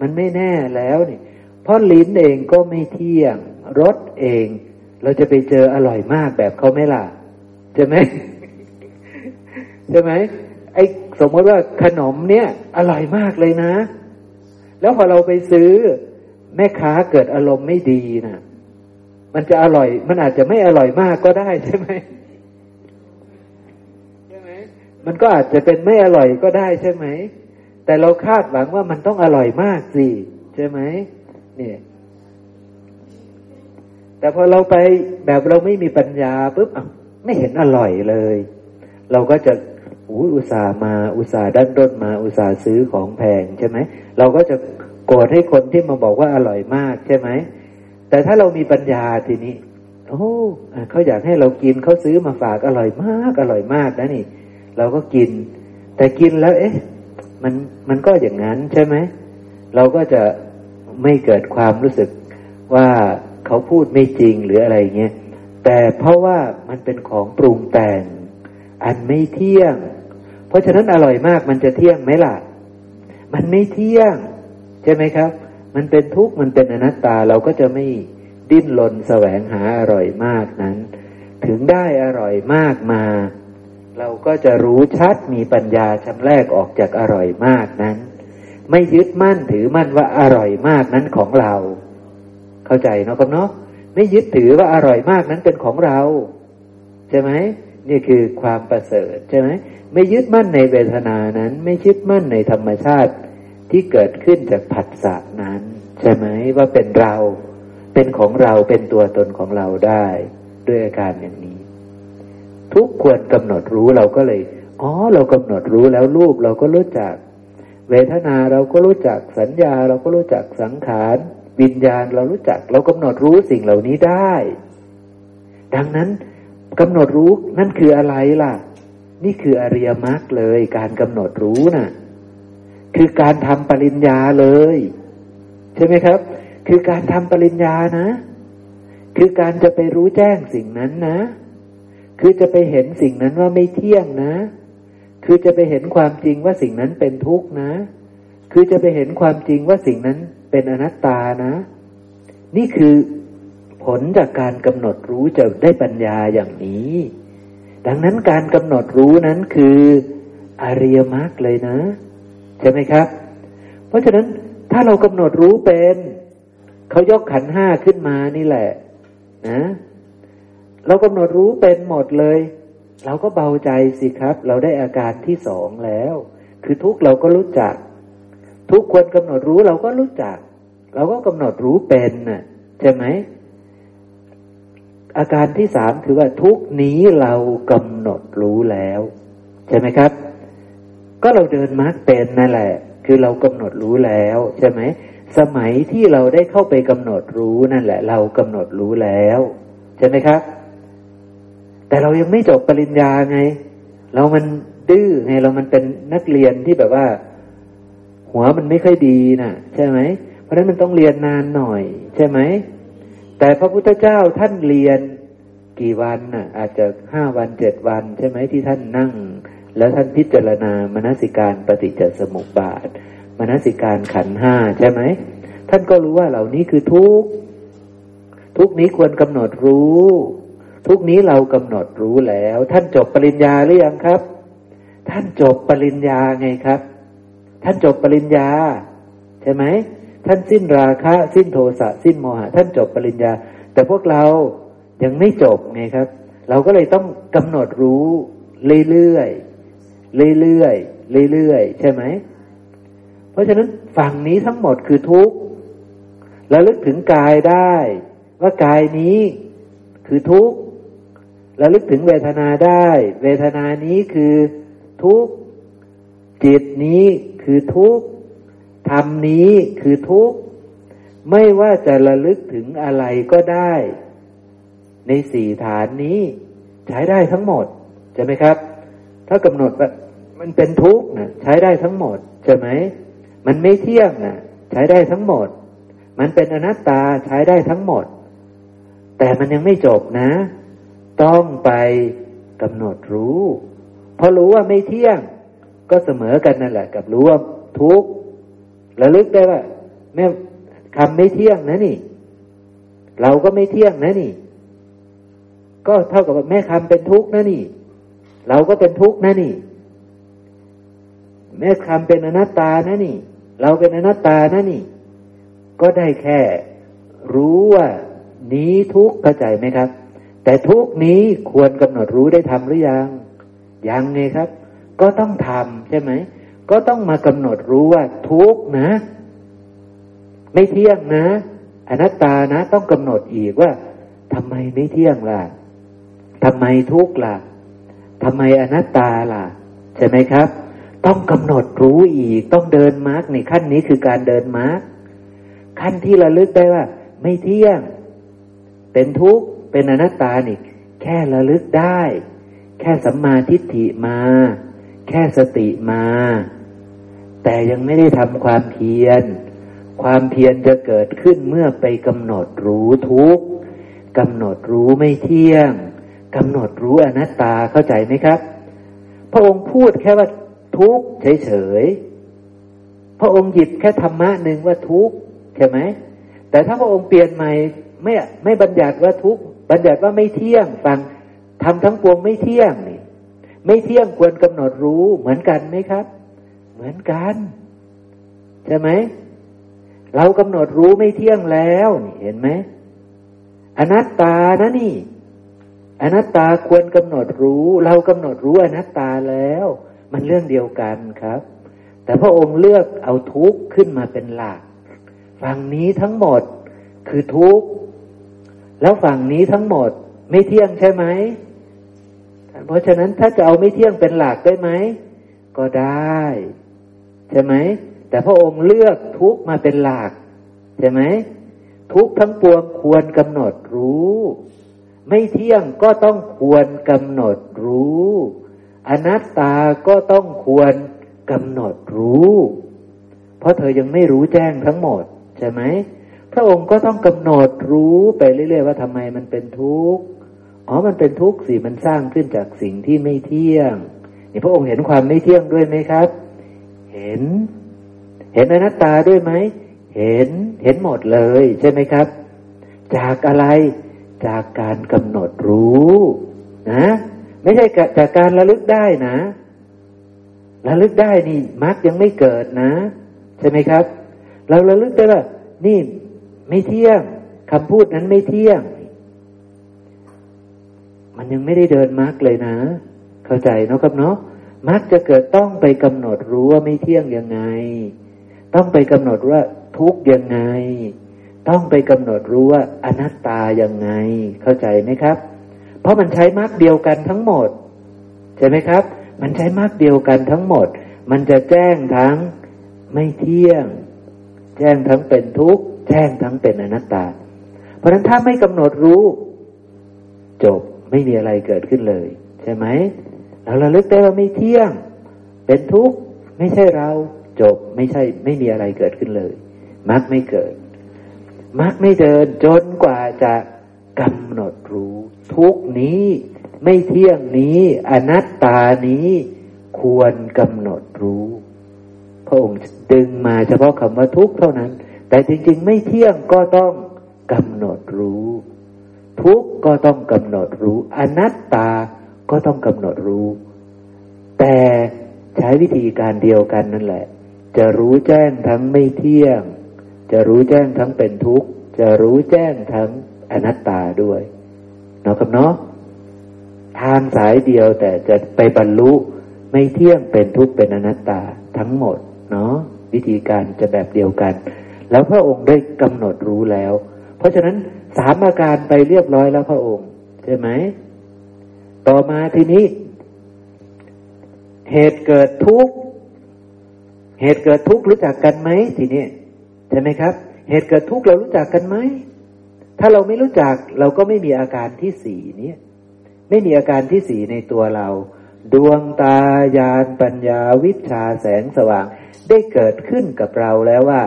มันไม่แน่แล้วนี่เพราะลิ้นเองก็ไม่เที่ยงรสเอง เราจะไปเจออร่อยมากแบบเขาไหมล่ะใช่ไหม ใช่ไหมไอ้สมมติว่าขนมเนี้ยอร่อยมากเลยนะ แล้วพอเราไปซื้อ แม่ค้าเกิดอารมณ์ไม่ดีน่ะมันจะอร่อย มันอาจจะไม่อร่อยมากก็ได้ใช่ไหมใช่ไหมมันก็อาจจะเป็นไม่อร่อยก็ได้ใช่ไหมแต่เราคาดหวังว่ามันต้องอร่อยมากสิใช่ไหมเนี่ยแต่พอเราไปแบบเราไม่มีปัญญาปุ๊บไม่เห็นอร่อยเลย เราก็จะ อุตส่าห์มาอุตส่าห์ดันด้นมาอุตส่าห์ซื้อของแพงใช่ไหมเราก็จะโกรธให้คนที่มาบอกว่าอร่อยมากใช่ไหมแต่ถ้าเรามีปัญญาทีนี้ โอ้เขาอยากให้เรากินเขาซื้อมาฝากอร่อยมากอร่อยมากนะนี่ เราก็กิน แต่กินแล้ว เอ๊ะ มันมันก็อย่างนั้นใช่ไหมเราก็จะไม่เกิดความรู้สึกว่าเขาพูดไม่จริงหรืออะไรเงี้ยแต่เพราะว่ามันเป็นของปรุงแต่ง อันไม่เที่ยง เพราะฉะนั้นอร่อยมากมันจะเที่ยงไหมล่ะ มันไม่เที่ยง ใช่ไหมครับ มันเป็นทุกข์มันเป็นอนัตตาเราก็จะไม่ดิ้นรนแสวงหาอร่อยมากนั้น ถึงได้อร่อยมากมา เราก็จะรู้ชัดมีปัญญาชำแรกออกจากอร่อยมากนั้น ไม่ยึดมั่นถือมั่นว่าอร่อยมากนั้นของเรา เข้าใจเนาะครับเนาะไม่ยึดถือว่าอร่อยมากนั้นเป็นของเรา ใช่ไหม นี่คือความประเสริฐใช่ไหมไม่ยึดมั่นในเวทนานั้น ไม่ยึดมั่นในธรรมชาติที่เกิดขึ้นจากผัสสะนั้น ใช่ไหมว่าเป็นเรา เป็นของเราเป็นตัวตนของเราได้ ด้วยอาการอย่างนี้ ทุกควรกำหนดรู้เราก็เลยอ๋อเรากำหนดรู้แล้วรูปเราก็รู้จัก เวทนาเราก็รู้จักสัญญาเราก็รู้จักสังขารวิญญาณเรารู้จัก เรากำหนดรู้สิ่งเหล่านี้ได้ ดังนั้น กำหนดรู้นั่นคืออะไรล่ะ นี่คืออริยมรรคเลย การกำหนดรู้นะ่ะ คือการทำปริญญาเลย ใช่ไหมครับ คือการทำปริญญานะ คือการจะไปรู้แจ้งสิ่งนั้นนะ คือจะไปเห็นสิ่งนั้นว่าไม่เที่ยงนะ คือจะไปเห็นความจริงว่าสิ่งนั้นเป็นทุกข์นะ คือจะไปเห็นความจริงว่าสิ่งนั้นเป็นอนัตตานะ นี่คือ ผลจากการกำหนดรู้จะได้ปัญญาอย่างนี้ ดังนั้นการกำหนดรู้นั้นคืออริยมรรคเลยนะ ใช่ไหมครับ เพราะฉะนั้นถ้าเรากำหนดรู้เป็นเขายกขันห้าขึ้นมานี่แหละนะเรากำหนดรู้เป็นหมดเลย เราก็เบาใจสิครับ เราได้อาการที่สองแล้ว คือทุกเราก็รู้จัก ทุกคนกำหนดรู้เราก็รู้จัก เราก็กำหนดรู้เป็นน่ะใช่ไหม อาการที่สามคือว่าทุกนี้เรากำหนดรู้แล้ว ใช่ไหมครับ ก็เราเดินมารรคเป็นนั่นแหละ คือเรากำหนดรู้แล้ว ใช่ไหมสมัยที่เราได้เข้าไปกำหนดรู้นั่นแหละ เรากำหนดรู้แล้ว ใช่ไหมครับ แต่เรายังไม่จบปริญญาไง เรามันดื้อไงเรามันเป็นนักเรียนที่แบบว่า หัวมันไม่ค่อยดีนะ่ะ ใช่ไหมเพราะฉะนั้นมันต้องเรียนนานหน่อย ใช่ไหม แต่พระพุทธเจ้าท่านเรียนกี่วันน่ะ อาจจะห้าวันเจ็ดวัน ใช่ไหมที่ท่านนั่ง แล้วท่านพิจารณามนสิการปฏิจจสมุปบาทมนสิการขันห้าใช่ไหมท่านก็รู้ว่าเหล่านี้คือทุกทุกนี้ควรกำหนดรู้ ทุกนี้เรากำหนดรู้แล้ว ท่านจบปริญญาหรือยังครับ ท่านจบปริญญาไงครับ ท่านจบปริญญา ใช่ไหม ท่านสิ้นราคะ สิ้นโทสะสิ้นโมหะท่านจบปริญญา แต่พวกเรายังไม่จบไงครับ เราก็เลยต้องกำหนดรู้เรื่อยๆเรื่อยๆเรื่อยๆใช่ไหมเพราะฉะนั้นฝั่งนี้ทั้งหมดคือทุกข์ระลึกถึงกายได้ ว่ากายนี้คือทุกข์ระลึกถึงเวทนาได้ เวทนานี้คือทุกข์จิตนี้คือทุกข์ รรมนี้คือทุกข์ ไม่ว่าจะระลึกถึงอะไรก็ได้ ในสี่ฐานนี้ ใช้ได้ทั้งหมด ใช่ไหมครับ ถ้ากำหนดว่ามันเป็นทุกข์นะใช้ได้ทั้งหมด ใช่ไหม มันไม่เที่ยงนะใช้ได้ทั้งหมด มันเป็นอนัตตาใช้ได้ทั้งหมด แต่มันยังไม่จบนะ ต้องไปกำหนดรู้ เพราะรู้ว่าไม่เที่ยง ก็เสมอกันนั่นแหละ กับรู้ว่าทุกข์ ระลึกได้ว่าแม่คำไม่เที่ยงนะนี่ เราก็ไม่เที่ยงนะนี่ ก็เท่ากับแม่คำเป็นทุกข์นะนี่ เราก็เป็นทุกข์นะนี่ แม่คำเป็นอนัตตานะนี่ เราเป็นอนัตตานะนี่ ก็ได้แค่ รู้ว่านี้ทุกข์เข้าใจไหมครับ แต่ทุกนี้ควรกำหนดรู้ได้ทำหรือยังยังไงครับ ก็ต้องทำใช่ไหม ก็ต้องมากำหนดรู้ว่าทุกนะ ไม่เที่ยงนะ อนัตตานะ ต้องกำหนดอีกว่าทำไมไม่เที่ยงล่ะทำไมทุกล่ะทำไมอนัตตาล่ะ ใช่ไหมครับ ต้องกำหนดรู้อีก ต้องเดินมาร์กในขั้นนี้คือการเดินมาร์กขั้นที่ระลึกได้ว่า ไม่เที่ยง เป็นทุกข์เป็นอนัตตานี่แค่ระลึกได้ แค่สัมมาทิฏฐิมา แค่สติมา แต่ยังไม่ได้ทำความเพียร ความเพียรจะเกิดขึ้นเมื่อไปกำหนดรู้ทุกกำหนดรู้ไม่เที่ยงกำหนดรู้อนัตตาเข้าใจไหมครับ พระองค์พูดแค่ว่าทุกเฉยๆพระองค์หยิบแค่ธรรมะหนึ่งว่าทุกใช่ไหมแต่ถ้าพระองค์เปลี่ยนใหม่ไม่ไม่บัญญัติว่าทุกบัญญัติว่าไม่เที่ยงฟังทำทั้งปวงไม่เที่ยง ไม่เที่ยงควรกำหนดรู้เหมือนกันไหมครับ เหมือนกัน ใช่ไหมเรากำหนดรู้ไม่เที่ยงแล้วนี่เห็นไหมอนัตตานะนี่ อนัตตาควรกำหนดรู้ เรากำหนดรู้อนัตตาแล้ว มันเรื่องเดียวกันครับ แต่พระองค์เลือกเอาทุกข์ขึ้นมาเป็นหลักฝั่งนี้ทั้งหมดคือทุกข์แล้วฝั่งนี้ทั้งหมดไม่เที่ยงใช่ไหม เพราะฉะนั้นถ้าจะเอาไม่เที่ยงเป็นหลักได้ไหม ก็ได้ ใช่ไหม แต่พระองค์เลือกทุกมาเป็นหลัก ใช่ไหม ทุกทั้งปวงควรกำหนดรู้ ไม่เที่ยงก็ต้องควรกำหนดรู้ อนัตตาก็ต้องควรกำหนดรู้ เพราะเธอยังไม่รู้แจ้งทั้งหมด ใช่ไหม พระองค์ก็ต้องกำหนดรู้ไปเรื่อยๆว่าทำไมมันเป็นทุกข์ อ๋อมันเป็นทุกข์สิมันสร้างขึ้นจากสิ่งที่ไม่เที่ยงนี่พระองค์เห็นความไม่เที่ยงด้วยไหมครับ เห็น เห็นอนัตตาด้วยไหมเห็นเห็นหมดเลยใช่ไหมครับ จากอะไรจากการกำหนดรู้นะไม่ใช่จากการระลึกได้นะระลึกได้นี่มรรคยังไม่เกิดนะ ใช่ไหมครับ เราระลึกได้ว่านี่ไม่เที่ยงคำพูดนั้นไม่เที่ยง มันยังไม่ได้เดินมรรคเลยนะ เข้าใจเนาะครับเนาะมรรคจะเกิดต้องไปกำหนดรู้ว่าไม่เที่ยงยังไง ต้องไปกำหนดว่าทุกยังไง ต้องไปกำหนดรู้ว่าอนัตตายังไง เข้าใจไหมครับ เพราะมันใช้มรรคเดียวกันทั้งหมด ใช่ไหมครับ มันใช้มรรคเดียวกันทั้งหมด มันจะแจ้งทั้งไม่เที่ยง แจ้งทั้งเป็นทุกข์แจ้งทั้งเป็นอนัตตา เพราะฉะนั้นถ้าไม่กำหนดรู้ จบ ไม่มีอะไรเกิดขึ้นเลย ใช่ไหมเราระลึกได้ว่าไม่เที่ยง เป็นทุกข์ไม่ใช่เราจบไม่ใช่ไม่มีอะไรเกิดขึ้นเลยมรรคไม่เกิดมรรคไม่เดินจนกว่าจะกำหนดรู้ ทุกนี้ ไม่เที่ยงนี้ อนัตตานี้ ควรกำหนดรู้ พระองค์ดึงมาเฉพาะคำว่าทุกเท่านั้น แต่จริง ๆ ไม่เที่ยงก็ต้องกำหนดรู้ ทุกก็ต้องกำหนดรู้ อนัตตาก็ต้องกำหนดรู้ แต่ใช้วิธีการเดียวกันนั่นแหละ จะรู้แจ้งทั้งไม่เที่ยง จะรู้แจ้งทั้งเป็นทุกข์ จะรู้แจ้งทั้งอนัตตาด้วยเนาะครับเนาะทางสายเดียวแต่จะไปบรรลุไม่เที่ยงเป็นทุกข์เป็นอนัตตาทั้งหมดเนาะวิธีการจะแบบเดียวกัน แล้วพระองค์ได้กำหนดรู้แล้ว เพราะฉะนั้น สามอาการไปเรียบร้อยแล้วพระองค์ใช่ไหม ต่อมาทีนี้ เหตุเกิดทุกข์เหตุเกิดทุกข์รู้จักกันไหมทีนี้ใช่ไหมครับ เหตุเกิดทุกข์เรารู้จักกันไหมถ้าเราไม่รู้จักเราก็ไม่มีอาการที่สี่นี้ไม่มีอาการที่สี่ในตัวเรา ดวงตาญาณปัญญาวิชาแสงสว่าง ได้เกิดขึ้นกับเราแล้วว่า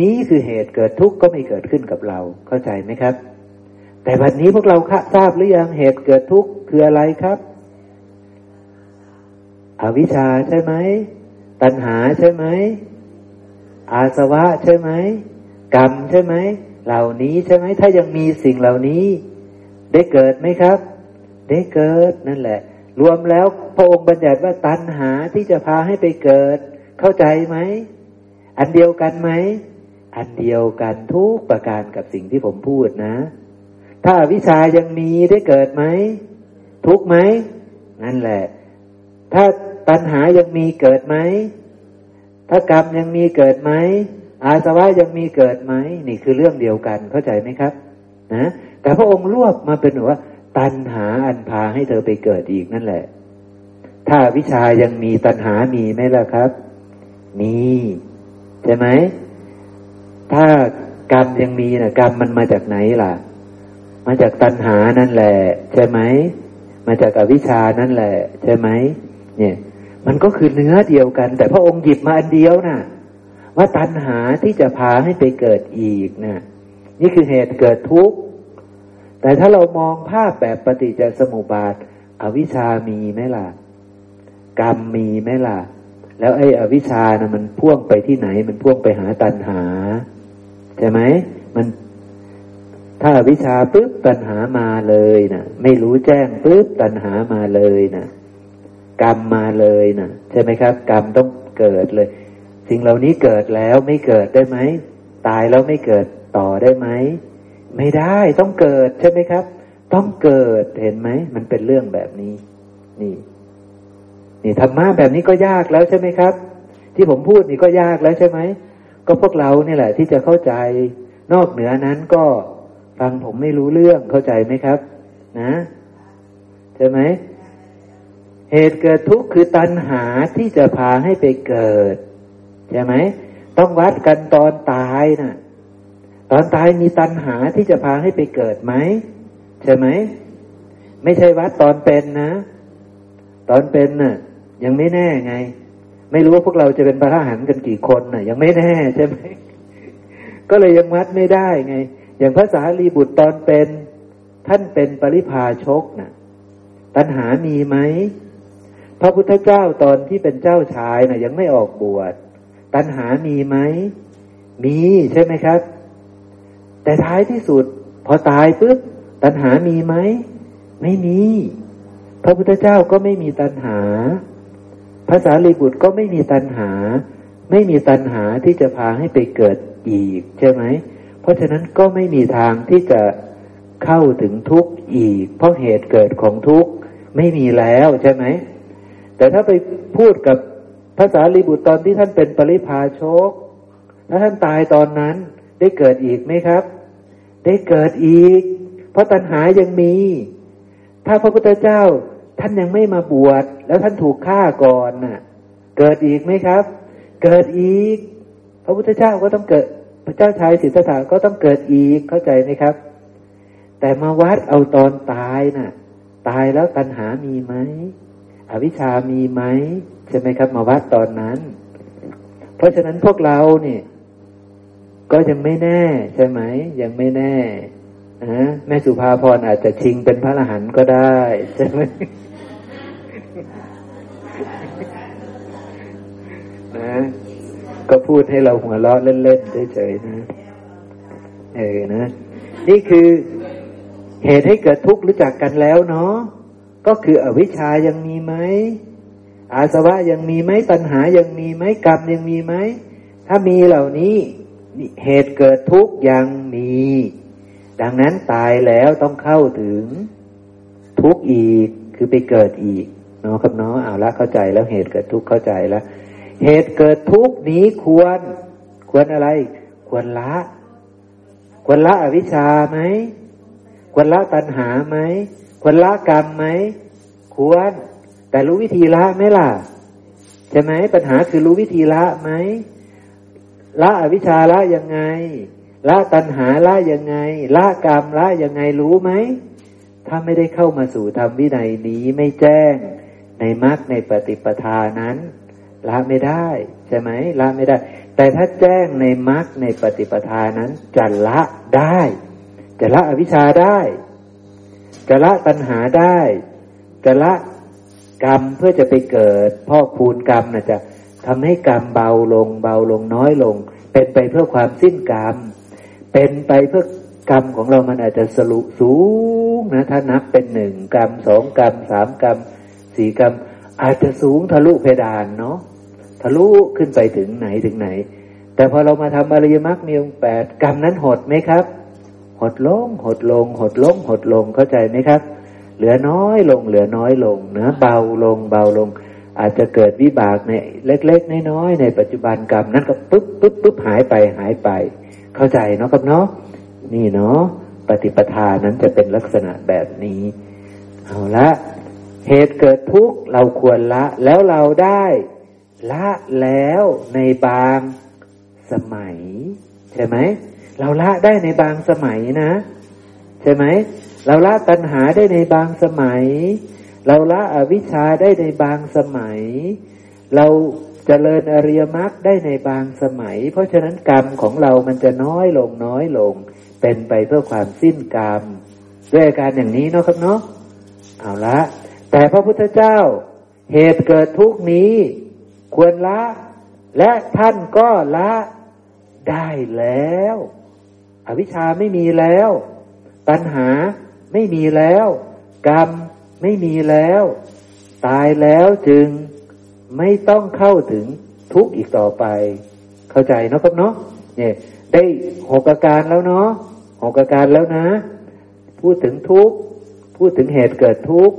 นี้คือเหตุเกิดทุกข์ก็ไม่เกิดขึ้นกับเรา เข้าใจไหมครับ แต่วันนี้พวกเราทราบหรือยังเหตุเกิดทุกข์คืออะไรครับอวิชชาใช่ไหมตัณหาใช่ไหมอาสวะใช่ไหมกรรมใช่ไหมเหล่านี้ใช่ไหมถ้ายังมีสิ่งเหล่านี้ ได้เกิดไหมครับ ได้เกิดนั่นแหละ รวมแล้วพระองค์บัญญัติว่าตัณหาที่จะพาให้ไปเกิด เข้าใจไหมอันเดียวกันไหม อันเดียวกันทุกประการกับสิ่งที่ผมพูดนะ ถ้าวิชายังมีได้เกิดไหม ทุกไหม นั่นแหละ ถ้าตัณหายังมีเกิดไหม ถ้ากรรมยังมีเกิดไหม อาสวะยังมีเกิดไหม นี่คือเรื่องเดียวกันเข้าใจไหมครับ นะ แต่พระองค์รวบมาเป็นว่า ตัณหาอันพาให้เธอไปเกิดอีกนั่นแหละ ถ้าวิชายังมีตัณหามีไหมล่ะครับ มี ใช่ไหม ถ้ากรรมยังมีนะกรรมมันมาจากไหนล่ะ มาจากตัณหานั่นแหละ ใช่ไหม มาจากอวิชานั่นแหละ ใช่ไหมเนี่ย มันก็คือเนื้อเดียวกัน แต่พระองค์หยิบมาอันเดียวนะ่ะ ว่าตัณหาที่จะพาให้ไปเกิดอีกนะ่ะ นี่คือเหตุเกิดทุกข์แต่ถ้าเรามองภาพแบบปฏิจจสมุปบาท อวิชามีไหมล่ะ กรรมมีไหมล่ะ แล้วไอ้อวิชานะมันพ่วงไปที่ไหน มันพ่วงไปหาตัณหา ใช่ไหมมันถ้าวิชาปุ๊บตัณหามาเลยนะไม่รู้แจ้งปุ๊บตัณหามาเลยนะกรรมมาเลยนะใช่ไหมครับ กรรมต้องเกิดเลย สิ่งเหล่านี้เกิดแล้วไม่เกิดได้ไหมตายแล้วไม่เกิดต่อได้ไหมไม่ได้ต้องเกิดใช่ไหมครับ ต้องเกิดเห็นไหมมันเป็นเรื่องแบบนี้ นี่ นี่ธรรมะแบบนี้ก็ยากแล้วใช่ไหมครับ ที่ผมพูดนี่ก็ยากแล้วใช่ไหม ก็พวกเราเนี่ยแหละที่จะเข้าใจ นอกเหนือนั้นก็ฟังผมไม่รู้เรื่องเข้าใจไหมครับ นะใช่ไหมเหตุเกิดทุกข์คือตัณหาที่จะพาให้ไปเกิด ใช่ไหมต้องวัดกันตอนตายนะ่ะ ตอนตายมีตัณหาที่จะพาให้ไปเกิดไหมใช่ไหมไม่ใช่วัดตอนเป็นนะ ตอนเป็นน่ะ ยังไม่แน่ไง ไม่รู้ว่าพวกเราจะเป็นพระอรหันต์กันกี่คนน่ะ ยังไม่แน่ใช่ไหมก็เลยยังวัดไม่ได้ไง อย่างพระสารีบุตรตอนเป็น ท่านเป็นปริพาชกนะ่ะ ตัณหามีไหมพระพุทธเจ้าตอนที่เป็นเจ้าชายนะ่ะ ยังไม่ออกบวช ตัณหามีไหมมีใช่ไหมครับ แต่ท้ายที่สุด พอตายปุ๊บตัณหามีไหมไม่มี พระพุทธเจ้าก็ไม่มีตัณหา พระสารีบุตรก็ไม่มีตัณหา ไม่มีตัณหาที่จะพาให้ไปเกิดอีกใช่ไหม เพราะฉะนั้นก็ไม่มีทางที่จะเข้าถึงทุกข์อีก เพราะเหตุเกิดของทุกข์ไม่มีแล้วใช่ไหม แต่ถ้าไปพูดกับภาษาลีบุตรตอนที่ท่านเป็นปริพาชกถ้าท่านตายตอนนั้นได้เกิดอีกไหมครับ ได้เกิดอีก เพราะตัณหายังมี ถ้าพระพุทธเจ้า ท่านยังไม่มาบวชแล้วท่านถูกฆ่าก่อนน่ะ เกิดอีกไหมครับ เกิดอีก พระพุทธเจ้าก็ต้องเกิด พระเจ้าชายสิทธัตถะก็ต้องเกิดอีกเข้าใจไหมครับ แต่มาวัดเอาตอนตายน่ะ ตายแล้วตัณหามีไหมอวิชามีไหมใช่ไหมครับ มาวัดตอนนั้น เพราะฉะนั้นพวกเราเนี่ยก็ยังไม่แน่ ใช่ไหม ยังไม่แน่นะแม่สุภาพรอาจจะชิงเป็นพระอรหันต์ก็ได้ ใช่ไหม นะ ก็พูดให้เราหัวเราะเล่นๆเฉยๆนะ เออนะ นี่คือเหตุให้เกิดทุกข์รู้จักกันแล้วเนาะก็คืออวิชชายังมีไหมอาสวะยังมีไหมปัญหายังมีไหมกรรมยังมีไหมถ้ามีเหล่านี้เหตุเกิดทุกข์ยังมี ดังนั้นตายแล้วต้องเข้าถึงทุกข์อีกคือไปเกิดอีกเนาะครับเนาะเอาละเข้าใจแล้วเหตุเกิดทุกข์เข้าใจแล้ว เหตุเกิดทุกข์นี้ควร ควรอะไร ควรละ ควรละอวิชชาไหม ควรละตัณหาไหม ควรละกรรมไหม ควร แต่รู้วิธีละไหมล่ะ ใช่ไหม ปัญหาคือรู้วิธีละไหม ละอวิชชาละยังไง ละตัณหาละยังไง ละกรรมละยังไงรู้ไหม ถ้าไม่ได้เข้ามาสู่ธรรมวินัยนี้ไม่แจ้งในมรรคในปฏิปทานั้น ละไม่ได้ ใช่ไหมละไม่ได้ แต่ถ้าแจ้งในมรรคในปฏิปทานั้นจะละได้ จะละอวิชชาได้ จะละตัณหาได้ จะละกรรมเพื่อจะไปเกิดพ่อคูณกรรมนะจะทำให้กรรมเบาลง เบาลงน้อยลง เป็นไปเพื่อความสิ้นกรรม เป็นไปเพื่อกรรมของเรามันอาจจะสรุสูงนะถ้านับเป็นหนึ่งกรรมสองกรรมสามกรรมสี่กรรม อาจจะสูงทะลุเพดานเนาะทะลุขึ้นไปถึงไหนถึงไหน แต่พอเรามาทำอริยมรรคมีองแปดกรรมนั้นหดไหมครับ หดลง หดลง หดลง หดลงเข้าใจไหมครับ เหลือน้อยลง เหลือน้อยลงเนะเบาลงเบาลง อาจจะเกิดวิบากในเล็ก ๆ น้อยๆในปัจจุบันกรรมนั้นก็ปุ๊บปุ๊บปุ๊บหายไปหายไป เข้าใจเนาะครับเนาะนี่เนาะปฏิปทานั้นจะเป็นลักษณะแบบนี้ เอาละ เหตุเกิดทุกข์เราควรละ แล้วเราได้ละแล้วในบางสมัย ใช่ไหม เราละได้ในบางสมัยนะ ใช่ไหม เราละตัณหาได้ในบางสมัย เราละอวิชชาได้ในบางสมัย เราเจริญอริยมรรคได้ในบางสมัย เพราะฉะนั้นกรรมของเรามันจะน้อยลงน้อยลง เป็นไปเพื่อความสิ้นกรรม ด้วยการอย่างนี้เนาะครับเนาะเอาละ แต่พระพุทธเจ้าเหตุเกิดทุกนี้ ควรละ และท่านก็ละได้แล้ว อวิชชาไม่มีแล้วตัณหาไม่มีแล้ว กรรมไม่มีแล้ว ตายแล้วจึงไม่ต้องเข้าถึงทุกข์อีกต่อไป เข้าใจนะครับเนาะเนี่ย ได้หกอาการแล้วเนาะหกอาการแล้วนะ พูดถึงทุกข์ พูดถึงเหตุเกิดทุกข์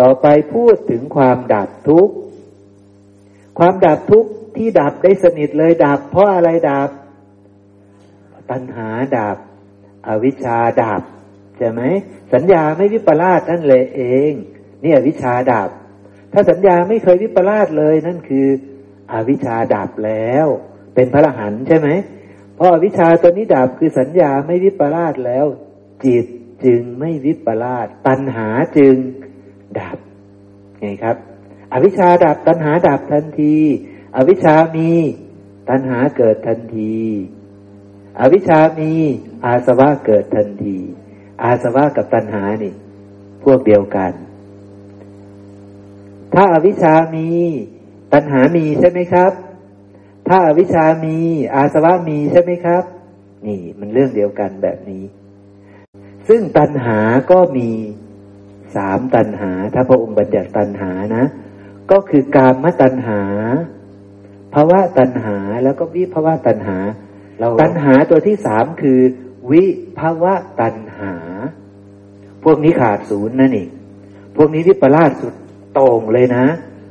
ต่อไปพูดถึงความดับทุกข์ ความดับทุกข์ที่ดับได้สนิทเลยดับ เพราะอะไรดับ ตัณหาดับ อวิชชาดับใช่ไหมสัญญาไม่วิปลาสนั่นเลยเอง นี่อวิชชาดับ ถ้าสัญญาไม่เคยวิปลาสเลยนั่นคืออวิชชาดับแล้ว เป็นพระรหันใช่ไหมเพราะอวิชชาตัวนี้ดับคือสัญญาไม่วิปลาสแล้ว จิตจึงไม่วิปลาสตัณหาจึง ดับไงครับ อวิชชาดับตัณหาดับทันที อวิชชามีตัณหาเกิดทันที อวิชชามีอาสวะเกิดทันที อาสวะกับตัณหานี่ พวกเดียวกัน ถ้าอาวิชชามีตัณหามีใช่ไหมครับ ถ้าอาวิชชามีอาสวะมีใช่ไหมครับ นี่มันเรื่องเดียวกันแบบนี้ ซึ่งตัณหาก็มี สามตัณหา ถ้าพระองค์บัญญัติตัณหานะ ก็คือกามตัณหาภาวะตัณหาแล้วก็วิภาวะตัณหาตัณหาตัวที่สามคือ วิภาวะตัณหา พวกนี้ขาดศูนย์นั่นเองพวกนี้วิปลาสสุดโต่งเลยนะ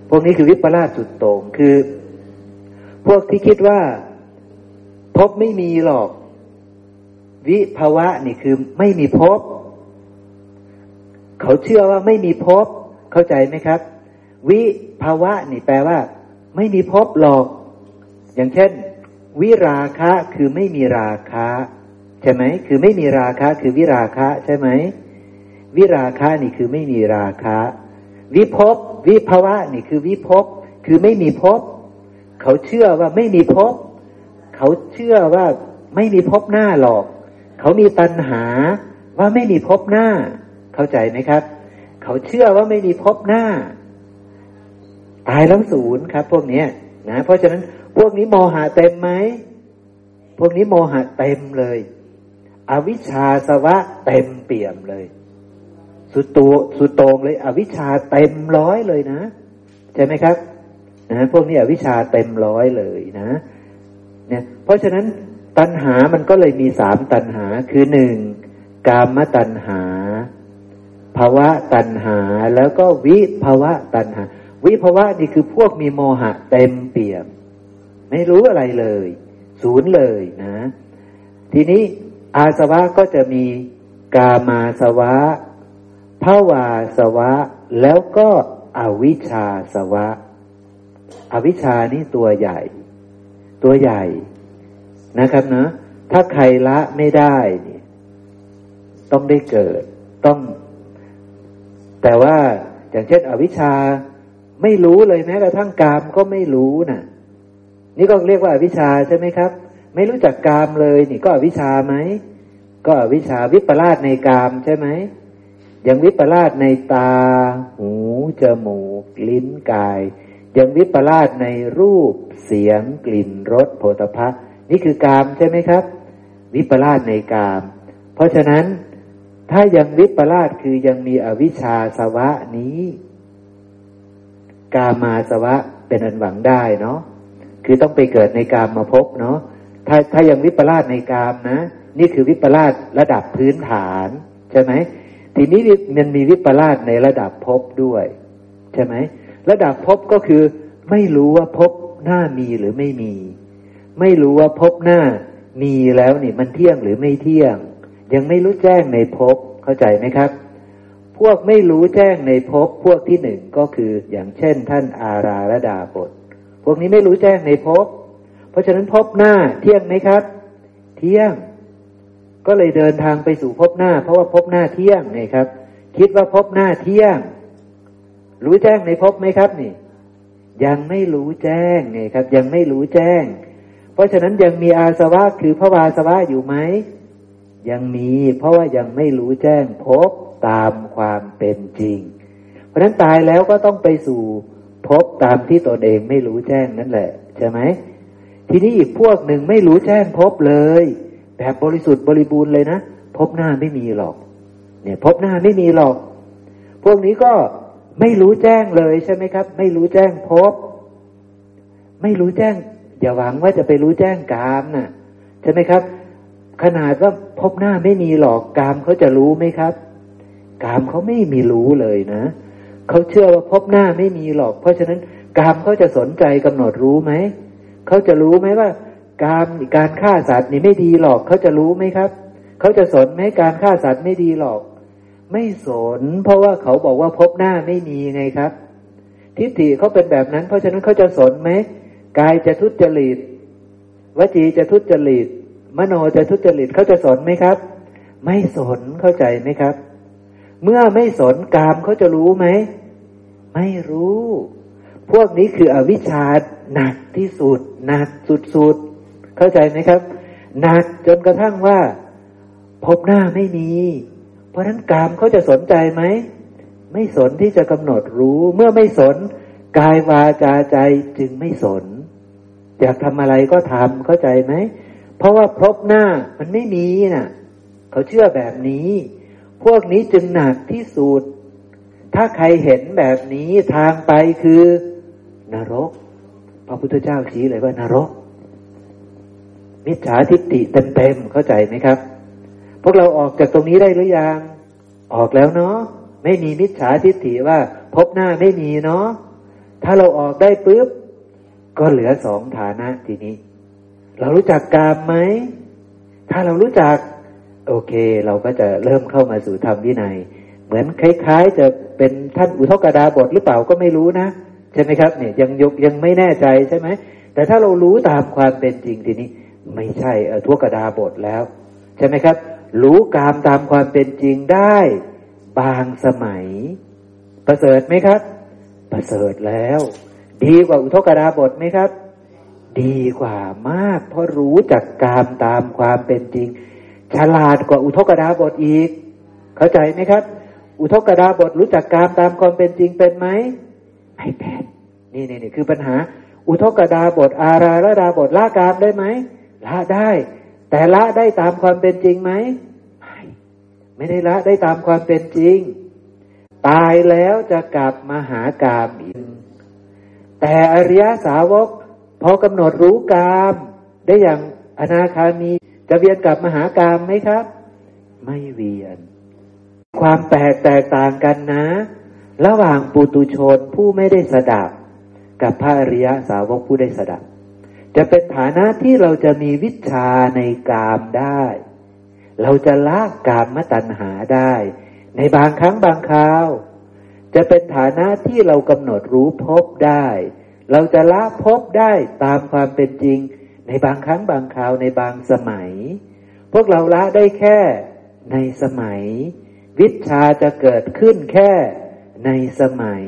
พวกนี้คือวิปลาสสุดโต่งคือ พวกที่คิดว่าพบไม่มีหรอก วิภาวะนี่คือไม่มีพบ เขาเชื่อว่าไม่มีภพเข้าใจไหมครับ วิภาวะนี่แปลว่า ไม่มีภพหรอก อย่างเช่น วิราคะคือไม่มีราคะใช่ไหมคือไม่มีราคะคือวิราคะใช่ไหมวิราคะนี่คือไม่มีราคะ วิภพวิภาวะนี่คือวิภพคือไม่มีภพเขาเชื่อว่าไม่มีภพเขาเชื่อว่าไม่มีภพหน้าหรอก เขามีตัณหาว่าไม่มีภพหน้า เข้าใจไหมครับ เขาเชื่อว่าไม่มีพบหน้า ตายแล้วศูนย์ครับ พวกนี้นะเพราะฉะนั้นพวกนี้โมหะเต็มไหมพวกนี้โมหะเต็มเลย อวิชชาสวะเต็มเปี่ยมเลย สุดตัวสุดตรงเลย อวิชชาเต็มร้อยเลยนะใช่ไหมครับนะพวกนี้อวิชชาเต็มร้อยเลยนะ เนี่ย เพราะฉะนั้นตัณหามันก็เลยมีสามตัณหาคือหนึ่งกามตัณหา ภาวะตัณหาแล้วก็วิภาวะตัณหา วิภาวะนี่คือพวกมีโมหะเต็มเปี่ยม ไม่รู้อะไรเลย ศูนย์เลยนะ ทีนี้อาสวะก็จะมีกามาสวะภาวาสวะ แล้วก็อวิชชาสวะ อวิชชานี่ตัวใหญ่ ตัวใหญ่นะครับเนะถ้าใครละไม่ได้เนี่ยต้องได้เกิดต้อง แต่ว่าอย่างเช่น อวิชชาไม่รู้เลยแม้กระทั่งกามก็ไม่รู้นะ่ะ นี่ก็เรียกว่าอวิชชาใช่ไหมครับ ไม่รู้จักกามเลย นี่ก็อวิชชาไหมก็อวิชชาวิปลาสในกามใช่ไหมยังวิปลาสในตา หูจมูก ลิ้นกาย ยังวิปลาสในรูป เสียง กลิ่นรสโผฏฐะนี่คือกามใช่ไหมครับ วิปลาสในกาม เพราะฉะนั้น ถ้ายังวิปลาสคือยังมีอวิชชาสวะนี้ กามาสวะเป็นอันหวังได้เนาะคือต้องไปเกิดในกามมาพบเนาะถ้าถ้ายังวิปลาสในกามนะ นี่คือวิปลาสระดับพื้นฐานใช่ไหมทีนี้มันมีวิปลาสในระดับพบด้วย ใช่ไหมระดับพบก็คือ ไม่รู้ว่าพบหน้ามีหรือไม่มี ไม่รู้ว่าพบหน้ามีแล้วนี่มันเที่ยงหรือไม่เที่ยง ยังไม่รู้แจ้งในภพเข้าใจไหมครับ พวกไม่รู้แจ้งในภพพวกที่หนึ่งก็คืออย่างเช่น ท่านอาราระดาบท พวกนี้ไม่รู้แจ้งในภพเพราะฉะนั้นภพหน้าเที่ยงไหมครับ เที่ยง ก็เลยเดินทางไปสู่ภพหน้า เพราะว่าภพหน้าเที่ยงนี่ครับ คิดว่าภพหน้าเที่ยง รู้แจ้งในภพไหมครับนี่ ยังไม่รู้แจ้งนี่ครับ ยังไม่รู้แจ้ง เพราะฉะนั้นยังมีอาสวะคือพระวาสวะอยู่ไหม ยังมี เพราะว่ายังไม่รู้แจ้งพบตามความเป็นจริง เพราะฉะนั้นตายแล้วก็ต้องไปสู่พบตามที่ตนเองไม่รู้แจ้งนั่นแหละ ใช่ไหมทีนี้อีกพวกหนึ่งไม่รู้แจ้งพบเลย แบบบริสุทธิ์บริบูรณ์เลยนะพบหน้าไม่มีหรอก เนี่ยพบหน้าไม่มีหรอก พวกนี้ก็ไม่รู้แจ้งเลยใช่ไหมครับ ไม่รู้แจ้งพบ ไม่รู้แจ้ง อย่าหวังว่าจะไปรู้แจ้งกามนะ่ะ ใช่ไหมครับ ขนาดว่าพบหน้าไม่มีหรอกกามเขาจะรู้ไหมครับ กามเขาไม่มีรู้เลยนะเขาเชื่อว่าพบหน้าไม่มีหรอก เพราะฉะนั้นกามเขาจะสนใจกำหนดรู้ไหมเขาจะรู้ไหมว่า การการฆ่าสัตว์นี่ไม่ดีหรอกเขาจะรู้ไหมครับเขาจะสนไหมการฆ่าสัตว์ไม่ดีหรอก ไม่สน เพราะว่าเขาบอกว่าพบหน้าไม่มีไงครับ ทิฏฐิเขาเป็นแบบนั้น เพราะฉะนั้นเขาจะสนไหมกายจะทุจริตวจีจะทุจริต มโนจะทุจริตเขาจะสนไหมครับ ไม่สนเข้าใจไหมครับ เมื่อไม่สนกามเขาจะรู้ไหม ไม่รู้ พวกนี้คืออวิชชาหนักที่สุดหนักสุดๆเข้าใจไหมครับหนักจนกระทั่งว่า พบหน้าไม่มี เพราะนั้นกามเขาจะสนใจไหม ไม่สนที่จะกำหนดรู้ เมื่อไม่สน กายวาจาใจจึงไม่สนอยากทำอะไรก็ทำเข้าใจไหม ราะว่าพบหน้ามันไม่มีนะ่ะ เขาเชื่อแบบนี้ พวกนี้จึงหนักที่สุด ถ้าใครเห็นแบบนี้ทางไปคือ นรก พระพุทธเจ้าชี้เลยว่านรก มิจฉาทิฏฐิเต็มๆเข้าใจไหมครับ พวกเราออกจากตรงนี้ได้หรือยัง ออกแล้วเนาะไม่มีมิจฉาทิฏฐิว่า พบหน้าไม่มีเนาะถ้าเราออกได้ปุ๊บก็เหลือสองฐานะทีนี้ เรารู้จักกามไหม ถ้าเรารู้จัก โอเค เราก็จะเริ่มเข้ามาสู่ธรรมวินัย เหมือนคล้าย ๆ จะเป็นท่านอุทกดาบทหรือเปล่าก็ไม่รู้นะใช่ไหมครับเนี่ยยังยกยังไม่แน่ใจใช่ไหมแต่ถ้าเรารู้ตามความเป็นจริงทีนี้ ไม่ใช่อทั่วกระดาบทแล้ว ใช่ไหมครับ รู้กามตามความเป็นจริงได้ บางสมัย ประเสริฐไหมครับ ประเสริฐแล้ว ดีกว่าอุทกดาบทไหมครับ ดีกว่ามาก เพราะรู้จักกามตามความเป็นจริง ฉลาดกว่าอุทกดาบทอีก เข้าใจไหมครับ อุทกดาบทรู้จักกามตามความเป็นจริงเป็นไหมไม่เป็นนี่นี่นี่คือปัญหา อุทกดาบทอาราละดาบทละกามได้ไหมละได้ แต่ละได้ตามความเป็นจริงไหมไม่ไม่ได้ละได้ตามความเป็นจริง ตายแล้วจะกลับมาหากามอีกแต่อริยสาวก พอกำหนดรู้กามได้อย่างอนาคามีจะเวียนกลับมาหากามไหมครับ ไม่เวียน ความแตกแตกต่างกันนะ ระหว่างปุตุชนผู้ไม่ได้สดับ กับพระอริยสาวกผู้ได้สดับ จะเป็นฐานะที่เราจะมีวิชาในกามได้ เราจะละกามมตัณหาได้ ในบางครั้งบางคราว จะเป็นฐานะที่เรากำหนดรู้พบได้ เราจะละพบได้ตามความเป็นจริง ในบางครั้งบางคราวในบางสมัย พวกเราละได้แค่ในสมัย วิชาจะเกิดขึ้นแค่ในสมัย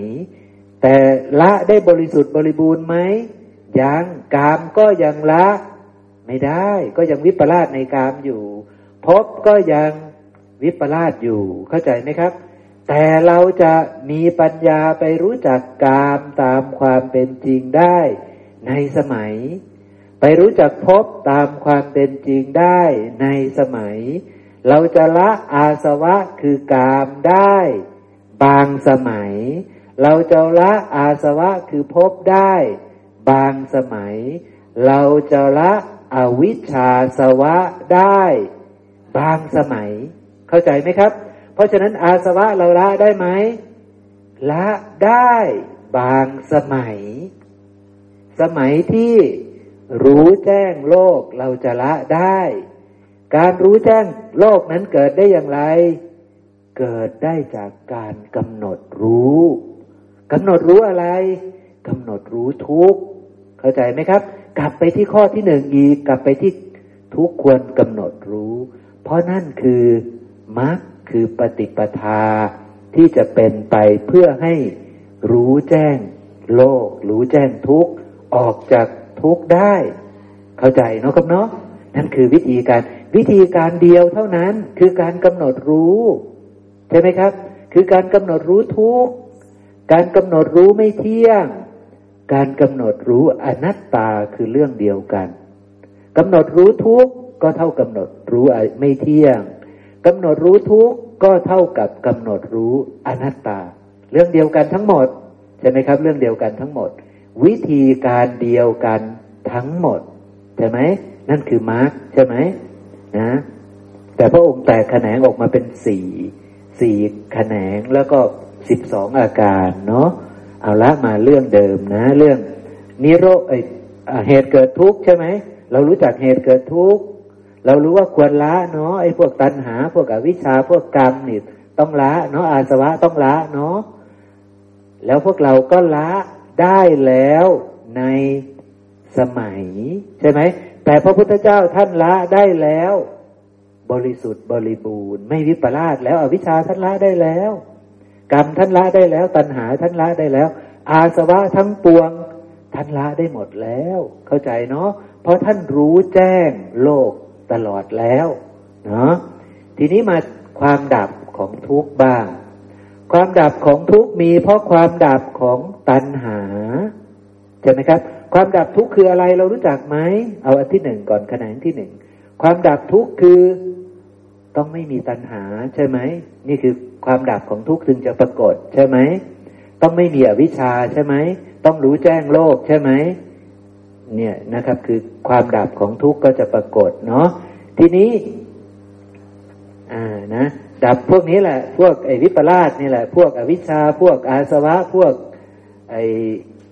แต่ละได้บริสุทธิ์บริบูรณ์ไหมยังกามก็ยังละไม่ได้ ก็ยังวิปลาสในกามอยู่ พบก็ยังวิปลาสอยู่เข้าใจไหมครับ แต่เราจะมีปัญญาไปรู้จักกามตามความเป็นจริงได้ในสมัย ไปรู้จักพบตามความเป็นจริงได้ในสมัย เราจะละอาสวะคือกามได้ บางสมัย เราจะละอาสวะคือพบได้ บางสมัย เราจะละอวิชชาสวะได้ บางสมัย เข้าใจไหมครับ เพราะฉะนั้นอาสวะเราละได้ไหมละได้บางสมัย สมัยที่รู้แจ้งโลกเราจะละได้ การรู้แจ้งโลกนั้นเกิดได้อย่างไร เกิดได้จากการกำหนดรู้กำหนดรู้อะไรกำหนดรู้ทุกเข้าใจไหมครับ กลับไปที่ข้อที่หนึ่งอีกกลับไปที่ทุกควรกำหนดรู้ เพเพราะนั่นคือมรรค คือปฏิปทาที่จะเป็นไปเพื่อให้รู้แจ้งโลก รู้แจ้งทุกออกจากทุกได้ เข้าใจเนาะครับเนาะนั่นคือวิธีการวิธีการเดียวเท่านั้นคือการกำหนดรู้ ใช่ไหมครับ คือการกำหนดรู้ทุกการกำหนดรู้ไม่เที่ยง การกำหนดรู้อนัตตาคือเรื่องเดียวกันกำหนดรู้ทุกก็เท่ากำหนดรู้ไม่เที่ยง กำหนดรู้ทุกข์ก็เท่ากับกำหนดรู้อนัตตา เรื่องเดียวกันทั้งหมดใช่ไหมครับ เรื่องเดียวกันทั้งหมด วิธีการเดียวกันทั้งหมดใช่ไหมนั่นคือมาร์กใช่ไหมนะแต่พระองค์แตกแขนงออกมาเป็นสี่สี่แขนงแล้วก็สิบสองอาการเนาะเอาละมาเรื่องเดิมนะ เรื่องนิโรธเหตุเกิดทุกข์ใช่ไหมเรารู้จักเหตุเกิดทุกข์ เรารู้ว่าควรละเนาะไอ้พวกตัณหา พวกอวิชชาพวกกรรมนี่ต้องละเนาะอาสวะต้องละเนาะแล้วพวกเราก็ละได้แล้วในสมัย ใช่ไหมแต่พระพุทธเจ้าท่านละได้แล้ว บริสุทธิ์บริบูรณ์ ไม่วิปลาสแล้วอวิชชาท่านละได้แล้ว กรรมท่านละได้แล้ว ตัณหาท่านละได้แล้ว อาสวะทั้งปวงท่านละได้หมดแล้ว เข้าใจเนาะเพราะท่านรู้แจ้งโลก ตลอดแล้วเนาะทีนี้มาความดับของทุกข์บ้าง ความดับของทุกข์มีเพราะความดับของตัณหาใช่ไหมครับ ความดับทุกข์คืออะไรเรารู้จักไหมเอาอันที่หนึ่งก่อนขนาดที่หนึ่งความดับทุกข์คือต้องไม่มีตัณหาใช่ไหมนี่คือความดับของทุกข์ถึงจะปรากฏใช่ไหมต้องไม่มีอวิชชาใช่ไหมต้องรู้แจ้งโลกใช่ไหม เนี่ยนะครับ คือความดับของทุกข์ก็จะปรากฏเนาะทีนี้ อ่านะดับพวกนี้แหละ พวกไอวิปลาสนี่แหละ พวกอวิชชา พวกอาสวะ พวก ไอ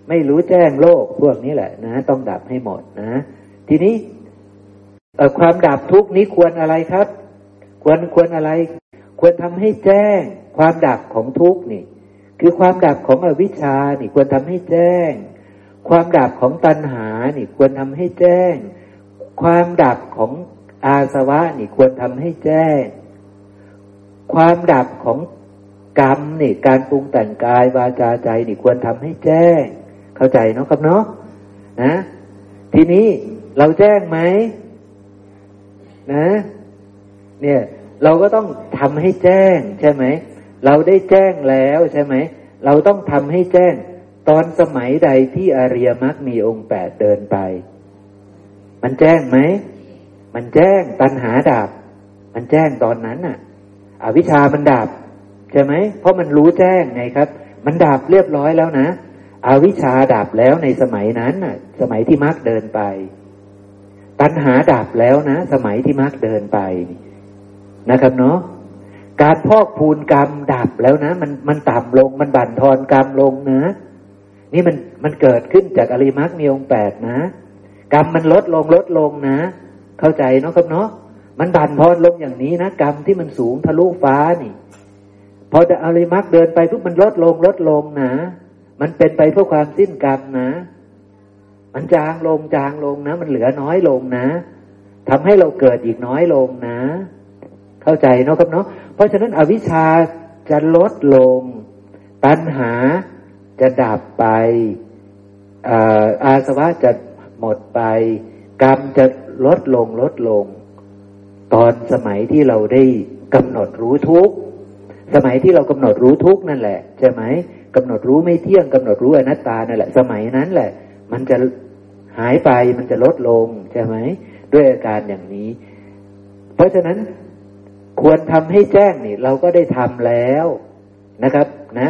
ไม่รู้แจ้งโลกพวกนี้แหละนะ ต้องดับให้หมดนะ ทีนี้ความดับทุกนี้ควรอะไรครับ ควรควรอะไร ควรทำให้แจ้ง ความดับของทุกนี่ คือความดับของอวิชชานี่ควรทำให้แจ้ง ความดับของตัณหานี่ควรทำให้แจ้ง ความดับของอาสวะนี่ควรทำให้แจ้ง ความดับของกรรมนี่การปรุงแต่งกายวาจาใจนี่ควรทำให้แจ้ง เข้าใจเนาะครับเนาะนะ ทีนี้เราแจ้งไหมนะ เนี่ย เราก็ต้องทำให้แจ้งใช่ไหมเราได้แจ้งแล้วใช่ไหมเราต้องทำให้แจ้ง ตอนสมัยใดที่อริยมรรคมีองค์แปดเดินไป มันแจ้งไหม มันแจ้งตัณหาดับ มันแจ้งตอนนั้นน่ะ อวิชามันดับ ใช่ไหม เพราะมันรู้แจ้งไงครับ มันดับเรียบร้อยแล้วนะอวิชาดับแล้วในสมัยนั้นน่ะ สมัยที่มรรคเดินไป ตัณหาดับแล้วนะ สมัยที่มรรคเดินไปนะครับเนาะการพอกพูนกรรมดับแล้วนะ มันมันต่ำลงมันบั่นทอนกรรมลงนะ นี่มันมันเกิดขึ้นจากอริมักมีองแปดนะ กรรมมันลดลงลดลงนะ เข้าใจเนาะครับเนาะมันบั่นพรลงอย่างนี้นะกรรมที่มันสูงทะลุฟ้านี่ พออริมักเดินไปปุ๊บมันลดลงลดลงนะ มันเป็นไปเพื่อความสิ้นกรรมนะ มันจางลงจางลงนะ มันเหลือน้อยลงนะทำให้เราเกิดอีกน้อยลงนะ เข้าใจเนาะครับเนาะเพราะฉะนั้นอวิชชาจะลดลง ตัณหา จะดับไปอาสวะจะหมดไป กรรมจะลดลงลดลง ตอนสมัยที่เราได้กำหนดรู้ทุกสมัยที่เรากำหนดรู้ทุกนั่นแหละ ใช่ไหมกำหนดรู้ไม่เที่ยงกำหนดรู้อนัตตานั่นแหละ สมัยนั้นแหละ มันจะหายไปมันจะลดลงใช่ไหมด้วยอาการอย่างนี้ เพราะฉะนั้นควรทำให้แจ้งนี่ เราก็ได้ทำแล้วนะครับ นะ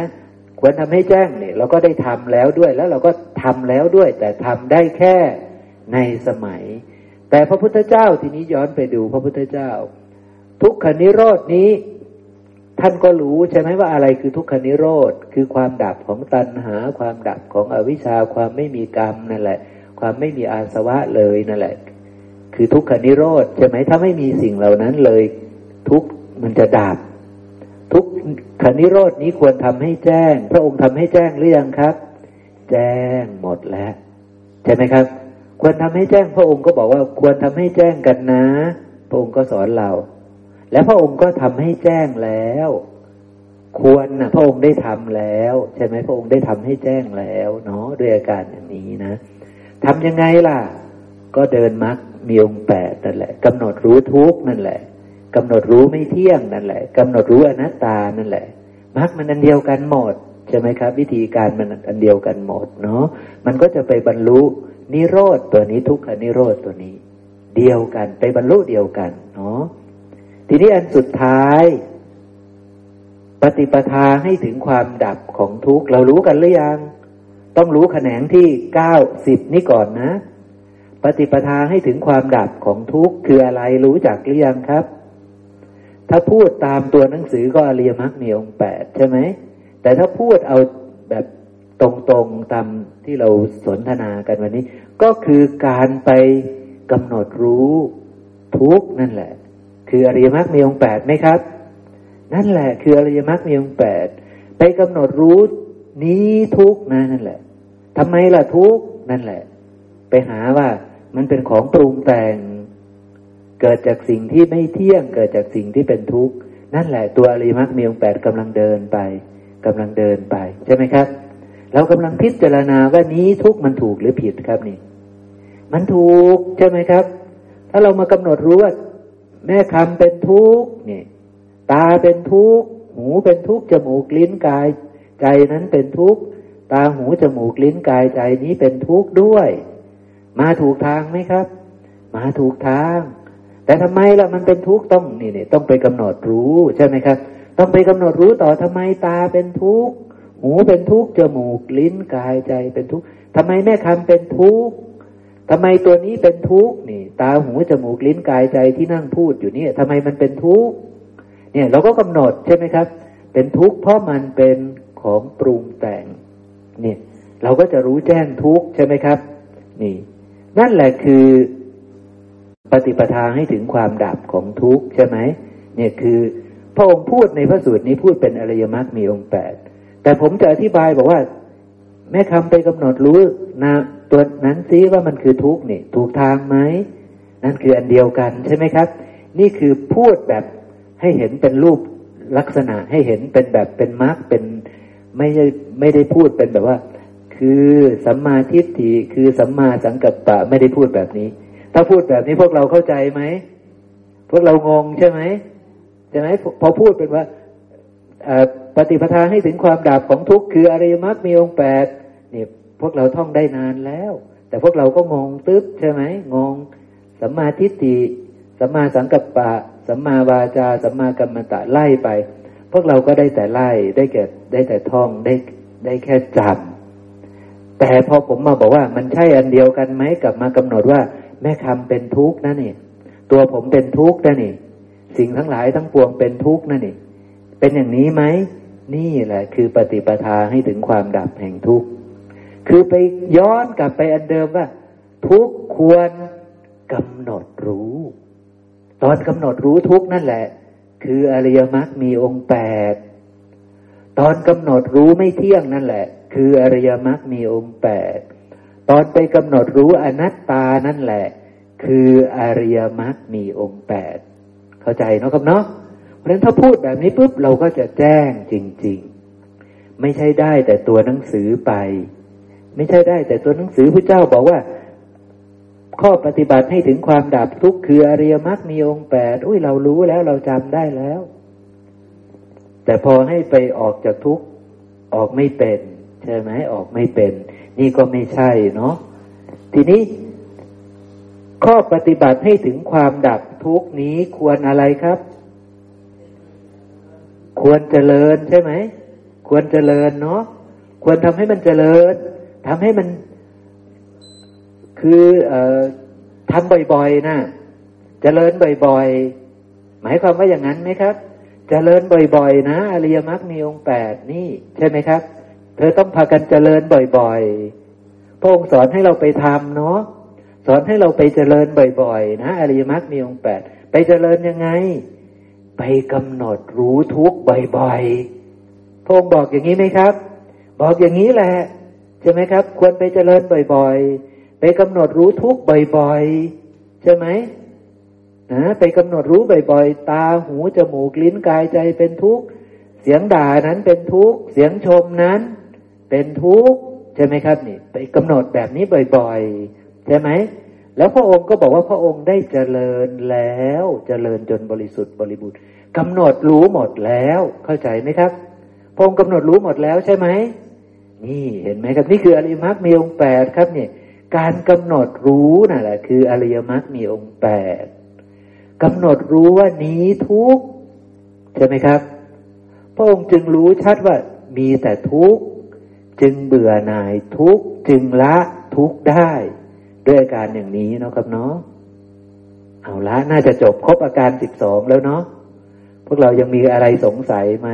ควรทำให้แจ้งเนี่ยเราก็ได้ทำแล้วด้วยแล้วเราก็ทำแล้วด้วย แต่ทำได้แค่ในสมัย แต่พระพุทธเจ้าทีนี้ย้อนไปดูพระพุทธเจ้า ทุกขนิโรดนี้ ท่านก็รู้ใช่ไหมว่าอะไรคือทุกขนิโรธคือความดับของตัณหา ความดับของอวิชชาความไม่มีกรรมนั่นแหละ ความไม่มีอาสวะเลยนั่นแหละ คือทุกขนิโรธใช่ไหมถ้าไม่มีสิ่งเหล่านั้นเลย ทุกมันจะดับ ทุกขนิโรดนี้ควรทำให้แจ้ง พระองค์ทำให้แจ้งหรือยังครับ แจ้งหมดแล้ว ใช่ไหมครับ ควรทำให้แจ้ง พระองค์ก็บอกว่าควรทำให้แจ้งกันนะ พระองค์ก็สอนเรา แล้วพระองค์ก็ทำให้แจ้งแล้ว ควรนะพระองค์ได้ทำแล้ว ใช่ไหมพระองค์ได้ทำให้แจ้งแล้วเนาะด้วยอาการอย่างนี้นะทำยังไงล่ะ ก็เดินมรรคมีองค์แปดนั่นแหละกำหนดรู้ทุกนั่นแหละ กำหนดรู้ไม่เที่ยงนั่นแหละกำหนดรู้อนัตตานั่นแหละมรรคมันอันเดียวกันหมดใช่ไหมครับ วิธีการมันอันเดียวกันหมดเนาะมันก็จะไปบรรลุนิโรธตัวนี้ทุกขนิโรธตัวนี้ เดียวกันไปบรรลุเดียวกันเนาะทีนี้อันสุดท้าย ปฏิปทาให้ถึงความดับของทุกข์เรารู้กันหรือยัง ต้องรู้แขนงที่เก้าสิบนี่ก่อนนะ ปฏิปทาให้ถึงความดับของทุกข์คืออะไรรู้จักหรือยังครับ ถ้าพูดตามตัวหนังสือก็อริยมรรคมีองค์แปดใช่ไหม แต่ถ้าพูดเอาแบบตรงๆตามที่เราสนทนากันวันนี้ ก็คือการไปกำหนดรู้ทุกนั่นแหละ คืออริยมรรคมีองค์แปดไหมครับ นั่นแหละ คืออริยมรรคมีองค์แปดไปกำหนดรู้นี้ทุกนะนั่นแหละทำไมล่ะทุกนั่นแหละ ไปหาว่ามันเป็นของปรุงแต่ง เกิดจากสิ่งที่ไม่เที่ยง เกิดจากสิ่งที่เป็นทุกข์นั่นแหละตัวอริมรรคมีองแปดกำลังเดินไปกำลังเดินไปใช่ไหมครับ เรากำลังพิจารณาว่านี้ทุกข์มันถูกหรือผิดครับนี่ มันถูกใช่ไหมครับ ถ้าเรามากำหนดรู้ว่าแม่คำเป็นทุกข์นี่ ตาเป็นทุกข์หูเป็นทุกข์จมูกลิ้นกาย ใจนั้นเป็นทุกข์ตาหูจมูกลิ้นกายใจนี้เป็นทุกข์ด้วย มาถูกทางไหมครับ มาถูกทาง แต่ทำไมล่ะมันเป็นทุกข์ต้องนี่นี่ต้องไปกำหนดรู้ใช่ไหมครับ ต้องไปกำหนดรู้ต่อทำไมตาเป็นทุกข์หูเป็นทุกข์จมูกลิ้นกายใจเป็นทุกข์ทำไมแม่คำเป็นทุกข์ทำไมตัวนี้เป็นทุกข์นี่ ตาหูจมูกลิ้นกายใจที่นั่งพูดอยู่นี่ทำไมมันเป็นทุกข์เนี่ยเราก็กำหนดใช่ไหมครับ เป็นทุกข์เพราะมันเป็นของปรุงแต่งเนี่ยเราก็จะรู้แจ้งทุกข์ใช่ไหมครับ นี่ นั่นแหละคือ ปฏิปทาให้ถึงความดับของทุกข์ใช่ไหมเนี่ยคือพระองค์พูดในพระสูตรนี้พูดเป็นอริยมรรคมีองค์แปดแต่ผมจะอธิบายบอกว่า แม่คำไปกำหนดรู้นะตัวนั้นซิว่ามันคือทุกข์นี่ถูกทางไหมนั่นคืออันเดียวกันใช่ไหมครับ นี่คือพูดแบบให้เห็นเป็นรูปลักษณะให้เห็นเป็นแบบเป็นมรรคเป็นไม่ได้ไม่ได้พูดเป็นแบบว่า คือสัมมาทิฏฐิคือสัมมาสังกัปปะไม่ได้พูดแบบนี้ ถ้าพูดแบบนี้พวกเราเข้าใจไหม พวกเรางงใช่ไหมใช่ไหมพอพูดเป็นว่าปฏิปทาให้ถึงความดับของทุกข์คืออริยมรรคมีองค์แปดนี่พวกเราท่องได้นานแล้ว แต่พวกเราก็งงตึ๊บใช่ไหมงงสัมมาทิฏฐิสัมมาสังกัปปะสัมมาวาจาสัมมากรรมตะไล่ไป พวกเราก็ได้แต่ไล่ได้แก่ได้แต่ท่องได้ได้แค่จำแต่พอผมมาบอกว่ามันใช่อันเดียวกันไหมกับมากำหนดว่า แม่คำเป็นทุกข์นะนี่ ตัวผมเป็นทุกข์นะนี่ สิ่งทั้งหลายทั้งปวงเป็นทุกข์นั่นเองเป็นอย่างนี้ไหม นี่แหละ คือปฏิปทาให้ถึงความดับแห่งทุกข์คือไปย้อนกลับไปอันเดิมว่า ทุกควรกำหนดรู้ ตอนกำหนดรู้ทุกนั่นแหละ คืออริยมรรคมีองค์แปดตอนกำหนดรู้ไม่เที่ยงนั่นแหละ คืออริยมรรคมีองค์แปด ตอนไปกำหนดรู้อนัตตานั่นแหละ คืออริยมรรคมีองค์แปดเข้าใจเนาะครับเนาะเพราะฉะนั้นถ้าพูดแบบนี้ปุ๊บเราก็จะแจ้งจริง ๆ ไม่ใช่ได้แต่ตัวหนังสือไป ไม่ใช่ได้แต่ตัวหนังสือพระเจ้าบอกว่า ข้อปฏิบัติให้ถึงความดับทุกข์คืออริยมรรคมีองค์แปดอุ้ยเรารู้แล้วเราจำได้แล้ว แต่พอให้ไปออกจากทุกข์ออกไม่เป็น ใช่ไหมออกไม่เป็น นี่ก็ไม่ใช่เนาะทีนี้ ข้อปฏิบัติให้ถึงความดับทุกนี้ควรอะไรครับ ควรเจริญใช่ไหม ควรเจริญเนาะควรทำให้มันเจริญทำให้มัน คือเอ่อทำบ่อยๆนะเจริญบ่อยๆ หมายความว่าอย่างนั้นไหมครับเจริญบ่อยๆ นะ อริยมรรคมีองค์แปดนี่ ใช่ไหมครับ เธอต้องพากันเจริญบ่อยๆ พระองค์สอนให้เราไปทำเนาะ สอนให้เราไปเจริญบ่อยๆ นะ อริยมรรคมีองค์แปด ไปเจริญยังไง ไปกำหนดรู้ทุกบ่อยๆ พระองค์บอกอย่างนี้ไหมครับ บอกอย่างนี้แหละ ใช่ไหมครับ ควรไปเจริญบ่อยๆ ไปกำหนดรู้ทุกบ่อยๆ ใช่ไหมนะไปกำหนดรู้บ่อยๆ ตาหูจมูกลิ้นกายใจเป็นทุกข์ เสียงด่านั้นเป็นทุกข์ เสียงชมนั้น เป็นทุกข์ใช่ไหมครับนี่ ไปกำหนดแบบนี้บ่อยๆ ใช่ไหม แล้วพระองค์ก็บอกว่าพระองค์ได้เจริญแล้วเจริญจนบริสุทธิ์บริบูรณ์กำหนดรู้หมดแล้ว เข้าใจไหมครับ พระองค์กำหนดรู้หมดแล้วใช่ไหมนี่เห็นไหมครับ นี่คืออริยมรรคมีองค์แปดครับเนี่ยการกำหนดรู้นั่นแหละคืออริยมรรคมีองค์แปดกำหนดรู้ว่านี้ทุกใช่ไหมครับ พระองค์จึงรู้ชัดว่ามีแต่ทุก จึงเบื่อหน่ายทุกจึงละทุกได้ ด้วยอาการอย่างนี้เนาะครับเนาะเอาละน่าจะจบครบอาการสิบสองแล้วเนาะพวกเรายังมีอะไรสงสัยไหม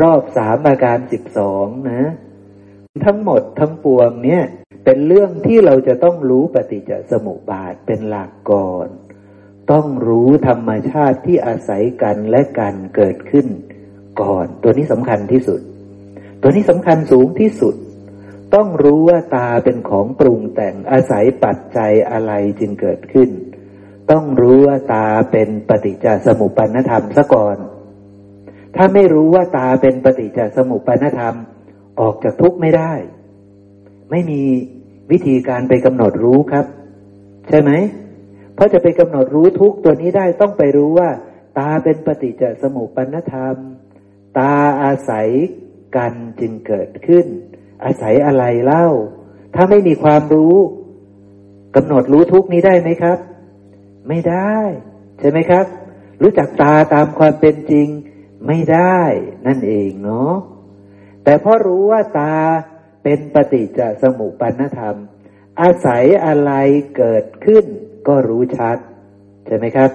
รอบสามอาการสิบสองนะ ทั้งหมดทั้งปวงเนี่ย เป็นเรื่องที่เราจะต้องรู้ปฏิจจสมุปบาทเป็นหลักก่อน ต้องรู้ธรรมชาติที่อาศัยกันและกันเกิดขึ้นก่อน ตัวนี้สำคัญที่สุด ตัวนี้สำคัญสูงที่สุด ต้องรู้ว่าตาเป็นของปรุงแต่งอาศัยปัจจัยอะไรจึงเกิดขึ้น ต้องรู้ว่าตาเป็นปฏิจจสมุปปนธรรมซะก่อน ถ้าไม่รู้ว่าตาเป็นปฏิจจสมุปปนธรรม ออกจากทุกข์ไม่ได้ ไม่มีวิธีการไปกำหนดรู้ครับ ใช่ไหมเพราะจะไปกำหนดรู้ทุกตัวนี้ได้ต้องไปรู้ว่า ตาเป็นปฏิจจสมุปปนธรรม ตาอาศัย กันจึงเกิดขึ้น อาศัยอะไรเล่า ถ้าไม่มีความรู้กำหนดรู้ทุกนี้ได้ไหมครับ ไม่ได้ ใช่ไหมครับ รู้จักตาตามความเป็นจริง ไม่ได้ นั่นเองเนาะแต่พอรู้ว่าตาเป็นปฏิจจสมุปปนธรรม อาศัยอะไรเกิดขึ้น ก็รู้ชัด ใช่ไหมครับ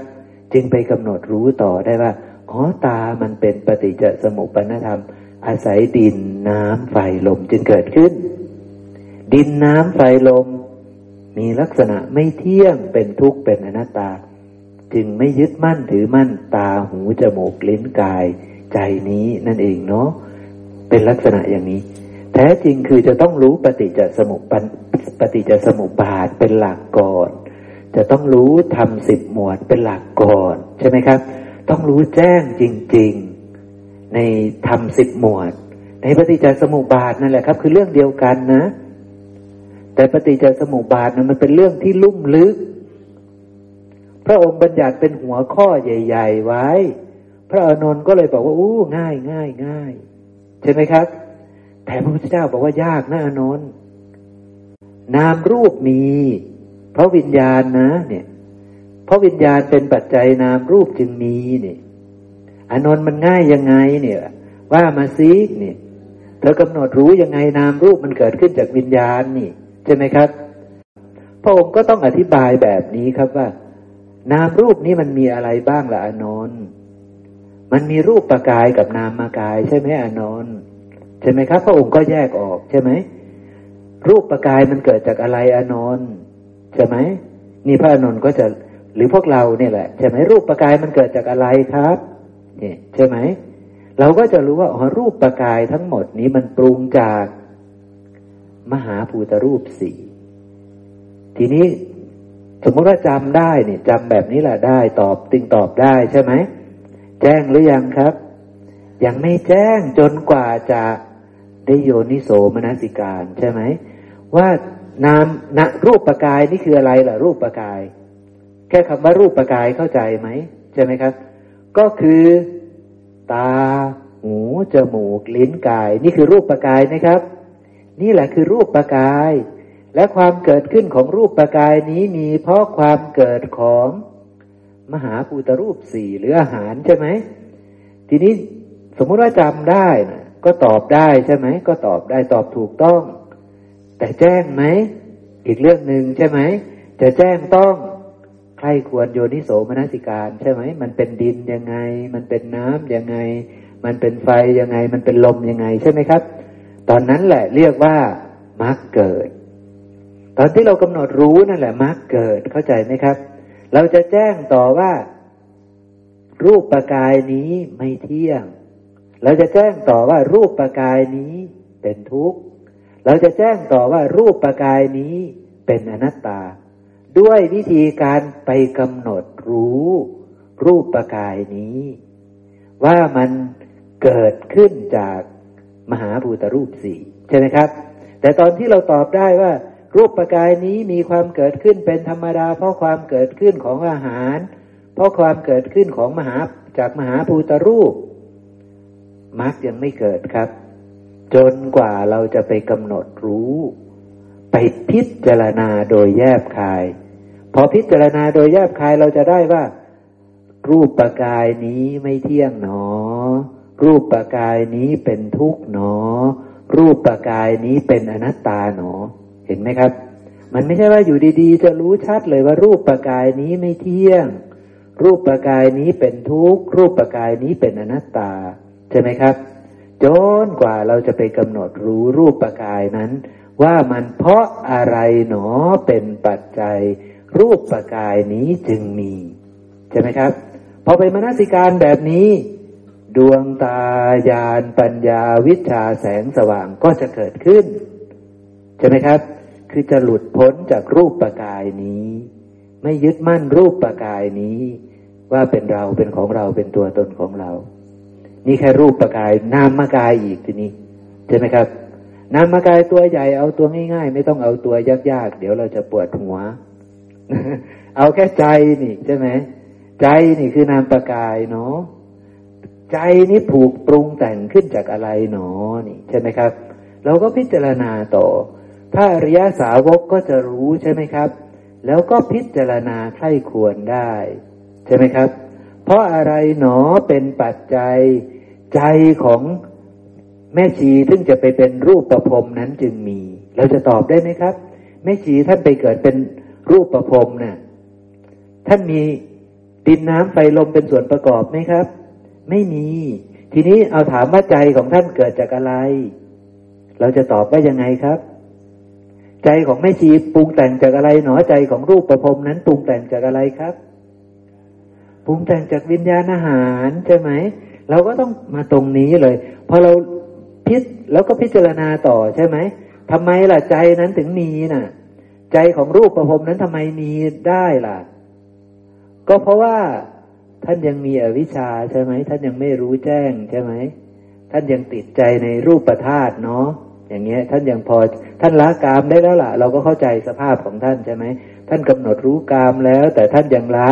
จึงไปกำหนดรู้ต่อได้ว่าอ๋อตามันเป็นปฏิจจสมุปปนธรรม อาศัยดินน้ำไฟลมจึงเกิดขึ้น ดินน้ำไฟลม มีลักษณะไม่เที่ยงเป็นทุกข์เป็นอนัตตา จึงไม่ยึดมั่นถือมั่นตาหูจมูกลิ้นกาย ใจนี้นั่นเองเนาะเป็นลักษณะอย่างนี้ แท้จริงคือจะต้องรู้ปฏิจจสมุปปฏิจจสมุปบาทเป็นหลักก่อน จะต้องรู้ทำสิบหมวดเป็นหลักก่อน ใช่ไหมครับ ต้องรู้แจ้งจริง ๆ ในทำสิบหมวด ในปฏิจจสมุปบาทนั่นแหละครับ คือเรื่องเดียวกันนะ แต่ปฏิจจสมุปบาทนั้นมันเป็นเรื่องที่ลุ่มลึก พระองค์บัญญัติเป็นหัวข้อใหญ่ ๆ ไว้ พระอานนท์ก็เลยบอกว่าอู้ง่ายง่ายง่ายใช่ไหมครับ แต่พระพุทธเจ้าบอกว่ายากนะอานนท์นามรูปมีเพราะวิญญาณนะ เนี่ย เพราะวิญญาณเป็นปัจจัยนามรูปจึงมีเนี่ย อานนท์มันง่ายยังไง เนี่ย ว่ามาซิเนี่ยเธอกำหนดรู้ยังไงนามรูปมันเกิดขึ้นจากวิญญาณนี่ ใช่ไหมครับพระองค์ก็ต้องอธิบายแบบนี้ครับว่า นามรูปนี้มันมีอะไรบ้างล่ะอนนท์มันมีรูปประกายกับนามมากาย ใช่ไหมอนนท์ใช่ไหมครับ พระองค์ก็แยกออกใช่ไหมรูปประกายมันเกิดจากอะไรอนนท์ใช่ไหมนี่พระอนนท์ก็จะหรือพวกเราเนี่ยแหละใช่ไหมรูปประกายมันเกิดจากอะไรครับ เนี่ยใช่ไหม เราก็จะรู้ว่าอ๋อรูปประกายทั้งหมดนี้มันปรุงจาก มหาภูตรูปสี่ทีนี้สมมติว่าจำได้เนี่ยจำแบบนี้แหละได้ตอบติงตอบได้ใช่ไหมแจ้งหรือยังครับ ยังไม่แจ้งจนกว่าจะได้โยนิโสมนสิการ ใช่ไหมว่านามณรูปประกายนี่คืออะไรล่ะ รูปประกาย แค่คำว่ารูปประกายเข้าใจไหมใช่ไหมครับ ก็คือ ตา หู จมูก ลิ้นกาย นี่คือรูปประกายนะครับ นี่แหละคือรูปประกาย และความเกิดขึ้นของรูปประกายนี้มีเพราะความเกิดของมหาภูตรูปสี่หรืออาหารใช่ไหม ทีนี้สมมติว่าจำได้นะก็ตอบได้ใช่ไหม ก็ตอบได้ตอบถูกต้อง แต่แจ้งไหม อีกเรื่องหนึ่งใช่ไหม จะแจ้งต้อง ครควรโยนิโสมนสิการ ใช่ไหมมันเป็นดินยังไง มันเป็นน้ำยังไง มันเป็นไฟยังไง มันเป็นลมยังไงใช่ไหมครับ ตอนนั้นแหละเรียกว่ามรรคเกิด ตอนที่เรากำหนดรู้นั่นแหละมรรคเกิดเข้าใจไหมครับ เราจะแจ้งต่อว่า รูปประกายนี้ไม่เที่ยง เราจะแจ้งต่อว่ารูปประกายนี้เป็นทุกข์เราจะแจ้งต่อว่ารูปประกายนี้เป็นอนัตตา ด้วยวิธีการไปกำหนดรู้ รูปประกายนี้ ว่ามันเกิดขึ้นจากมหาภูตรูปสี่ใช่ไหมครับ แต่ตอนที่เราตอบได้ว่า รูปประกายนี้มีความเกิดขึ้นเป็นธรรมดา เพราะความเกิดขึ้นของอาหาร เพราะความเกิดขึ้นของมหาจากมหาภูตรูปมรรคยังไม่เกิดครับ จนกว่าเราจะไปกำหนดรู้ ไปพิจารณาโดยแยบคาย พอพิจารณาโดยแยบคายเราจะได้ว่า รูปประกายนี้ไม่เที่ยงหนอ รูปประกายนี้เป็นทุกข์หนอ รูปประกายนี้เป็นอนัตตาหนอ เห็นไหมครับ มันไม่ใช่ว่าอยู่ดีๆ จะรู้ชัดเลยว่า รูปประกายนี้ไม่เที่ยง รูปประกายนี้เป็นทุกข์รูปประกายนี้เป็นอนัตตา ใช่ไหมครับจนกว่าเราจะไปกำหนดรู้รูปประกายนั้น ว่ามันเพราะอะไรหนอเป็นปัจจัย รูปประกายนี้จึงมี ใช่ไหมครับ พอไปมนสิการแบบนี้ ดวงตาญาณปัญญาวิชาแสงสว่างก็จะเกิดขึ้น ใช่ไหมครับ คือจะหลุดพ้นจากรูปประกายนี้ ไม่ยึดมั่นรูปประกายนี้ ว่าเป็นเราเป็นของเราเป็นตัวตนของเรา นี่แค่รูปประกายนามกายอีกทีนี้ใช่ไหมครับนามกายตัวใหญ่เอาตัวง่ายๆ ไม่ต้องเอาตัวยากๆ เดี๋ยวเราจะปวดหัว เอาแค่ใจนี่ใช่ไหมใจนี่คือนามประกายเนาะใจนี่ผูกปรุงแต่งขึ้นจากอะไรหนอนี่ใช่ไหมครับ เราก็พิจารณาต่อถ้าอริยสาวกก็จะรู้ใช่ไหมครับ แล้วก็พิจารณาใคร่ควรได้ ใช่ไหมครับ เพราะอะไรหนอเป็นปัจจัยใจของแม่ชีซึ่งจะไปเป็นรูปประพรมนั้นจึงมี เราจะตอบได้ไหมครับ แม่ชีท่านไปเกิดเป็น รูปประพรมนะ่ะท่านมีดินน้ำไฟลมเป็นส่วนประกอบไหมครับ ไม่มี ทีนี้เอาถามว่าใจของท่านเกิดจากอะไร เราจะตอบว่ายังไงครับ ใจของแม่ชีปรุงแต่งจากอะไรหนอใจของรูปประพรมนั้นปรุงแต่งจากอะไรครับปรุงแต่งจากวิญญาณอาหารใช่ไหมเราก็ต้องมาตรงนี้เลยพอเราพิจแล้วก็พิจารณาต่อใช่ไหมทำไมล่ะใจนั้นถึงมีน่ะ ใจของรูปประพรมนั้นทำไมมีได้ล่ะ ก็เพราะว่าท่านยังมีอวิชชาใช่ไหมท่านยังไม่รู้แจ้งใช่ไหมท่านยังติดใจในรูปประธาตเนาะอย่างเงี้ย ท่านยังพอท่านละกามได้แล้วล่ะ เราก็เข้าใจสภาพของท่านใช่ไหมท่านกำหนดรู้กามแล้ว แต่ท่านยังละ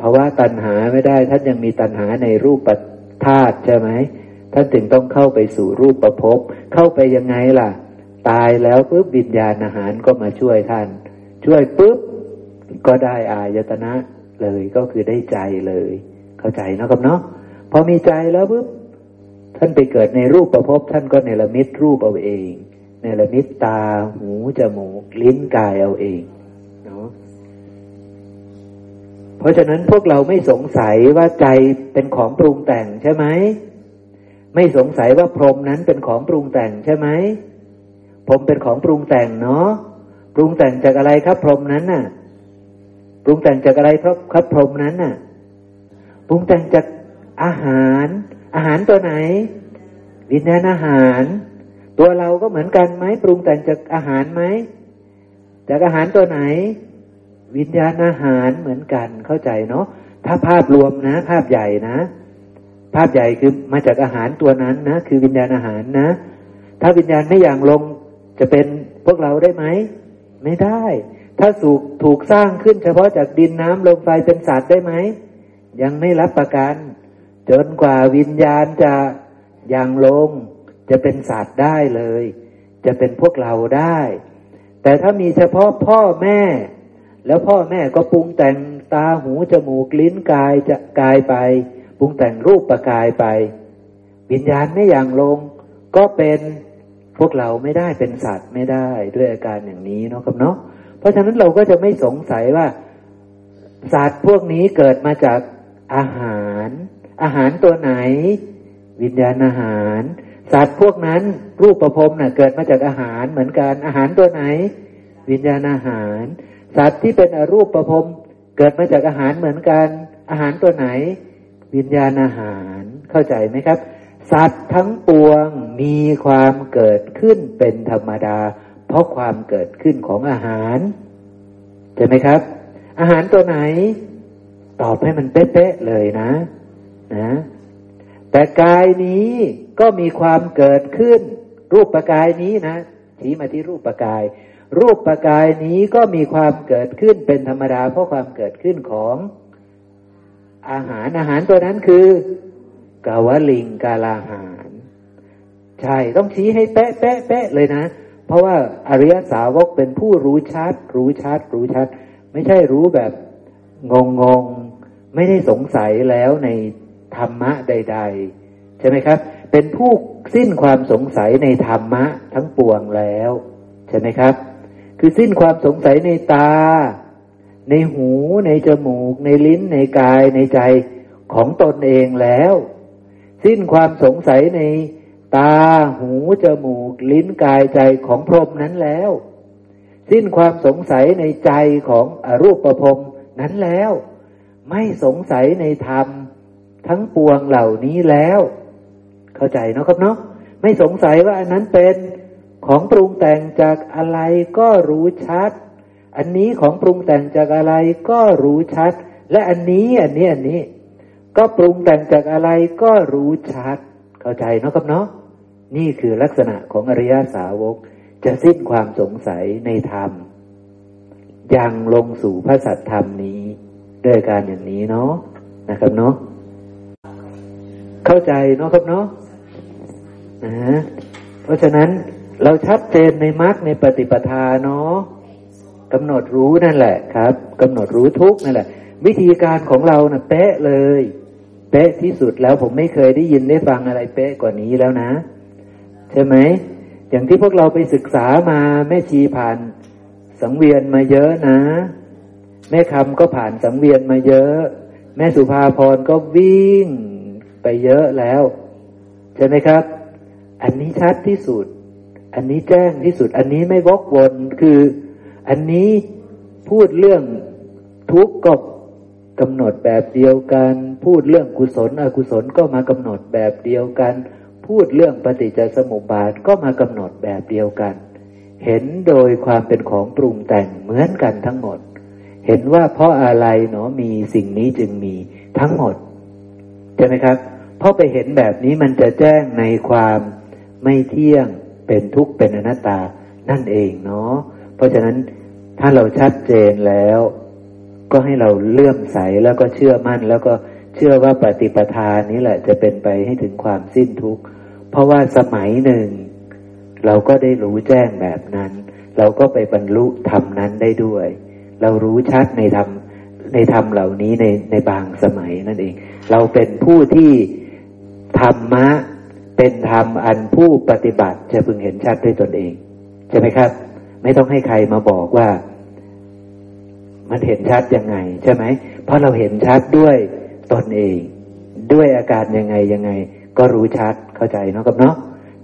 ภาะวะตัณหาไม่ได้ ท่านยังมีตัณหาในรูปปธาตุใช่ไหมท่านถึงต้องเข้าไปสู่รูปประพบเข้าไปยังไงล่ะ ตายแล้วปุ๊บวิญญาณอาหารก็มาช่วยท่าน ช่วยปุ๊บก็ได้อายตนะเลยก็คือได้ใจเลย เข้าใจนะครับเนาะพอมีใจแล้วปุ๊บท่านไปเกิดในรูปประพบท่านก็เนรมิตรูปเอาเองเนรมิตตาหูจมูกลิ้นกายเอาเองเนาะเพราะฉะนั้นพวกเราไม่สงสัยว่าใจเป็นของปรุงแต่งใช่ไหมไม่สงสัยว่าพรมนั้นเป็นของปรุงแต่งใช่ไหม พรหมเป็นของปรุงแต่งเนาะปรุงแต่งจากอะไรครับ พรมนั้นน่ะ ปรุงแต่งจากอะไรครับครับพรมนั้นน่ะ ปรุงแต่งจากอาหาร อาหารตัวไหน วิญญาณอาหาร ตัวเราก็เหมือนกันไหมปรุงแต่งจากอาหารไหมจากอาหารตัวไหน วิญญาณอาหารเหมือนกันเข้าใจเนาะถ้าภาพรวมนะ ภาพใหญ่นะ ภาพใหญ่คือมาจากอาหารตัวนั้นนะ คือวิญญาณอาหารนะ ถ้าวิญญาณไม่อย่างลง จะเป็นพวกเราได้ไหม ไม่ได้ ถ้าสูกถูกสร้างขึ้นเฉพาะจากดินน้ำลมไฟเป็นสัตว์ได้ไหม ยังไม่รับประกัน จนกว่าวิญญาณจะย่างลง จะเป็นสัตว์ได้เลย จะเป็นพวกเราได้ แต่ถ้ามีเฉพาะพ่อแม่ แล้วพ่อแม่ก็ปรุงแต่งตาหูจมูกลิ้นกายจะกายไป ปรุงแต่งรูปประกายไป วิญญาณไม่อย่างลง ก็เป็น พวกเราไม่ได้เป็นสัตว์ไม่ได้ด้วยอาการอย่างนี้เนาะครับเนาะเพราะฉะนั้นเราก็จะไม่สงสัยว่าสัตว์พวกนี้เกิดมาจากอาหาร อาหารตัวไหน วิญญาณอาหาร สัตว์พวกนั้นรูปประพรมนะ่ะเกิดมาจากอาหารเหมือนกันอาหารตัวไหน วิญญาณอาหาร สัตว์ที่เป็นอรูปประพรมเกิดมาจากอาหารเหมือนกัน อาหารตัวไหน วิญญาณอาหารเข้าใจไหมครับ สัตว์ทั้งปวงมีความเกิดขึ้นเป็นธรรมดา เพราะความเกิดขึ้นของอาหารใช่ไหมครับ อาหารตัวไหน ตอบให้มันเป๊ะๆเลยนะ นะ แต่กายนี้ก็มีความเกิดขึ้น รูปประกายนี้นะชี้มาที่รูปประกาย รูปประกายนี้ก็มีความเกิดขึ้นเป็นธรรมดา เพราะความเกิดขึ้นของอาหารอาหารตัวนั้นคือ กาวลิงกาลาหารใช่ต้องชี้ให้เป๊ะเป๊ะเป๊ะเลยนะ เพราะว่าอริยสาวกเป็นผู้รู้ชัด รู้ชัด รู้ชัด ไม่ใช่รู้แบบงงงงไม่ได้สงสัยแล้วในธรรมะใด ๆ ใช่ไหมครับ เป็นผู้สิ้นความสงสัยในธรรมะทั้งปวงแล้ว ใช่ไหมครับ คือสิ้นความสงสัยในตา ในหู ในจมูก ในลิ้น ในกายในใจของตนเองแล้ว สิ้นความสงสัยในตาหูจมูก ลิ้นกายใจของพรหมนั้นแล้ว สิ้นความสงสัยในใจของอรูปประพรมนั้นแล้ว ไม่สงสัยในธรรม ทั้งปวงเหล่านี้แล้ว เข้าใจเนาะครับเนาะไม่สงสัยว่าอันนั้นเป็นของปรุงแต่งจากอะไรก็รู้ชัด อันนี้ของปรุงแต่งจากอะไรก็รู้ชัด และอันนี้อันนี้อันนี้ ก็ปรุงแต่งจากอะไรก็รู้ชัด เข้าใจเนาะครับเนาะนี่คือลักษณะของอริยสาวก จะสิ้นความสงสัยในธรรมยังลงสู่พระสัตธรรมนี้ ด้วยการอย่างนี้เนาะนะครับเนาะเข้าใจเนาะครับเนาะนะเพราะฉะนั้นเราชัดเจนในมรรคในปฏิปทาเนาะกำหนดรู้นั่นแหละครับกำหนดรู้ทุกนั่นแหละ วิธีการของเรานะ่ะเป๊ะเลย ป๊ะที่สุดแล้วผมไม่เคยได้ยินได้ฟังอะไรเป๊ะกว่านี้แล้วนะ ใช่ไหม อย่างที่พวกเราไปศึกษามาแม่ชีผ่าน สังเวียนมาเยอะนะ แม่คำก็ผ่านสังเวียนมาเยอะ แม่สุภาพรก็วิ่งไปเยอะแล้ว ใช่ไหมครับ อันนี้ชัดที่สุด อันนี้แจ้งที่สุด อันนี้ไม่วกวนคือ อันนี้พูดเรื่องทุกข์ก็ กำหนดแบบเดียวกัน พูดเรื่องกุศลอกุศลก็มากำหนดแบบเดียวกัน พูดเรื่องปฏิจจสมุปบาทก็มากำหนดแบบเดียวกัน เห็นโดยความเป็นของปรุงแต่งเหมือนกันทั้งหมด เห็นว่าเพราะอะไรเนาะมีสิ่งนี้จึงมีทั้งหมดใช่ไหมครับเพราะไปเห็นแบบนี้มันจะแจ้งในความไม่เที่ยงเป็นทุกข์เป็นอนัตตานั่นเองเนาะเพราะฉะนั้นถ้าเราชัดเจนแล้ว ก็ให้เราเลื่อมใสแล้วก็เชื่อมั่น แล้วก็เชื่อว่าปฏิปทานนี้แหละจะเป็นไปให้ถึงความสิ้นทุกข์ เพราะว่าสมัยหนึ่ง เราก็ได้รู้แจ้งแบบนั้น เราก็ไปบรรลุธรรมนั้นได้ด้วย เรารู้ชัดในธรรมในธรรมเหล่านี้ในในบางสมัยนั่นเอง เราเป็นผู้ที่ธรรมะเป็นธรรมอันผู้ปฏิบัติจะพึงเห็นชัดด้วยตนเอง ใช่ไหมครับ ไม่ต้องให้ใครมาบอกว่า มันเห็นชัดยังไง ใช่ไหม เพราะเราเห็นชัดด้วยตนเอง ด้วยอาการยังไงยังไง ก็รู้ชัดเข้าใจเนาะกับเนาะ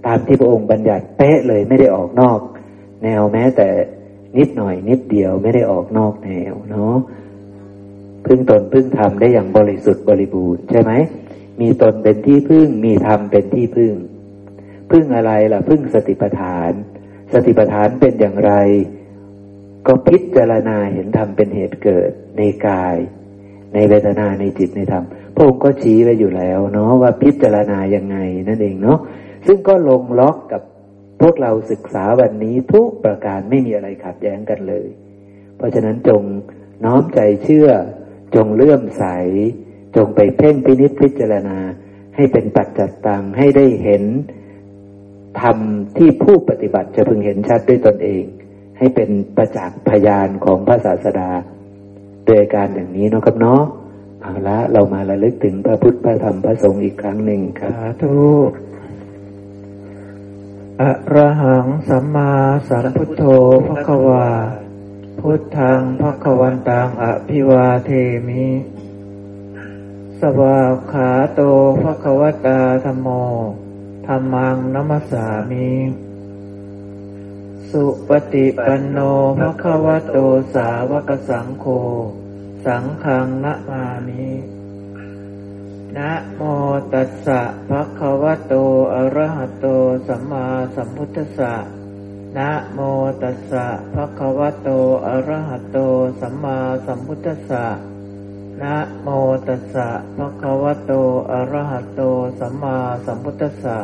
ตามที่พระองค์บัญญัติเป๊ะเลยไม่ได้ออกนอก แนวแม้แต่นิดหน่อยนิดเดียวไม่ได้ออกนอกแนวเนาะพึ่งตนพึ่งธรรมได้อย่างบริสุทธิ์บริบูรณ์ใช่ไหมมีตนเป็นที่พึ่งมีธรรมเป็นที่พึ่ง พึ่งอะไรล่ะ พึ่งสติปัฏฐาน สติปัฏฐานเป็นอย่างไร ก็พิจารณาเห็นธรรมเป็นเหตุเกิดในกาย ในเวทนาในจิตในธรรมพระองค์ก็ชี้ไว้อยู่แล้ว เนาะว่าพิจารณายังไงนั่นเองเนาะซึ่งก็ลงล็อกกับพวกเราศึกษาวันนี้ทุกประการไม่มีอะไรขัดแย้งกันเลย เพราะฉะนั้นจงน้อมใจเชื่อ จงเลื่อมใส จงไปเพ่งพินิจพิจารณา ให้เป็นปัจจัตตังให้ได้เห็นธรรมที่ผู้ปฏิบัติจะพึงเห็นชัดด้วยตนเอง ให้เป็นประจักษ์พยานของพระศาสดา โดยการอย่างนี้นะครับเนาะเอาละเรามาระลึกถึงพระพุทธพระธรรมพระสงฆ์อีกครั้งหนึ่งครับสาธุอะระหังสัมมาสัมพุทโธพระควา พุทธังพระควันตังอภิวาเทมิ สวาขาโตพระควตาธรรมโมธรรมังนัมสามิ สุปฏิปันโนภะคะวะโตสาวกสังโฆ สังฆังนะมามินะโมตัสสะภะคะวะโต อะระหะโต สัมมาสัมพุทธัสสะ นะโมตัสสะภะคะวะโต อะระหะโต สัมมาสัมพุทธัสสะ นะโมตัสสะภะคะวะโต อะระหะโต สัมมาสัมพุทธัสสะ